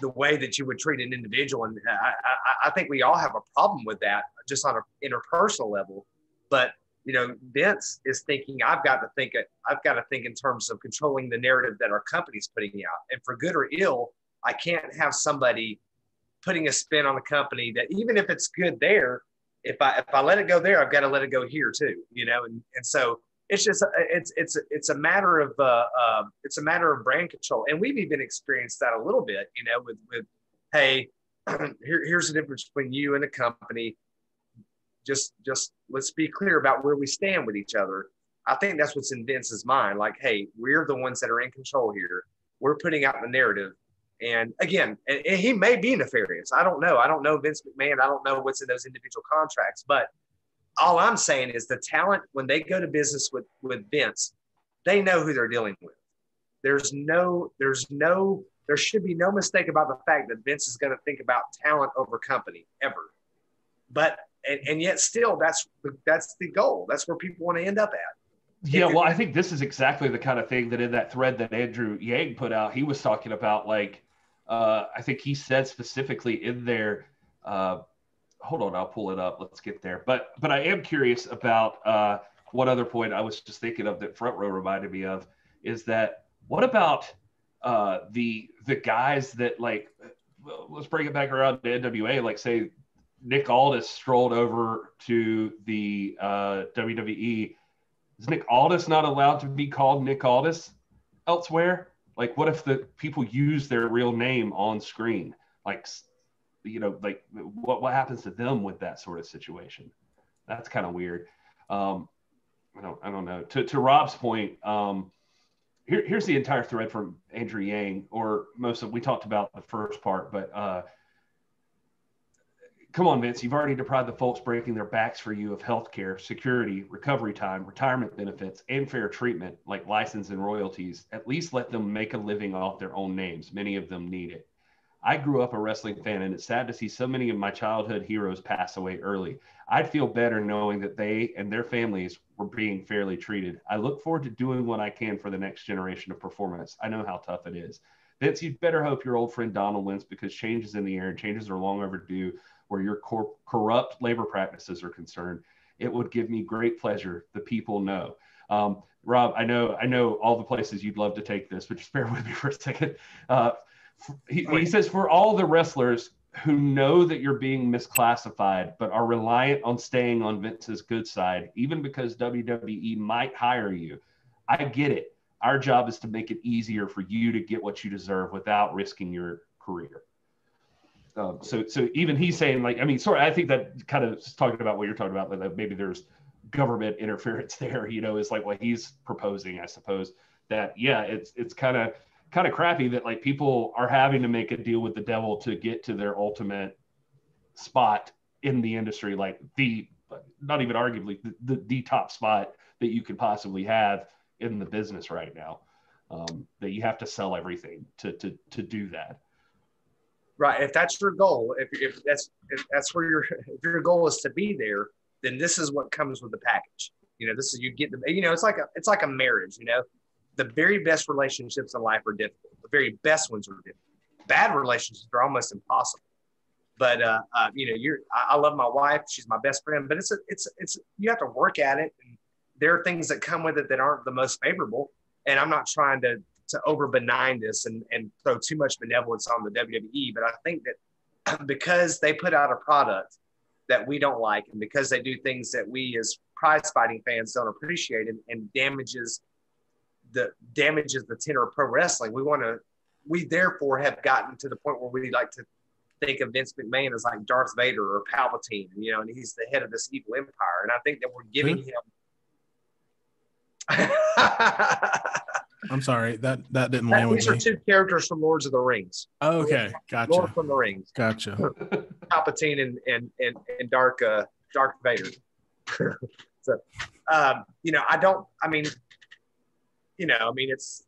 the way that you would treat an individual. And I, I, I, think we all have a problem with that just on an interpersonal level. But you know, Vince is thinking, I've got to think, I've got to think in terms of controlling the narrative that our company's putting out. And for good or ill, I can't have somebody putting a spin on the company that even if it's good there, if I if I let it go there, I've got to let it go here too. You know, and and so it's just it's it's it's a matter of uh, uh, it's a matter of brand control, and we've even experienced that a little bit. You know, with with hey, here, here's the difference between you and a company. Just just let's be clear about where we stand with each other. I think that's what's in Vince's mind. Like, hey, we're the ones that are in control here. We're putting out the narrative. And again, and, and he may be nefarious. I don't know. I don't know Vince McMahon. I don't know what's in those individual contracts, but all I'm saying is the talent when they go to business with with Vince, they know who they're dealing with. There's no, there's no, there should be no mistake about the fact that Vince is going to think about talent over company ever. But and, and yet still that's that's the goal. That's where people want to end up at. Yeah, well, I think this is exactly the kind of thing that in that thread that Andrew Yang put out, he was talking about like uh, I think he said specifically in there, uh, hold on, I'll pull it up. Let's get there. But but I am curious about uh, one other point I was just thinking of that front row reminded me of is that what about uh, the the guys that like let's bring it back around to NWA like say Nick Aldis strolled over to the uh, WWE. Is Nick Aldis not allowed to be called Nick Aldis elsewhere? Like, what if the people use their real name on screen? Like, you know, like what, what happens to them with that sort of situation? That's kind of weird. Um, I don't, I don't know. To, to Rob's point, um, here, here's the entire thread from Andrew Yang, or most of we talked about the first part, but uh, come on, Vince, you've already deprived the folks breaking their backs for you of health care, security, recovery time, retirement benefits, and fair treatment like license and royalties. At least let them make a living off their own names. Many of them need it. I grew up a wrestling fan, and it's sad to see so many of my childhood heroes pass away early. I'd feel better knowing that they and their families were being fairly treated. I look forward to doing what I can for the next generation of performance. I know how tough it is. Vince, you'd better hope your old friend Donald wins because change is in the air and changes are long overdue where your cor- corrupt labor practices are concerned. It would give me great pleasure. The people know. Um, Rob, I know, I know all the places you'd love to take this, but just bear with me for a second. Uh, he, he says for all the wrestlers who know that you're being misclassified but are reliant on staying on Vince's good side, even because WWE might hire you. I get it. Our job is to make it easier for you to get what you deserve without risking your career. Um, so, so even he's saying like, I mean, sorry, I think that kind of talking about what you're talking about, that maybe there's government interference there, you know, is like what he's proposing, I suppose that, yeah, it's, it's kind of, kind of crappy that like people are having to make a deal with the devil to get to their ultimate spot in the industry like the not even arguably the, the, the top spot that you could possibly have in the business right now. Um, that you have to sell everything to to to do that. Right. If that's your goal if, if that's if that's where your if your goal is to be there then this is what comes with the package. You know this is you get the you know it's like a it's like a marriage you know the very best relationships in life are difficult. The very best ones are difficult. Bad relationships are almost impossible. But uh, uh, you know, you're I, I, love my wife. She's my best friend. But it's a, it's it's you have to work at it. And there are things that come with it that aren't the most favorable. And I'm not trying to to over benign this and and throw too much benevolence on the WWE. But I think that because they put out a product that we don't like and because they do things that we as prize fighting fans don't appreciate and, and damages the damages the tenor of pro wrestling we want to we therefore have gotten to the point where we like to think of Vince McMahon as like Darth Vader or Palpatine, you know, and he's the head of this evil empire. And I think that we're giving him. I'm sorry that that didn't land with These are two characters from Lords of the Rings. Oh, okay, Lord gotcha, from the Rings, gotcha. Palpatine and and and, and Dark uh, Darth Vader. so, um, you know, I don't. I mean, you know, I mean, it's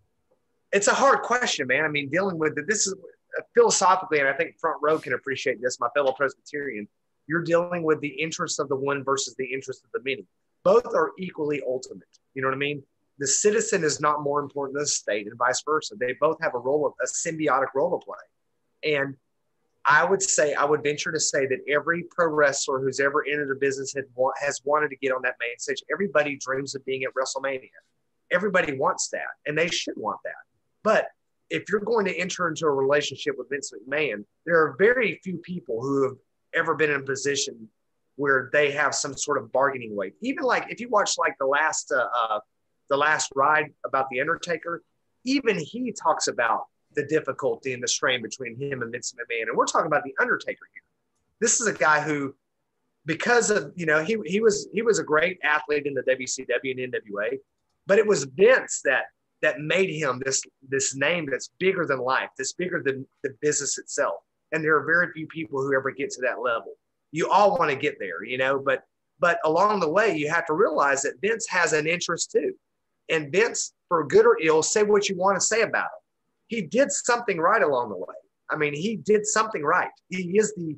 it's a hard question, man. I mean, dealing with it, this is uh, philosophically, and I think front row can appreciate this. My fellow Presbyterian, you're dealing with the interest of the one versus the interest of the many. Both are equally ultimate. You know what I mean? The citizen is not more important than the state, and vice versa. They both have a role of a symbiotic role to play. And I would say, I would venture to say that every pro wrestler who's ever entered a business has wanted to get on that main stage. Everybody dreams of being at WrestleMania. Everybody wants that, and they should want that. But if you're going to enter into a relationship with Vince McMahon, there are very few people who have ever been in a position where they have some sort of bargaining weight. Even like if you watch like the last uh, uh, the last ride about the Undertaker, even he talks about the difficulty and the strain between him and Vince McMahon. And we're talking about the Undertaker here. This is a guy who, because of you know he he was he was a great athlete in the WCW and NWA, but it was Vince that that made him this this name that's bigger than life, that's bigger than the business itself. And there are very few people who ever get to that level. You all want to get there, you know, but but along the way, you have to realize that Vince has an interest too. And Vince, for good or ill, say what you want to say about him. He did something right along the way. I mean, he did something right. He is the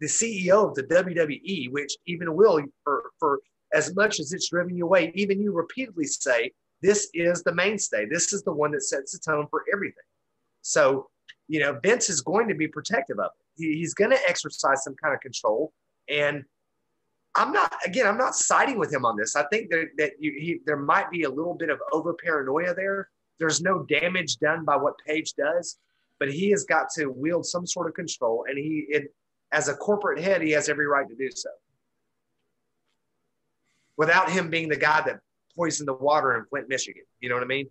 the CEO of the WWE, which even will for for as much as it's driven you away, even you repeatedly say this is the mainstay. This is the one that sets the tone for everything. So, you know, Vince is going to be protective of it. He's going to exercise some kind of control. And I'm not, again, I'm not siding with him on this. I think that, that you, he, there might be a little bit of over paranoia there. There's no damage done by what Paige does, but he has got to wield some sort of control. And he, it, as a corporate head, he has every right to do so. Without him being the guy that poisoned the water in Flint, Michigan. You know what I mean?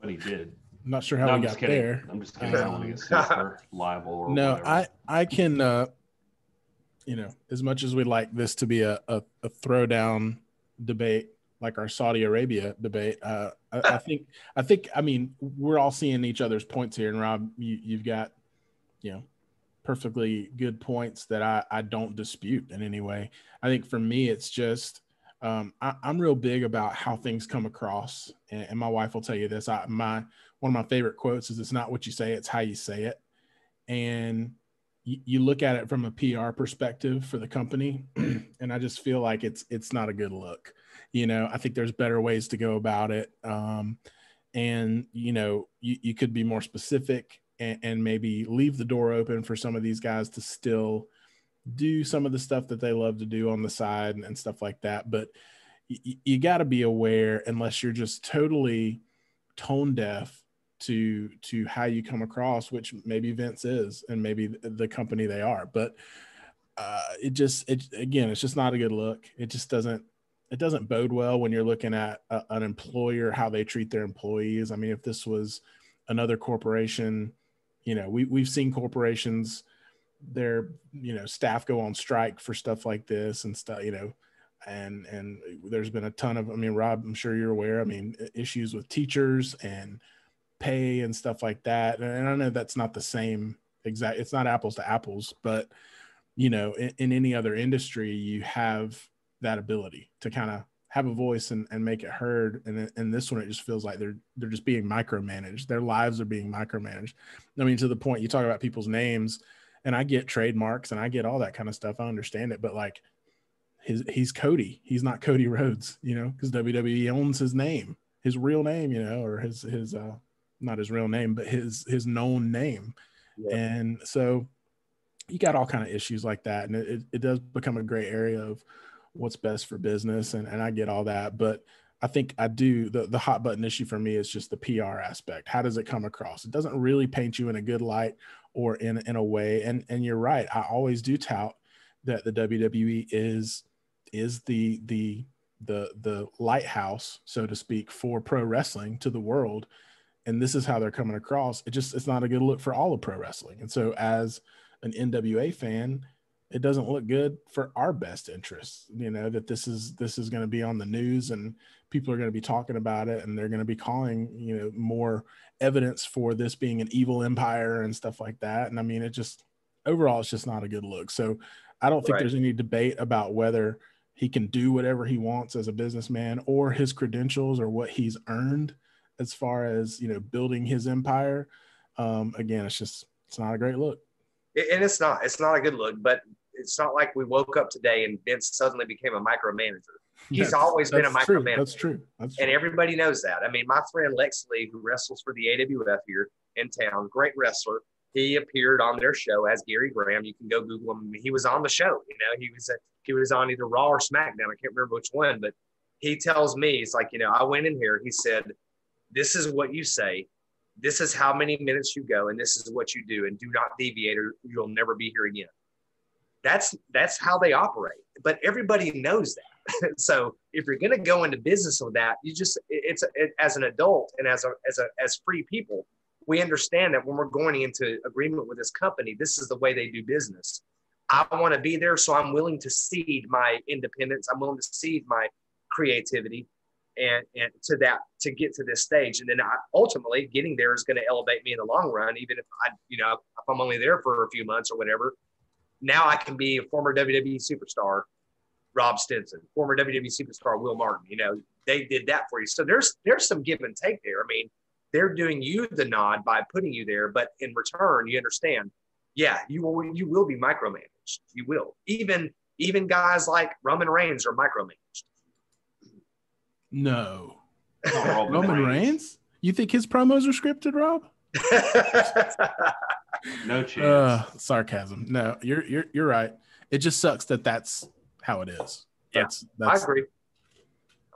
But he did. I'm not sure how No, we I'm got just kidding. there. I'm just kidding. I don't want to get sued for libel or No, whatever. I I can uh you know, as much as we like this to be a, a, a throwdown debate like our Saudi Arabia debate, uh I, I think I think I mean we're all seeing each other's points here. And Rob, you, you've got, you know, perfectly good points that I, I don't dispute in any way. I think for me it's just um, I, I'm real big about how things come across, and, and my wife will tell you this. I, my one of my favorite quotes is, "It's not what you say; it's how you say it." And you, you look at it from a PR perspective for the company, and I just feel like it's it's not a good look. You know, I think there's better ways to go about it, um, and you know, you, you could be more specific and, and maybe leave the door open for some of these guys to still do some of the stuff that they love to do on the side and, and stuff like that. But you, you got to be aware, unless you're just totally tone deaf to to how you come across, which maybe Vince is, and maybe the, the company they are. But uh, it just it again, it's just not a good look. It just doesn't it doesn't bode well when you're looking at a, an employer how they treat their employees. I mean, if this was another corporation, you know, we we've seen corporations their you know staff go on strike for stuff like this and stuff you know and and there's been a ton of i mean rob i'm sure you're aware i mean issues with teachers and pay and stuff like that. And i know that's not the same exact it's not apples to apples but you know in, in any other industry you have that ability to kind of have a voice and, and make it heard and in this one it just feels like they're they're just being micromanaged their lives are being micromanaged i mean to the point you talk about people's names and I get trademarks and I get all that kind of stuff. I understand it, but like his he's Cody. He's not Cody Rhodes, you know, because WWE owns his name, his real name, you know, or his his uh not his real name, but his his known name. Yeah. And so you got all kind of issues like that. And it, it does become a gray area of what's best for business. And, and I get all that. But I think I do the, the hot button issue for me is just the PR aspect. How does it come across? It doesn't really paint you in a good light or in in a way. And and you're right. I always do tout that the WWE is is the the the the lighthouse, so to speak, for pro wrestling to the world. And this is how they're coming across. It just it's not a good look for all of pro wrestling. And so as an NWA fan, it doesn't look good for our best interests you know that this is this is going to be on the news and people are going to be talking about it and they're going to be calling you know more evidence for this being an evil empire and stuff like that and i mean it just overall it's just not a good look so i don't think Right. there's any debate about whether he can do whatever he wants as a businessman or his credentials or what he's earned as far as you know building his empire um again it's just it's not a great look and it's not. It's not a good look, but it's not like we woke up today and Vince suddenly became a micromanager. He's That's- always been a that's true. micromanager. That's true. That's And everybody knows that. I mean, my friend Lex Lee, who wrestles for the AWF here in town, great wrestler. He appeared on their show as Gary Graham. You can go Google him. He was on the show. You know, he was he was on either Raw or SmackDown. I can't remember which one, but he tells me he's like, you know, I went in here. He said, "This is what you say. This is how many minutes you go, and this is what you do, and do not deviate, or you'll never be here again." That's that's how they operate. But everybody knows that. so if you're going to go into business with that, you just it's it, as an adult and as a as a as free people, we understand that when we're going into agreement with this company, this is the way they do business. I want to be there, so I'm willing to cede my independence. I'm willing to cede my creativity, and and to that to get to this stage, and then I, ultimately getting there is going to elevate me in the long run. Even if I, you know, if I'm only there for a few months or whatever, now I can be a former WWE superstar Rob Stinson, former WWE superstar Will Martin. You know, they did that for you. So there's there's some give and take there. I mean, they're doing you the nod by putting you there, but in return, you understand, yeah, you will you will be micromanaged. You will. Even even guys like Roman Reigns are micromanaged. No. Roman Roman Reigns. Reigns? You think his promos are scripted, Rob? No chance. Uh, sarcasm. No, you're you're you're right. It just sucks that that's how it is. Yeah, That's I agree.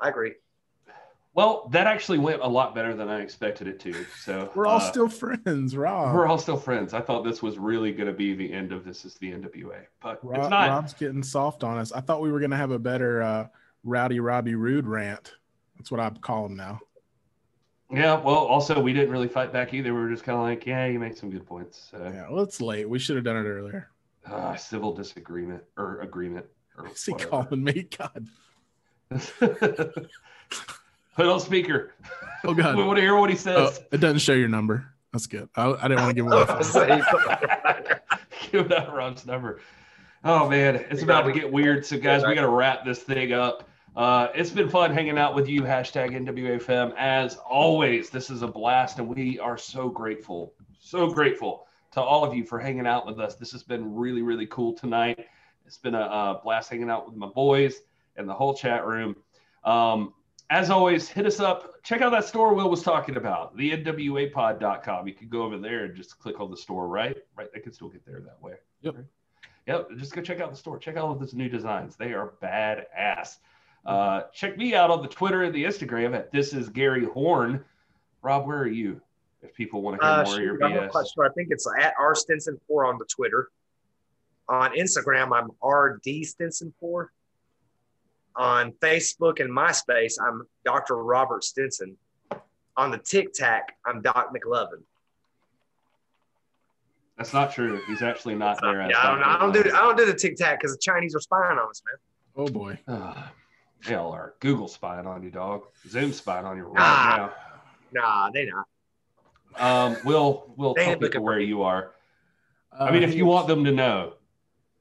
I agree. well, that actually went a lot better than I expected it to. So we're all uh, still friends, Rob. we're all still friends. I thought this was really going to be the end of this is the NWA, but Rob, it's not. Rob's getting soft on us. I thought we were gonna have a better uh, rowdy Robbie Rude rant. That's what I call him now. Yeah. Well, also we didn't really fight back either. We were just kind of like, yeah, you make some good points. So, Yeah, well, it's late. We should have done it earlier. uh, civil disagreement or agreement or Is he whatever. calling me? God. Put on speaker. Oh God. we want to hear what he Oh, says. it doesn't show your number. That's good. I, I didn't want to give away. Give out Rob's number. Oh man, it's about to get weird. So guys, we got to wrap this thing up. Uh, it's been fun hanging out with you. Hashtag NWAFM. As always, this is a blast, and we are so grateful, so grateful to all of you for hanging out with us. This has been really, really cool tonight. It's been a, uh blast hanging out with my boys and the whole chat room. Um, as always, hit us up. Check out that store Will was talking about, the NWApod.com. You can go over there and just click on the store, right? Right. They can still get there that way. Yep. Yep. Just go check out the store. Check out all of those new designs. They are badass. Uh, check me out on the Twitter and the Instagram at this is Gary Horn. Rob, where are you? If people want to hear Uh, more of your I'm BS. sure. I think it's at R Stinson four on the Twitter. On Instagram, I'm RD Stinson four. On Facebook and MySpace, I'm Dr. Robert Stinson. On the Tic Tac, I'm Doc McLovin. That's not true. He's actually not there. as Yeah, I don't, I don't do I don't do the Tic Tac because the Chinese are spying on us, man. Oh boy. They all are. Google spying on you, dog. Zoom spying on you right Ah. now. Nah, they not. Um, Will, Will They tell ain't people where me. you are. Uh, I mean, if you want them to know,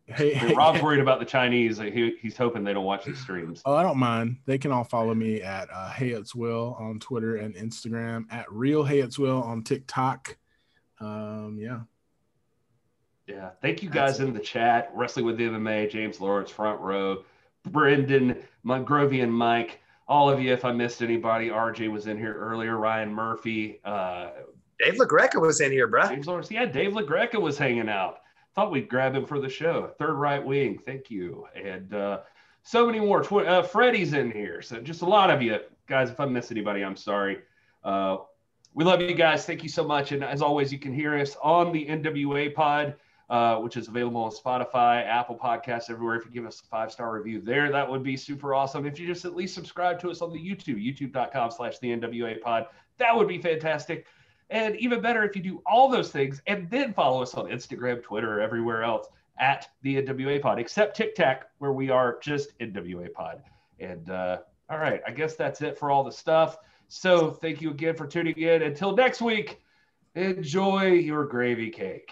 hey, hey, Rob's worried about the Chinese. He, he's hoping they don't watch the streams. Oh, I don't mind. They can all follow me at uh, Hey It's Will on Twitter and Instagram, at Real Hey It's Will on TikTok. Um, yeah. Yeah. Thank you guys in the chat. Wrestling with the MMA, James Lawrence, Front Row, Brendan, Montgrovian, Mike, all of you. If I missed anybody, RJ was in here earlier. Ryan Murphy, uh, Dave LaGreca was in here, bro. James Lawrence. Yeah, Dave LaGreca was hanging out. Thought we'd grab him for the show. Third right wing. Thank you. And uh, so many more. Tw- uh, Freddie's in here. So just a lot of you guys. If I miss anybody, I'm sorry. Uh, we love you guys. Thank you so much. And as always, you can hear us on the NWA Pod, uh, which is available on Spotify, Apple Podcasts, everywhere. If you give us a five star review there, that would be super awesome. If you just at least subscribe to us on the YouTube, youtube.com slash the NWA Pod, that would be fantastic. And even better if you do all those things and then follow us on Instagram, Twitter, everywhere else at the NWA Pod, except TikTok, where we are just NWA Pod. And uh, all right, I guess that's it for all the stuff. So thank you again for tuning in. Until next week, enjoy your gravy cake.